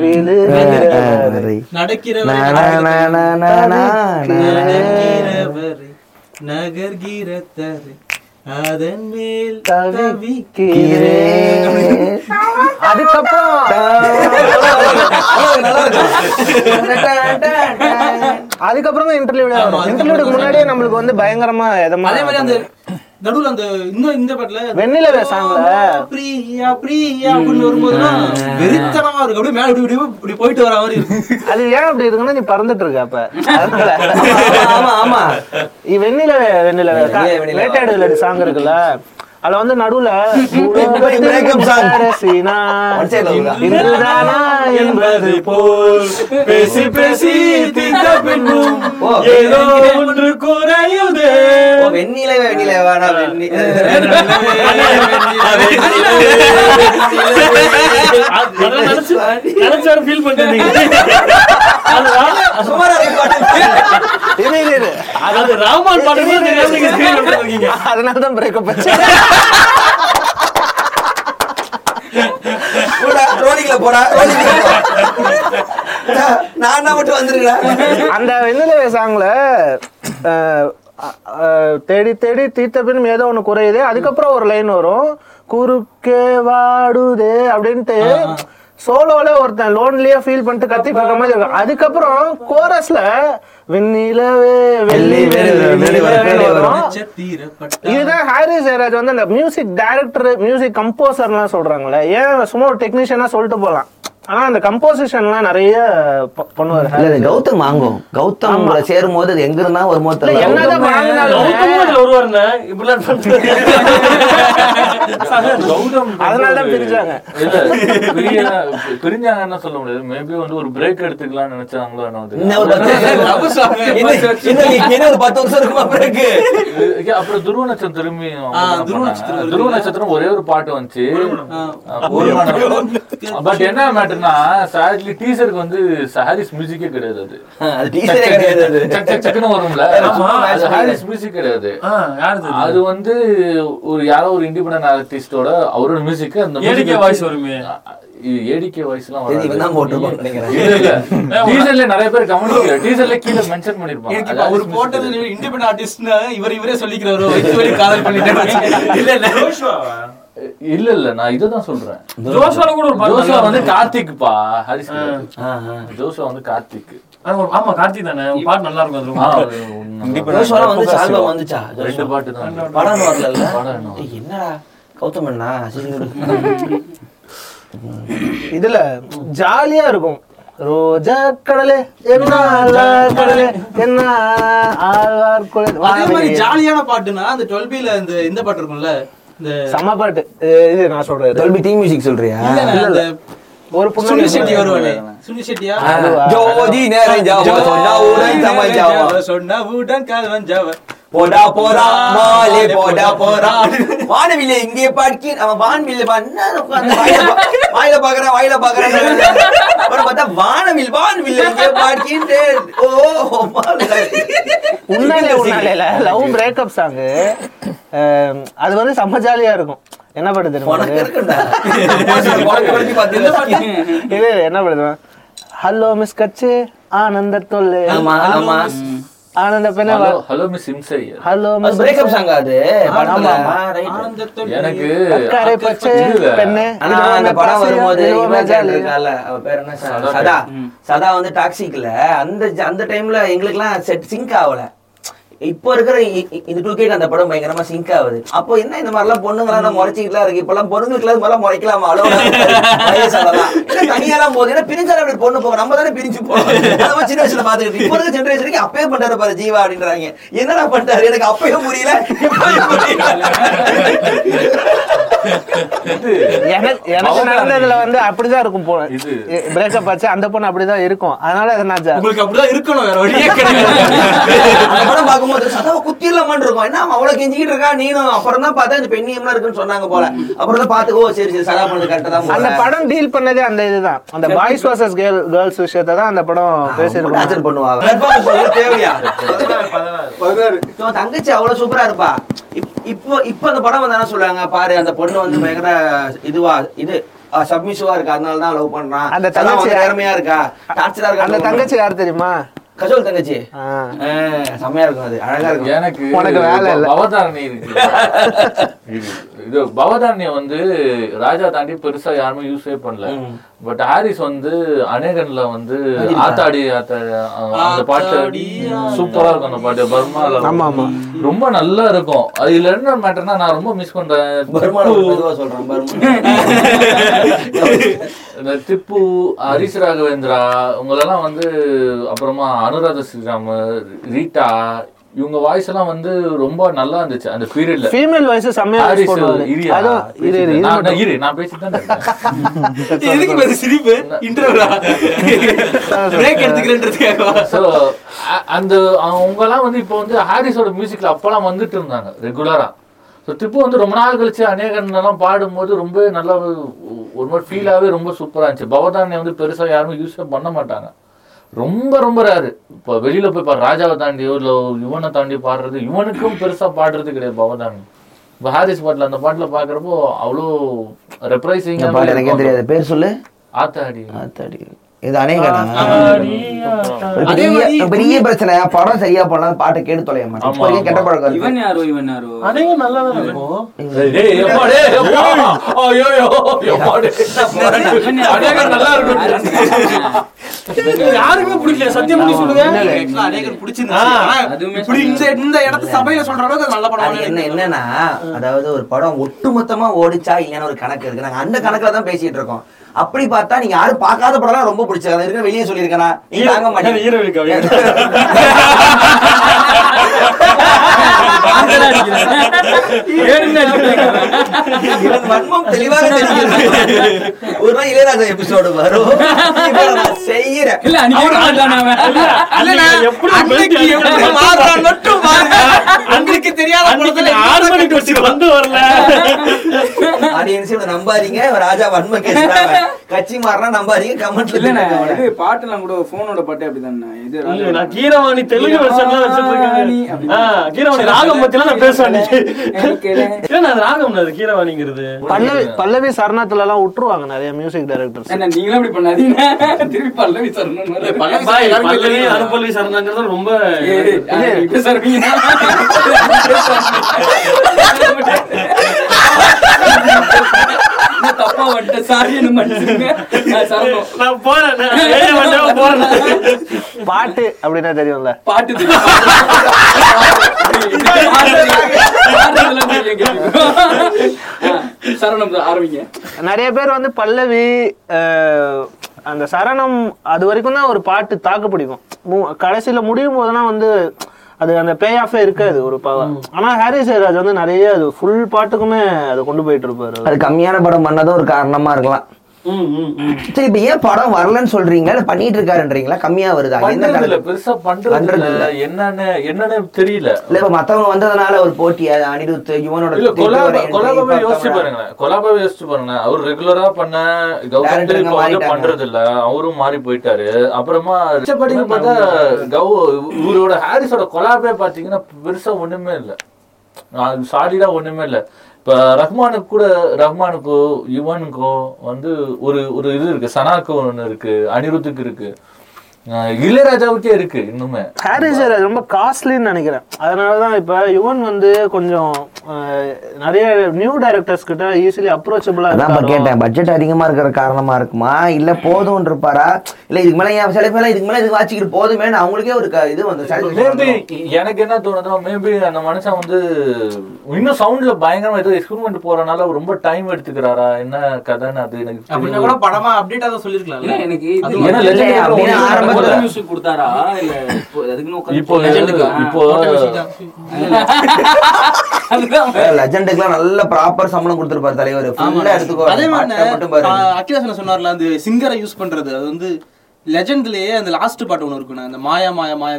விழுகிற தரை நடக்கிறவரை நா, நா, நா, நா, நா, நா, நா. நடக்கிறவரை நகர்கிற தரை அதன் மேல் தவிக்கிறேன். அதுக்கப்புறம். அதுக்கப்புறம் இன்டர்வியூ இன்டர்வியூக்கு முன்னாடியே நம்மளுக்கு வந்து பயங்கரமா அதே மாதிரி அந்த நடுவுல அந்த இன்னும் இந்த பாட்டுல வெண்ணிலவே சாங்ல பிரியா பிரியா அப்படின்னு வரும்போதுதான் வெறித்தனமா இருக்கு. அப்படியே மேல இப்படி இப்படி போயிட்டு வர மாதிரி அது ஏன் அப்படி இருக்குன்னா நீ பறந்துட்டு இருக்க அப்ப. ஆமா ஆமா இ- வெண்ணிலவே வெண்ணிலவே வெண்ணிலவே, வெண்ணிலவே. வேட்டையாடு விளையாடு சாங் இருக்குல்ல. அதுல வந்து நடுவுல. இன்றுதானா என்பது போல் பேசி பேசி தீர்த்த ஏதோ ஒன்று குறையுதே. ஓ, வெண்ணிலவே வெண்ணிலவே நான் வெண்ணி நினைச்சு ஃபீல் பண்ணிட்டீங்க. சுமாரா இருக்கு பாட்டு. இரு இரு இரு. அது ராமான் பாட்டு கூட தெரியாம நீங்க feel பண்ணிருக்கீங்க அதனால தான் பிரேக்கப் ரோலிங்ல. நான் மட்டும் வந்துருக்கேன். அந்த வெண்ணிலவே சாங்ல தேடி தேடி தீர்த்த பின் ஏதோ ஒண்ணு குறையுது. அதுக்கப்புறம் ஒரு லைன் வரும். குறுக்கே வாடுதே அப்படின்ட்டு சோலோல ஒருத்தன் லோன்லியா ஃபீல் பண்ணிட்டு கத்திட்டு இருக்க மாதிரி இருக்கும். அதுக்கப்புறம் கோரஸ்ல வெண்ணிலவே வெள்ளி இதுதான் ஹாரி ஜெயராஜ் வந்து அந்த மியூசிக் டைரக்டர் மியூசிக் கம்போசர்லாம் சொல்றாங்களே. ஏன் சும்மா ஒரு டெக்னீஷியனா சொல்லிட்டு போலாம்? ஆனா அந்த கம்போசிஷன்லாம் நிறைய பண்ணுவாரு. இல்ல கௌதம் வாங்கும் கௌதம் உங்களை சேரும் போது அது எங்க இருந்தா பிரிஞ்சாங்க பிரிஞ்சாங்கன்னு சொல்ல முடியாது. மேபி வந்து ஒரு பிரேக் எடுத்துக்கலாம்னு நினைச்சாங்களோ ஒரு பத்து- ஒரு வருஷம் இருக்குமா அப்புறம் துருவ நட்சத்திரம் திரும்பி துருவ? நட்சத்திரம். துருவ நட்சத்திரம் ஒரே ஒரு பாட்டு வந்துச்சு. பட் என்ன டீசருக்கு வந்து ஹாரிஸ் மியூசிக்கே கிடையாது அது அது டீச்சரே கிடையாது அது. சக் சக் சக்குன்னு வரும்ல ஆமா. அது ஹாரிஸ் மியூசிக் கிடையாது? அது வந்து ஒரு யாரோ ஒரு இண்டிபெண்டன்ட் ஆர்டிஸ்டோட அவரோட மியூசிக் அந்த ஏடிகே வாய்ஸ் வருமே ஏடிகே வாய்ஸ் எல்லாம் வராது. இவன் தான் நினைக்கிறேன். டீசர்ல நிறைய பேர் கமெண்ட் டீசர்ல கீழ மென்ஷன் பண்ணிருப்பாங்க அவர் போட்டது music இண்டிபெண்ட் ஆர்டிஸ்ட்னா இவர் இவரே சொல்லிக்கிறாரோ காதல் பண்ணிட்டேன் இல்ல இல்ல கிடையாது. இல்ல இல்ல நான் இததான் சொல்றேன். ஜோஷால கூட ஒரு பாட்டு ஜோஷுவா நல்லா வந்து இருக்கு. கார்த்திக்பா ஹாரிஸ். ஜோஷுவா வந்து கார்த்திக். ஆமா கார்த்தி தானே. பாட்டு நல்லா இருக்கும் அது. ஜோஷுவா வந்துச்சா ஆல்பம் வந்துச்சா ரெண்டு பாட்டு தான் படம் வரல படம் என்ன? என்னடா கௌதம் அண்ணா. இதுல ஜாலியா இருக்கும். ரோஜா கடலே என்ன கடலே என்ன ஆழ்வார் அதே மாதிரி ஜாலியான பாட்டுனா அந்த டுவெல் பில இந்த இந்த பாட்டு இருக்கும்ல? செம்ம பாட்டு. இது- நான் சொல்றேன். Dolby Team Music சொல்றியா? ஒரு புண்ணு செட்டி வருவானே? சுனில் செட்டியா? ஜோதி நேரம் ஜாவா. சொன்னவுடன் சமைஜாவா சொன்னவுடன் காதவன் ஜாவ. போடா போடா மாலே போடா போடா. வானவில்லை இங்கே பாட்கி அவன் வான்வில்ல வாயில பாக்குறேன் வாயில பாக்குறேன். அப்புறம் பார்த்தா வானவில் வான்வில்ல இங்கே பாட்கின்ட்டு ஓ உன்னாலே உன்னாலே லவ் பிரேக்கப் சாங் அது வந்து செம்ம ஜாலியா இருக்கும். என்ன பார்த்தீங்கன்னா இது என்ன பாட்டு ஹலோ மிஸ் கட்சி ஆனந்த தொல்லை. ஆமா ஆமா. ஆனந்த பெண்ண ஹலோ மிஸ் இம்சையர். ஹலோ மிஸ் பிரேக்கப் சாங் அது ஆமா. எனக்கு அக்கறை பச்சை இதுல, பெண்ணே. ஆனா இது அந்த படம் வரும்போது. இருக்கால அவ பேர் என்ன? ச- சதா. சதா வந்து டாக்ஸிக்ல அந்த அந்த டைம்ல எங்களுக்குலாம் செட் சிங்க் ஆகல. இப்போ இருக்கிற இ- இ- இது டூ கேக்கு அந்த படம் பயங்கரமா சிங்க் ஆகுது. அப்போ என்ன இந்த மாதிரிலாம் பொண்ணுங்களாம் முறைச்சிக்கலாம் இருக்கு? இப்பெல்லாம் பொண்ணுங்களுக்கு இது மாதிரிலாம் முறைக்கலாமா? அளவு தனியெல்லாம் போகுது? ஏன்னா பிரிஞ்சாலும் அப்படி பொண்ணு போகும். நம்ம தானே பிரிஞ்சு போறோம் அந்த மாதிரி சின்ன வயசுல பாத்துக்கிட்டு இப்போ இருக்க ஜென்ரேஷனுக்கு அப்பயே பண்றாரு பாரு ஜீவா அப்படின்றாங்க. என்னடா பண்ணிட்டாரு எனக்கு அப்பயும் புரியல. எனக்கு நடந்ததுல வந்து அப்படிதான் இருக்கும். பிரேக்கப் ஆச்சு. அந்த பொண்ணு அப்படிதான் இருக்கும். அதனால அதை நான் ஜா- உங்களுக்கு அப்படிதான் இருக்கணும் வேற வழியே கிடையாது. அந்த படம் பார்க்கும்போது சதாவை குத்திடலாமான்னு இருக்கும் என்ன அவன் அவ்வளவு கெஞ்சிக்கிட்டு இருக்கா? நீனும் அப்புறம் தான் பார்த்தா இந்த பெண்ணியம்லாம் இருக்குன்னு சொன்னாங்க போல. அப்புறம் தான் பார்த்து ஓ சரி சரி சதா பண்ணது கரெக்டா தான் அந்த. படம் டீல் பண்ணதே அந்த இதுதான். அந்த பாய்ஸ் வர்சஸ் கேர்ள் கேர்ள்ஸ் விஷயத்தை தான் அந்த படம் பேசியிருக்கோம் பண்ணுவாங்க. தேவையா? தங்கச்சி அவ்வளவு சூப்பரா இருப்பா. இப்- இப்போ இப்போ அந்த படம் வந்து என்ன சொல்றாங்க பாரு அந்த பொண்ணு வந்து பயங்கர இதுவா இது சப்மிசிவா இருக்கு? அதனால தான் லவ் பண்றான். அந்த தங்கச்சி- நேர்மையா இருக்கா? டார்ச்சரா இருக்கா? அந்த தங்கச்சி யார் தெரியுமா? கஜோல் தங்கச்சி. ஆ. ஆ, செம்மையா இருக்கும் அது. அழகா இருக்கும். எனக்கு உனக்கு வேலை இல்ல. பவதாரணி இருக்கு. இது இது பவதாரணிய வந்து ராஜா தாண்டி பெருசா யாருமே யூஸே பண்ணல. பட் ஹாரிஸ் வந்து அநேகன்ல வந்து ஆத்தாடி ஆத்த அந்த பாட்டு சூப்பரா இருக்கும் அந்த பாட்டு. பர்மால ஆமா, ஆமா. ரொம்ப நல்லா இருக்கும். அதுல என்ன மேட்டர்னா நான் ரொம்ப மிஸ் பண்றேன். இந்த திப்பு ஹரிஷ் ராகவேந்திரா இவங்களெல்லாம் வந்து அப்புறமா அனுராதா ஸ்ரீராம் ரீட்டா இவங்க வாய்ஸ் எல்லாம் வந்து ரொம்ப நல்லா இருந்துச்சு அந்த பீரியட்ல ஃபீமேல் வாய்ஸ் செம்மையா இரு இரு, நான். இரு நான் பேசிட்டு தான் எதுக்கு பேச சிரிப்பு? இன்டர்வியூடா பிரேக் எடுத்துக்கிறேன்றதுக்காக ஸோ அந்த அவங்கெல்லாம் வந்து இப்போ வந்து ஹாரிஸோட மியூசிக்ல அப்பெல்லாம் வந்துட்டு இருந்தாங்க ரெகுலரா ஸோ திப்பு வந்து ரொம்ப நாள் கழிச்சு அநேகன் எல்லாம் பாடும்போது ரொம்ப நல்லா ஒரு- மாதிரி ஃபீலாகவே ரொம்ப சூப்பரா இருந்துச்சு. பவதானியை வந்து பெருசா யாரும் யூஸே பண்ண மாட்டாங்க. ரொம்ப ரொம்ப ரேரு இப்போ வெளியில போய் பாரு ராஜாவை தாண்டியோ இல்லை இவனை தாண்டி பாடுறது இவனுக்கும் பெருசா பாடுறது கிடையாது பவதானி இப்போ ஹாரிஸ் பாட்டில் அந்த பாட்டுல பாக்குறப்போ அவ்வளோ பாட்டு எனக்கே தெரியாது? பேர் சொல்லு. ஆத்தாடி. ஆத்தாடி. இது ஒரு பெரிய பிரச்சனை. படம் சரியா பண்ணலாம் பாட்டை கேட்டு தொலைய மாட்டேன். கெட்ட பழக்கம். இவன் யாரோ இவன் யாரோ? அதையும் நல்லா தான் இருக்கும்? நல்லா இருக்கும். யாருக்குமே பிடிக்கல சத்தியம் பண்ணி சொல்லுங்க. அநேகர் இப்படி இந்த இடத்து சபையில சொல்ற அளவுக்கு நல்ல படம் என்ன என்னன்னா அதாவது ஒரு படம் ஒட்டுமொத்தமா ஓடிச்சா இல்லைன்னு ஒரு கணக்கு இருக்கு. நாங்க அந்த கணக்குல தான் பேசிட்டு இருக்கோம். அப்படி பார்த்தா நீங்க யாரும் பார்க்காத படம் ரொம்ப பிடிச்சது அது இருக்க வெளியே சொல்லியிருக்கேனா? நீங்க தெளிவாக ஒரு நாள் இளையராஜா எபிசோடு வரும். செய்யறேன். மட்டும் அன்னைக்கு தெரியாத படத்துல ஆறு மணிக்கு வச்சு வந்து வரல. ஆடியன்ஸ் இவனை நம்பாதீங்க. ராஜா வன்ம கேசுறாங்க கட்சி மாறினா நம்பாதீங்க கமெண்ட்ல இது பாட்டுலாம் கூட போனோட பாட்டு அப்படிதானே இது இல்ல, நான் கீரவாணி தெலுங்கு வெர்ஷன்ல வச்சிட்டு கீரவாணி ராகம் பத்திலாம் நான் பேசுவேன். இல்ல அது ராகம் அது கீரவாணிங்கிறது? பல்லவி பல்லவி சரணத்துல எல்லாம் விட்டுருவாங்க நிறைய மியூசிக் டைரக்டர்ஸ் என்ன நீங்களும் அப்படி பண்ணாதீங்க. திருப்பி பல்லவி சரணம் பல்லவி. அனுப்பல்லவி சரணங்கிறது ரொம்ப தப்பா சாரி என்ன நான் போறேன் போறேன் பாட்டு அப்படின்னா தெரியும்ல. பாட்டு சரணம் ஆரம்பிங்க நிறைய பேர் வந்து பல்லவி அந்த சரணம் அது வரைக்கும் தான் ஒரு பாட்டு தாக்கு பிடிக்கும். மு- கடைசியில முடியும் போதெல்லாம் வந்து அது அந்த பே ஆஃபே இருக்காது ஒரு ப- ஆனா ஹாரி ஜெயராஜ் வந்து நிறைய அது ஃபுல் பாட்டுக்குமே அதை கொண்டு போயிட்டு இருப்பாரு அது கம்மியான படம் பண்ணதும் ஒரு காரணமா இருக்கலாம். சரி இப்ப ஏன் படம் வரலன்னு சொல்றீங்களா பண்ணிட்டு இருக்காருன்றீங்களா கம்மியா வருதா? என்ன? பெருசா பண்றது. என்னன்னு என்னன்னு தெரியல. இல்ல இப்ப மத்தவங்க வந்ததுனால ஒரு போட்டி அனிருத் யுவனோட கொலாபாவே யோசிச்சு பாருங்களேன். கொலாபாவே யோசிச்சு பாருங்க அவர் ரெகுலரா பண்ண மாறிட்டாங்க. பண்றது இல்ல அவரும் மாறி போயிட்டாரு. அப்புறமா ரிச்சபடிக்கு பார்த்தா கௌ இவரோட ஹாரிஸோட கொலாபே பாத்தீங்கன்னா பெருசா ஒண்ணுமே இல்ல. சாலிடா ஒண்ணுமே இல்ல. இப்ப ரஹ்மானுக்கு கூட ரஹ்மானுக்கோ யுவனுக்கோ வந்து ஒரு ஒரு இது இருக்கு சனாக்கு ஒண்ணு இருக்கு அனிருத்துக்கு இருக்கு. இளையராஜாவுக்கே இருக்கு இன்னுமே. ஹாரிஸ் ஜெயராஜ் ரொம்ப காஸ்ட்லின்னு நினைக்கிறேன். அதனாலதான் இப்ப யுவன் வந்து கொஞ்சம் நிறைய நியூ டைரக்டர்ஸ் கிட்ட ஈஸிலி அப்ரோச்சபிளா அதான் இப்ப கேட்டேன் பட்ஜெட் அதிகமா இருக்கிற காரணமா இருக்குமா? இல்ல போதும் இருப்பாரா? இல்ல இதுக்கு மேல ஏன் சில பேர் இதுக்கு மேல இதுக்கு வாச்சிக்கிட்டு போதுமே அவங்களுக்கே ஒரு க- இது வந்து மேபி. எனக்கு என்ன தோணுதுன்னா மேபி அந்த மனுஷன் வந்து இன்னும் சவுண்ட்ல பயங்கரமா ஏதோ எக்ஸ்பெரிமெண்ட் போறனால ரொம்ப டைம் எடுத்துக்கிறாரா? என்ன கதைன்னு அது எனக்கு அப்படின்னா. கூட படமா அப்டேட்டா தான் சொல்லிருக்கலாம் இல்ல எனக்கு ஏன்னா மியூசிக் கொடுத்தாரா? இல்ல இப்போ இப்போ லெஜண்டுக்குலாம் நல்ல ப்ராப்பர் சம்பளம் கொடுத்துருப்பாரு தலைவர். ஃபுல்லா எடுத்துக்கோ அதே மாதிரி சொன்னார்ல அந்த சிங்கரை யூஸ் பண்றது. அது வந்து லெஜண்ட்லயே அந்த லாஸ்ட் பாட்டு ஒண்ணு இருக்குண்ணா. அந்த மாயா மாயா மாயா.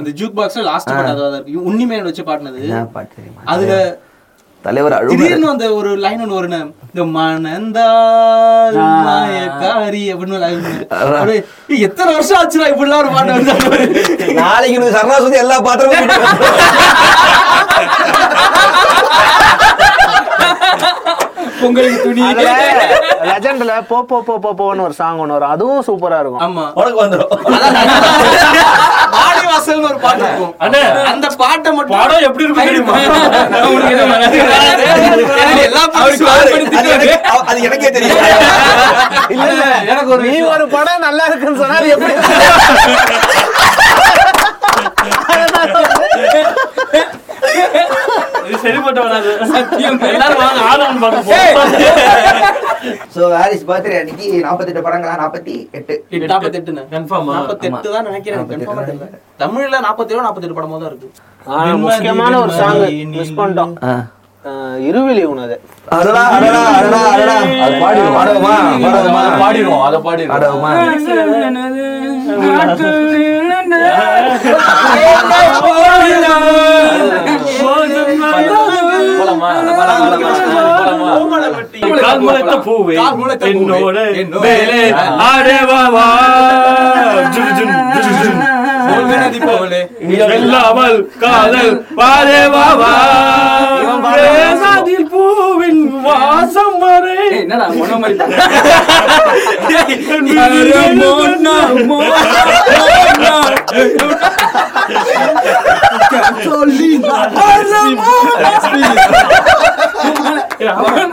அந்த ஜூக் பாக்ஸ்ல லாஸ்ட் பாட்டு அதான் இருக்கு. உன்னிமேன் வச்சு பாடினது அதுல தலைவர் திடீர்னு அந்த ஒரு லைன் ஒண்ணு வருண்ணே இந்த மணந்தால் மாயக்காரி அப்படின்னு எத்தனை வருஷம் ஆச்சுடா இப்படிலாம் ஒரு பாட்டு வந்து நாளைக்கு எனக்கு சரணாசுதி எல்லா பாத்திரமும் பொங்கலுக்கு துணி லெஜண்ட்ல போ போ போ போ போன்னு ஒரு சாங் ஒன்று வரும். அதுவும் சூப்பரா இருக்கும். ஆமா. உனக்கு வந்துடும் வாசல்னு ஒரு பாட்டு இருக்கும். அண்ணே அந்த பாட்டை மட்டும் படம் எப்படி இருக்கும் தெரியுமா. அது எனக்கே தெரியும் இல்ல இல்ல எனக்கு ஒரு நீ ஒரு படம் நல்லா இருக்குன்னு சொன்னா அது எப்படி? இது சரிப்பட்டு வராது எல்லாரும் வாங்க ஆதவன் பார்க்க போறோம். சோ ஹாரிஸ் பர்த்டே அன்னைக்கு நாற்பத்தெட்டு படங்களா? நாற்பத்தி எட்டு. நாற்பத்தெட்டுன்னு கன்ஃபார்மா நாற்பத்தெட்டு தான் நினைக்கிறேன். கன்ஃபார்மா தெரியல. தமிழ்ல நாற்பத்தேழு நாற்பத்தெட்டு படமா தான் இருக்கு. முக்கியமான ஒரு சாங் மிஸ் பண்ணிட்டோம். இருவிழி உனது அடடா அடடா அடடா அடடா. அது பாடிடுவோம். பாடுவோமா பாடுவோமா. அதை பாடிடுவோம். அதை பாடிடுவோம். பாடுவோமா. போலாமா போலாமா? கால் முளைத்த பூவே. என்னோட மேலே ஆடே வா வா ஜுன் ஜுன் ஜுன் ஜுன் நதி போலே இல்லாமல் காதல் பாரே வா வா பேசாதில் பூவின் வாசம் வரை. என்னடா மொன மாதிரி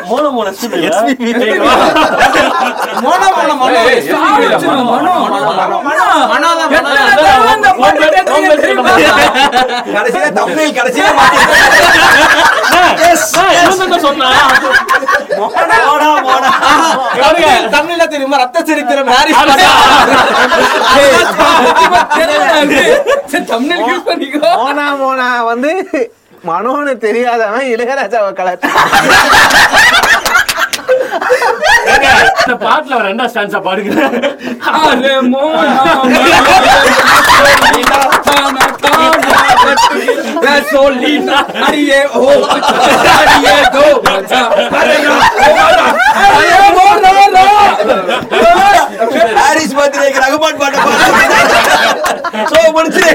மோன மோன. மோனோ மோனோ. மோனோ. ஏய், ஏய், மனோ, மனோ, மனோ. மனோதான் கடைசியில தமிழ் கடைசியில தமிழ் தமிழ்ல தெரியுமா ரத்த சரித்திரம். மோனா மோனா வந்து மனோன்னு தெரியாதவன் இளையராஜாவை கலர் இந்த பாட்டுல ஒரு ரெண்டா ஸ்டான்ஸா மோனா, gasolina, ஹாரிஸ் பர்த்டேக்கு ரகுமான் பாட்டு பாடு சோ முடிச்சு